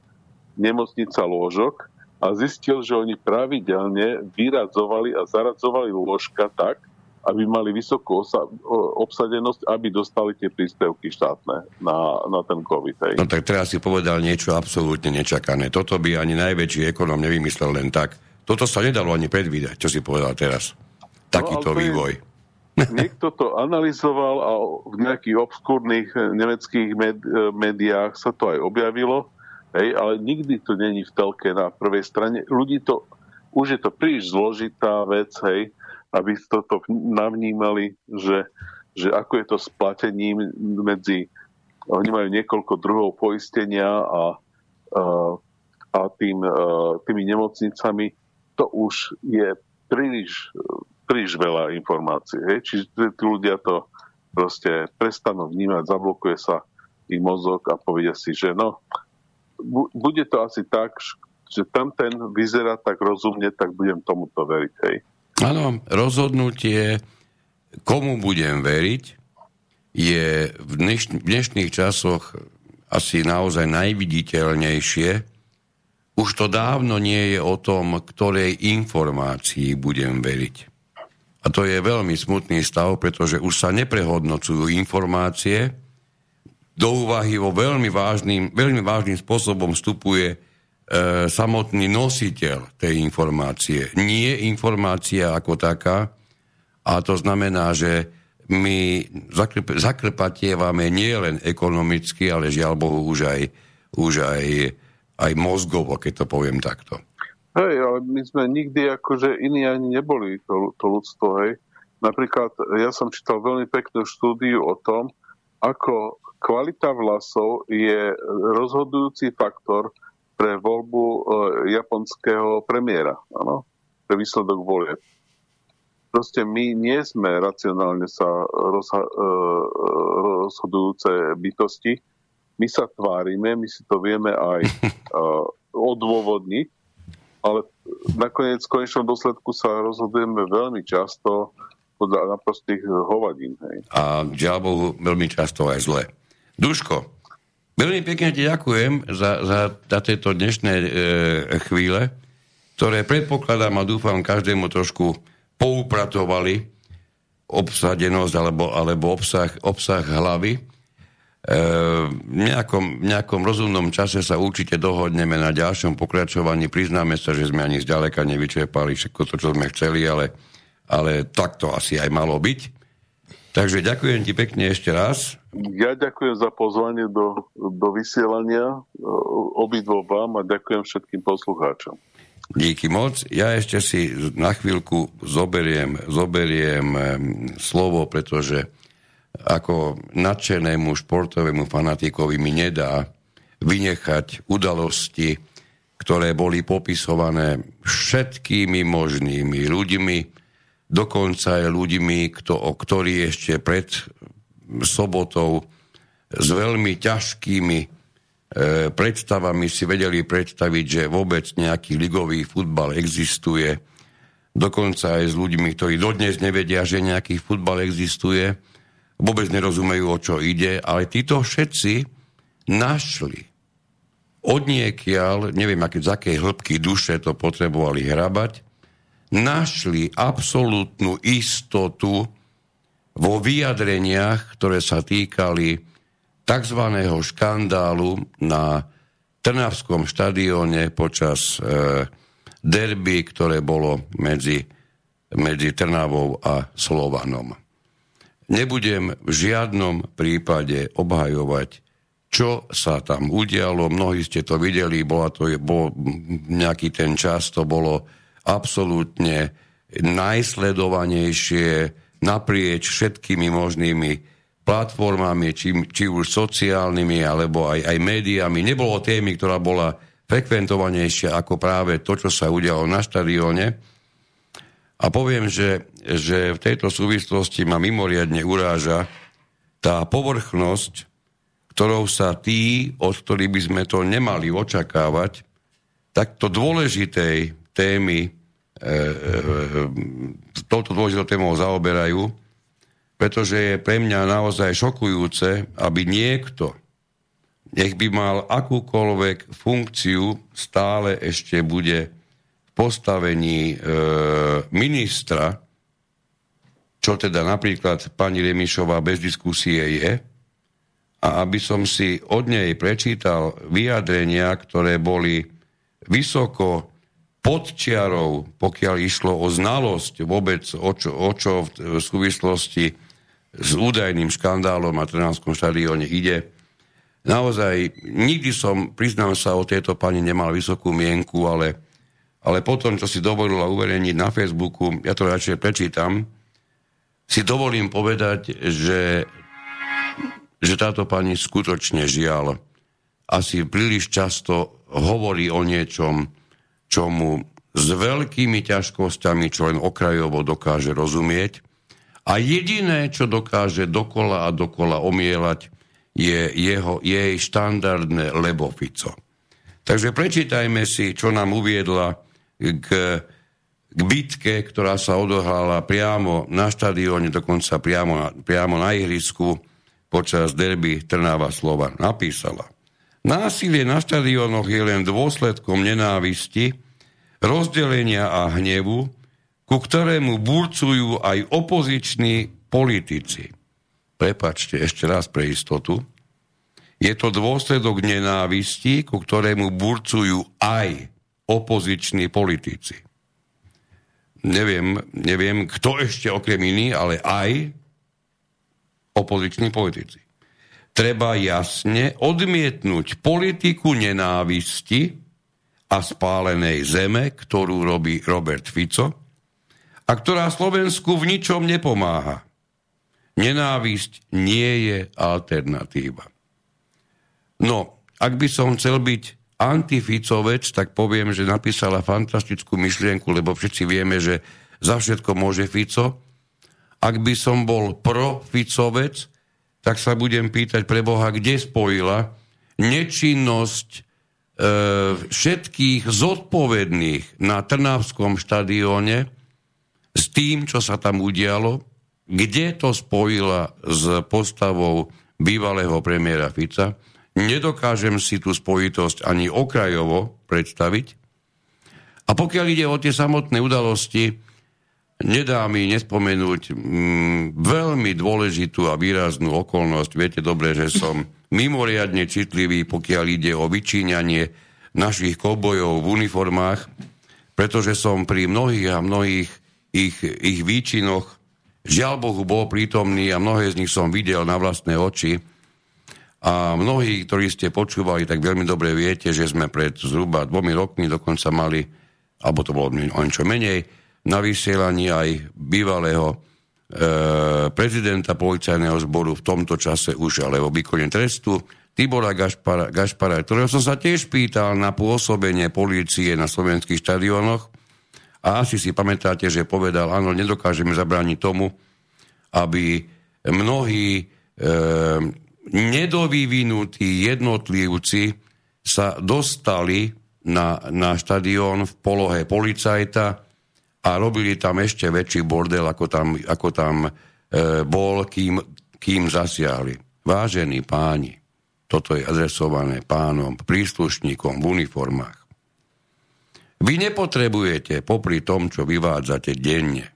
nemocnica lôžok a zistil, že oni pravidelne vyradzovali a zaradzovali lôžka tak, aby mali vysokú osa- obsadenosť, aby dostali tie príspevky štátne na, na ten COVID. Hej. No tak teraz si povedal niečo absolútne nečakané. Toto by ani najväčší ekonom nevymyslel len tak. Toto sa nedalo ani predvídať, čo si povedal teraz. Takýto no, vývoj. Niekto to analyzoval a v nejakých obskúrnych nemeckých med- médiách sa to aj objavilo, hej, ale nikdy to není v telke na prvej strane. Ľudí to, už je to príliš zložitá vec, hej, aby toto navnímali, že, že ako je to s platením medzi, oni majú niekoľko druhov poistenia a, a, a tým, a, tými nemocnicami, to už je príliš, príliš veľa informácií. Hej? Čiže tí ľudia to proste prestanú vnímať, zablokuje sa ich mozog a povedia si, že no, bude to asi tak, že tam ten vyzerá tak rozumne, tak budem tomuto veriť. Hej. Áno, rozhodnutie, komu budem veriť, je v, dneš- v dnešných časoch asi naozaj najviditeľnejšie. Už to dávno nie je o tom, ktorej informácii budem veriť. A to je veľmi smutný stav, pretože už sa neprehodnocujú informácie. Do úvahy vo veľmi vážnym, veľmi vážnym spôsobom vstupuje samotný nositeľ tej informácie, nie informácia ako taká. A to znamená, že my zakrp- zakrpatievame nie len ekonomicky, ale žiaľ Bohu už aj, už aj, aj mozgovo, keď to poviem takto. Hej, ale my sme nikdy akože iní ani neboli to, to ľudstvo, hej. Napríklad ja som čítal veľmi peknú štúdiu o tom, ako kvalita vlasov je rozhodujúci faktor pre voľbu e, japonského premiéra, áno, pre výsledok volie. Proste my nie sme racionálne sa rozha- e, rozhodujúce bytosti, my sa tvárime, my si to vieme aj e, odôvodniť, ale nakoniec v konečnom dôsledku sa rozhodujeme veľmi často podľa naprostých hovadín. Hej. A žiaľ Bohu, veľmi často aj zle. Duško, Veľmi pekne ti ďakujem za, za, za tieto dnešné e, chvíle, ktoré predpokladám a dúfam každému trošku poupratovali obsadenosť alebo, alebo obsah, obsah hlavy. E, v nejakom, nejakom rozumnom čase sa určite dohodneme na ďalšom pokračovaní. Priznáme sa, že sme ani zďaleka nevyčerpali všetko to, čo sme chceli, ale, ale tak to asi aj malo byť. Takže ďakujem ti pekne ešte raz. Ja ďakujem za pozvanie do, do vysielania obidvo vám a ďakujem všetkým poslucháčom. Díky moc. Ja ešte si na chvíľku zoberiem, zoberiem slovo, pretože ako nadšenému športovému fanatikovi mi nedá vynechať udalosti, ktoré boli popisované všetkými možnými ľuďmi, dokonca aj ľuďmi, kto, ktorí ešte pred sobotou s veľmi ťažkými e, predstavami si vedeli predstaviť, že vôbec nejaký ligový futbal existuje. Dokonca aj s ľuďmi, ktorí dodnes nevedia, že nejaký futbal existuje, vôbec nerozumejú, o čo ide, ale títo všetci našli odniekiaľ, neviem, aké, z akej hĺbky duše to potrebovali hrabať, našli absolútnu istotu vo vyjadreniach, ktoré sa týkali tzv. škandálu na Trnavskom štadióne počas e, derby, ktoré bolo medzi, medzi Trnavou a Slovanom. Nebudem v žiadnom prípade obhajovať, čo sa tam udialo. Mnohí ste to videli, bola to, bol nejaký ten čas, to bolo absolútne najsledovanejšie naprieč všetkými možnými platformami, či, či už sociálnymi, alebo aj, aj médiami. Nebolo témy, ktorá bola frekventovanejšia ako práve to, čo sa udialo na štadióne. A poviem, že, že v tejto súvislosti ma mimoriadne uráža tá povrchnosť, ktorou sa tí, od ktorých by sme to nemali očakávať, takto dôležitej témy, e, e, touto dôležitou témou zaoberajú, pretože je pre mňa naozaj šokujúce, aby niekto, nech by mal akúkoľvek funkciu, stále ešte bude v postavení e, ministra, čo teda napríklad pani Remišová bez diskusie je, a aby som si od nej prečítal vyjadrenia, ktoré boli vysoko pod čiarou, pokiaľ išlo o znalosť vôbec, o čo, o čo v súvislosti s údajným škandálom a Trnánskom štadióne ide. Naozaj, nikdy som, priznám sa, o tejto pani nemal vysokú mienku, ale, ale potom, čo si dovolila uverejniť na Facebooku, ja to radšej prečítam, si dovolím povedať, že že táto pani skutočne žiaľ asi príliš často hovorí o niečom, čo mu s veľkými ťažkosťami, čo len okrajovo dokáže rozumieť. A jediné, čo dokáže dokola a dokola omielať, je jeho, jej štandardné lebofico. Takže prečítajme si, čo nám uviedla k, k bitke, ktorá sa odohrala priamo na štadióne, dokonca priamo na, priamo na ihrisku, počas derby Trnava Slova napísala. Násilie na štadionoch je len dôsledkom nenávisti, rozdelenia a hnevu, ku ktorému burcujú aj opoziční politici. Prepačte ešte raz pre istotu. Je to dôsledok nenávisti, ku ktorému burcujú aj opoziční politici. Neviem, neviem, kto ešte okrem iný, ale aj opoziční politici. Treba jasne odmietnúť politiku nenávisti a spálenej zeme, ktorú robí Robert Fico a ktorá Slovensku v ničom nepomáha. Nenávisť nie je alternatíva. No, ak by som chcel byť antificovec, tak poviem, že napísala fantastickú myšlienku, lebo všetci vieme, že za všetko môže Fico, ak by som bol pro-Ficovec, tak sa budem pýtať pre Boha, kde spojila nečinnosť všetkých zodpovedných na Trnavskom štadióne s tým, čo sa tam udialo, kde to spojila s postavou bývalého premiéra Fica. Nedokážem si tú spojitosť ani okrajovo predstaviť. A pokiaľ ide o tie samotné udalosti, Nedá mi nespomenúť mm, veľmi dôležitú a výraznú okolnosť. Viete dobre, že som mimoriadne citlivý, pokiaľ ide o vyčíňanie našich kobojov v uniformách, pretože som pri mnohých a mnohých ich, ich výčinoch žiaľ Bohu bol prítomný a mnohé z nich som videl na vlastné oči. A mnohí, ktorí ste počúvali, tak veľmi dobre viete, že sme pred zhruba dvomi rokmi dokonca mali, alebo to bolo o niečo menej, na vysielaní aj bývalého prezidenta policajného zboru v tomto čase už ale o výkone trestu Tibora Gašpara, Gašpara, ktorého som sa tiež pýtal na pôsobenie polície na slovenských štadiónoch a asi si pamätáte, že povedal, áno, nedokážeme zabrániť tomu, aby mnohí e, nedovyvinutí jednotlivci sa dostali na, na štadión v polohe policajta, a robili tam ešte väčší bordel, ako tam, ako tam e, bol, kým, kým zasiahli. Vážení páni, toto je adresované pánom, príslušníkom v uniformách. Vy nepotrebujete, popri tom, čo vyvádzate denne,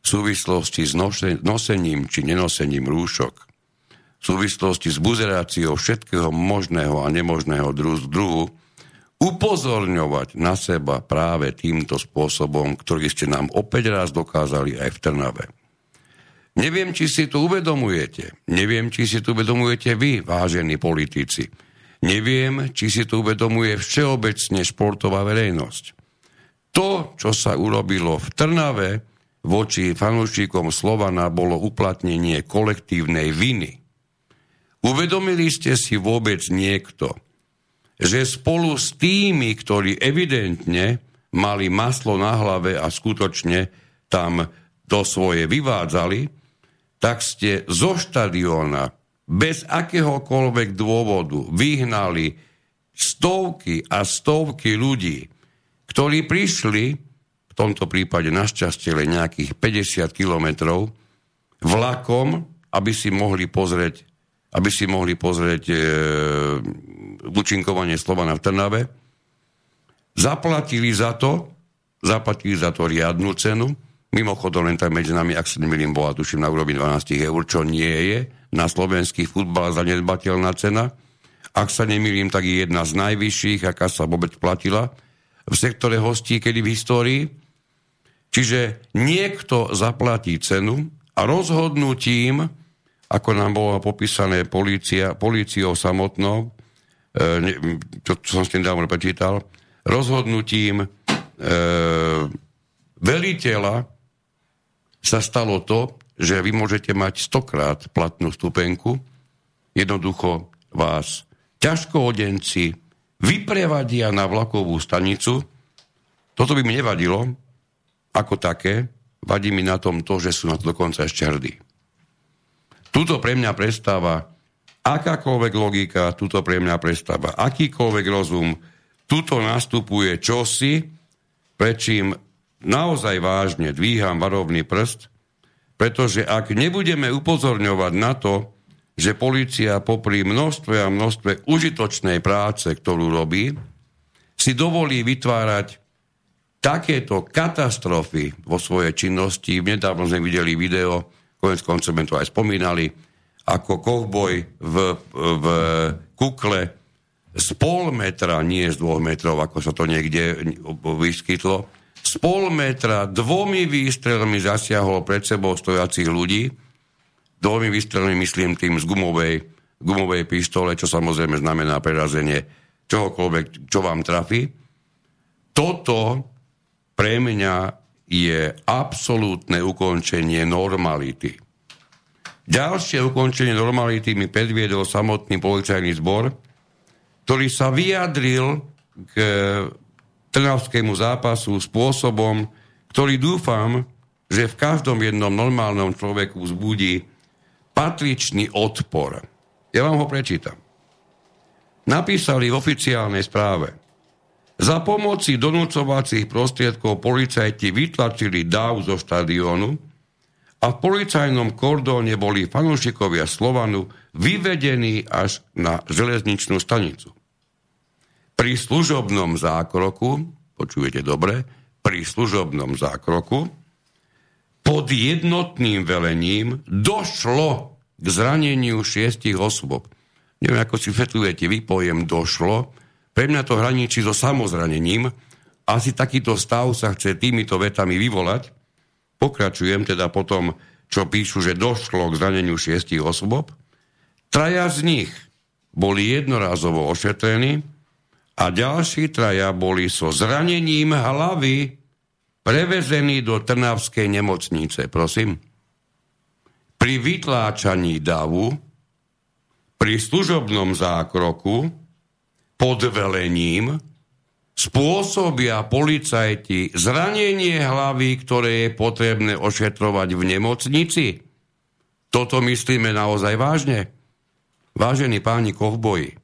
v súvislosti s nosením či nenosením rúšok, v súvislosti s buzeráciou všetkého možného a nemožného druhu, upozorňovať na seba práve týmto spôsobom, ktorý ste nám opäť raz dokázali aj v Trnave. Neviem, či si to uvedomujete. Neviem, či si to uvedomujete vy, vážení politici. Neviem, či si to uvedomuje všeobecne športová verejnosť. To, čo sa urobilo v Trnave voči fanúšikom Slovana, bolo uplatnenie kolektívnej viny. Uvedomili ste si vôbec niekto, že spolu s tými, ktorí evidentne mali maslo na hlave a skutočne tam to svoje vyvádzali, tak ste zo štadióna bez akéhokoľvek dôvodu vyhnali stovky a stovky ľudí, ktorí prišli, v tomto prípade našťastie len nejakých 50 kilometrov, vlakom, aby si mohli pozrieť, aby si mohli pozrieť e, účinkovanie Slovana v Trnave. Zaplatili za to, zaplatili za to riadnu cenu, mimochodom len tak medzi nami, ak sa nemýlim, bola tuším na úrovni 12 eur, čo nie je na slovenský futbal zanedbateľná cena. Ak sa nemýlim, tak je jedna z najvyšších, aká sa vôbec platila v sektore hostí, kedy v histórii. Čiže niekto zaplatí cenu a rozhodnutím, ako nám bolo popísané policia, policiou samotnou, e, čo som s tým prečítal, rozhodnutím e, veliteľa sa stalo to, že vy môžete mať stokrát platnú stupenku, jednoducho vás ťažkoodenci vyprevadia na vlakovú stanicu. Toto by mi nevadilo ako také, vadí mi na tom to, že sú na to dokonca ešte hrdí. Tuto pre mňa prestáva akákoľvek logika, tuto pre mňa prestáva akýkoľvek rozum, tuto nastupuje čosi, prečím naozaj vážne dvíham varovný prst, pretože ak nebudeme upozorňovať na to, že policia popri množstve a množstve užitočnej práce, ktorú robí, si dovolí vytvárať takéto katastrofy vo svojej činnosti. Nedávno sme videli video, konec koncov sme to aj spomínali, ako kovboj v, v kukle z pol metra, nie z dvoch metrov, ako sa to niekde vyskytlo, z pol metra dvomi výstrelmi zasiahol pred sebou stojacich ľudí. Dvomi výstrelmi myslím tým z gumovej, gumovej pištole, čo samozrejme znamená prerazenie čohokoľvek, čo vám trafí. Toto pre mňa je absolútne ukončenie normality. Ďalšie ukončenie normality mi predviedol samotný policajný zbor, ktorý sa vyjadril k trnavskému zápasu spôsobom, ktorý dúfam, že v každom jednom normálnom človeku vzbudí patričný odpor. Ja vám ho prečítam. Napísali v oficiálnej správe. Za pomoci donúcovacích prostriedkov policajti vytlačili dáv zo štadiónu a v policajnom kordóne boli fanúšikovia Slovanu vyvedení až na železničnú stanicu. Pri služobnom zákroku, počujete dobre, pri služobnom zákroku pod jednotným velením došlo k zraneniu šiestich osôb. Neviem, ako si vetujete vy pojem došlo. Pre mňa to hraničí so samozranením. Asi takýto stav sa chce týmito vetami vyvolať. Pokračujem teda potom, čo píšu, že došlo k zraneniu šiestich osôb. Traja z nich boli jednorázovo ošetrení, a ďalší traja boli so zranením hlavy prevezení do Trnavskej nemocnice. Prosím. Pri vytláčaní davu, pri služobnom zákroku, pod velením, spôsobia policajti zranenie hlavy, ktoré je potrebné ošetrovať v nemocnici? Toto myslíme naozaj vážne? Vážení páni kovboji,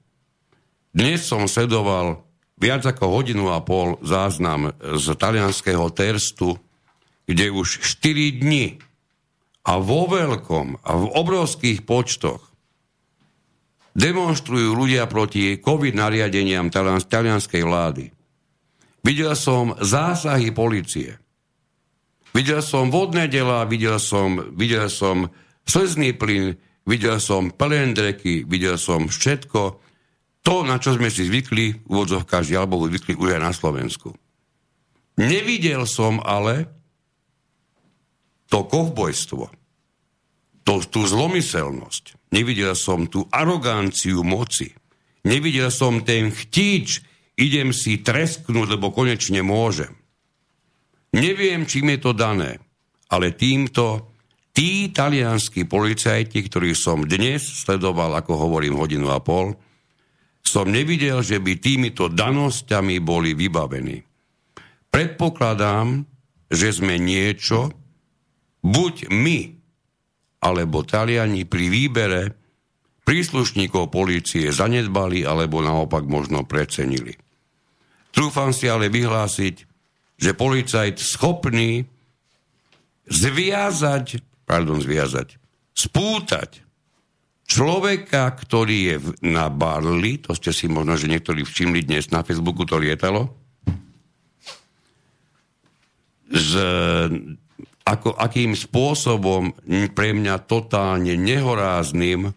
dnes som sledoval viac ako hodinu a pol záznam z talianského Terstu, kde už 4 dni a vo veľkom a v obrovských počtoch demonstrujú ľudia proti COVID nariadeniam talianskej vlády. Videl som zásahy policie. Videl som vodné dela, videl som, videl som slzný plyn, videl som pelendreky, videl som všetko, to, na čo sme si zvykli, v úvodzovkách žiaľ Bohu, zvykli už aj na Slovensku. Nevidel som ale to kovbojstvo, to, tú zlomyselnosť, nevidel som tú aroganciu moci, nevidel som ten chtíč, idem si tresknúť, lebo konečne môžem. Neviem, čím je to dané, ale týmto tí talianskí policajti, ktorých som dnes sledoval, ako hovorím, hodinu a pol, som nevidel, že by týmito danosťami boli vybavení. Predpokladám, že sme niečo, buď my, alebo Taliani pri výbere príslušníkov polície zanedbali alebo naopak možno precenili. Trúfam si ale vyhlásiť, že policajt schopný zviazať, pardon, zviazať, spútať človeka, ktorý je na Barli, to ste si možno, že niektorí všimli dnes na Facebooku, to lietalo, z, ako, akým spôsobom pre mňa totálne nehorázným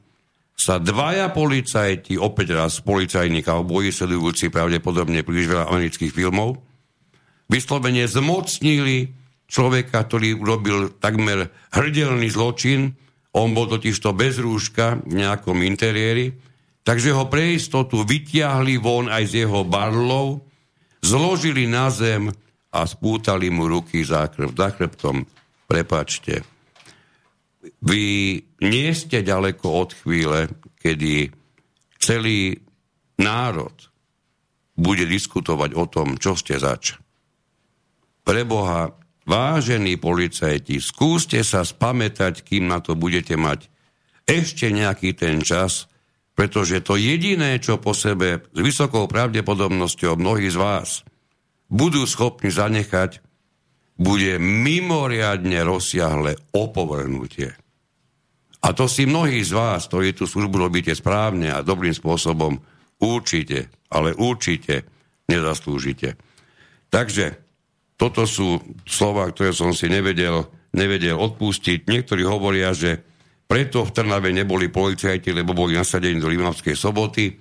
sa dvaja policajti, opäť raz policajní kauboji, sledujúci pravdepodobne príliš veľa amerických filmov, vyslovene zmocnili človeka, ktorý urobil takmer hrdelný zločin, on bol totižto bez rúška v nejakom interiéri, takže ho pre istotu vytiahli von aj z jeho barlov, zložili na zem a spútali mu ruky za, krv, za chrbtom. Prepačte. Vy nie ste ďaleko od chvíle, kedy celý národ bude diskutovať o tom, čo ste zač. Preboha, Vážení policajti, skúste sa spamätať, kým na to budete mať ešte nejaký ten čas, pretože to jediné, čo po sebe s vysokou pravdepodobnosťou mnohí z vás budú schopní zanechať, bude mimoriadne rozsiahle opovrhnutie. A to si mnohí z vás, ktorí tú službu robíte správne a dobrým spôsobom, určite, ale určite nezaslúžite. Takže toto sú slova, ktoré som si nevedel, nevedel odpustiť. Niektorí hovoria, že preto v Trnave neboli policajti, lebo boli nasadení do Limavskej soboty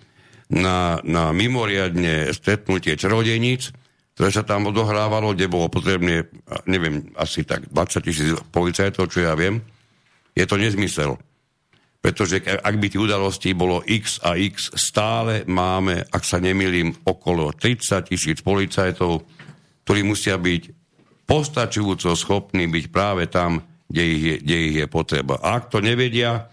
na, na mimoriadne stretnutie čarodejníc, ktoré sa tam odohrávalo, kde bolo potrebné, neviem, asi tak 20 tisíc policajtov, čo ja viem. Je to nezmysel. Pretože ak by tých udalostí bolo x a x, stále máme, ak sa nemýlim, okolo 30 tisíc policajtov, ktorí musia byť postačujúco schopní byť práve tam, kde ich, je, kde ich je potreba. A ak to nevedia,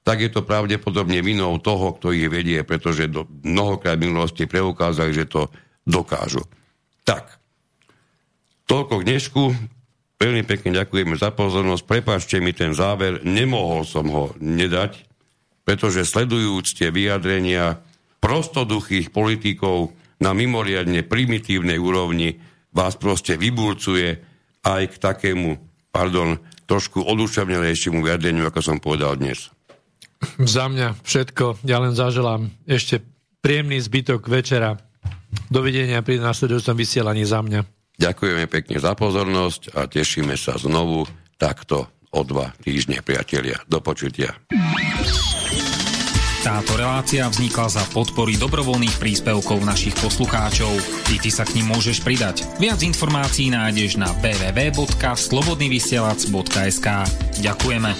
tak je to pravdepodobne vinou toho, kto ich vedie, pretože do, mnohokrát v minulosti preukázali, že to dokážu. Tak, toľko k dnešku. Veľmi pekne ďakujeme za pozornosť. Prepačte mi ten záver, nemohol som ho nedať, pretože sledujúc tie vyjadrenia prostoduchých politikov na mimoriadne primitívnej úrovni, vás proste vybulcuje aj k takému, pardon, trošku odúčavnejšiemu vyjadreniu, ako som povedal dnes. Za mňa všetko. Ja len zaželám ešte príjemný zbytok večera. Dovidenia pri následujúcom vysielaní za mňa. Ďakujeme pekne za pozornosť a tešíme sa znovu takto o dva týždne, priatelia. Do počutia. Táto relácia vznikla za podpory dobrovoľných príspevkov našich poslucháčov. Ty, ty sa k ním môžeš pridať. Viac informácií nájdeš na www.slobodnyvysielac.sk Ďakujeme.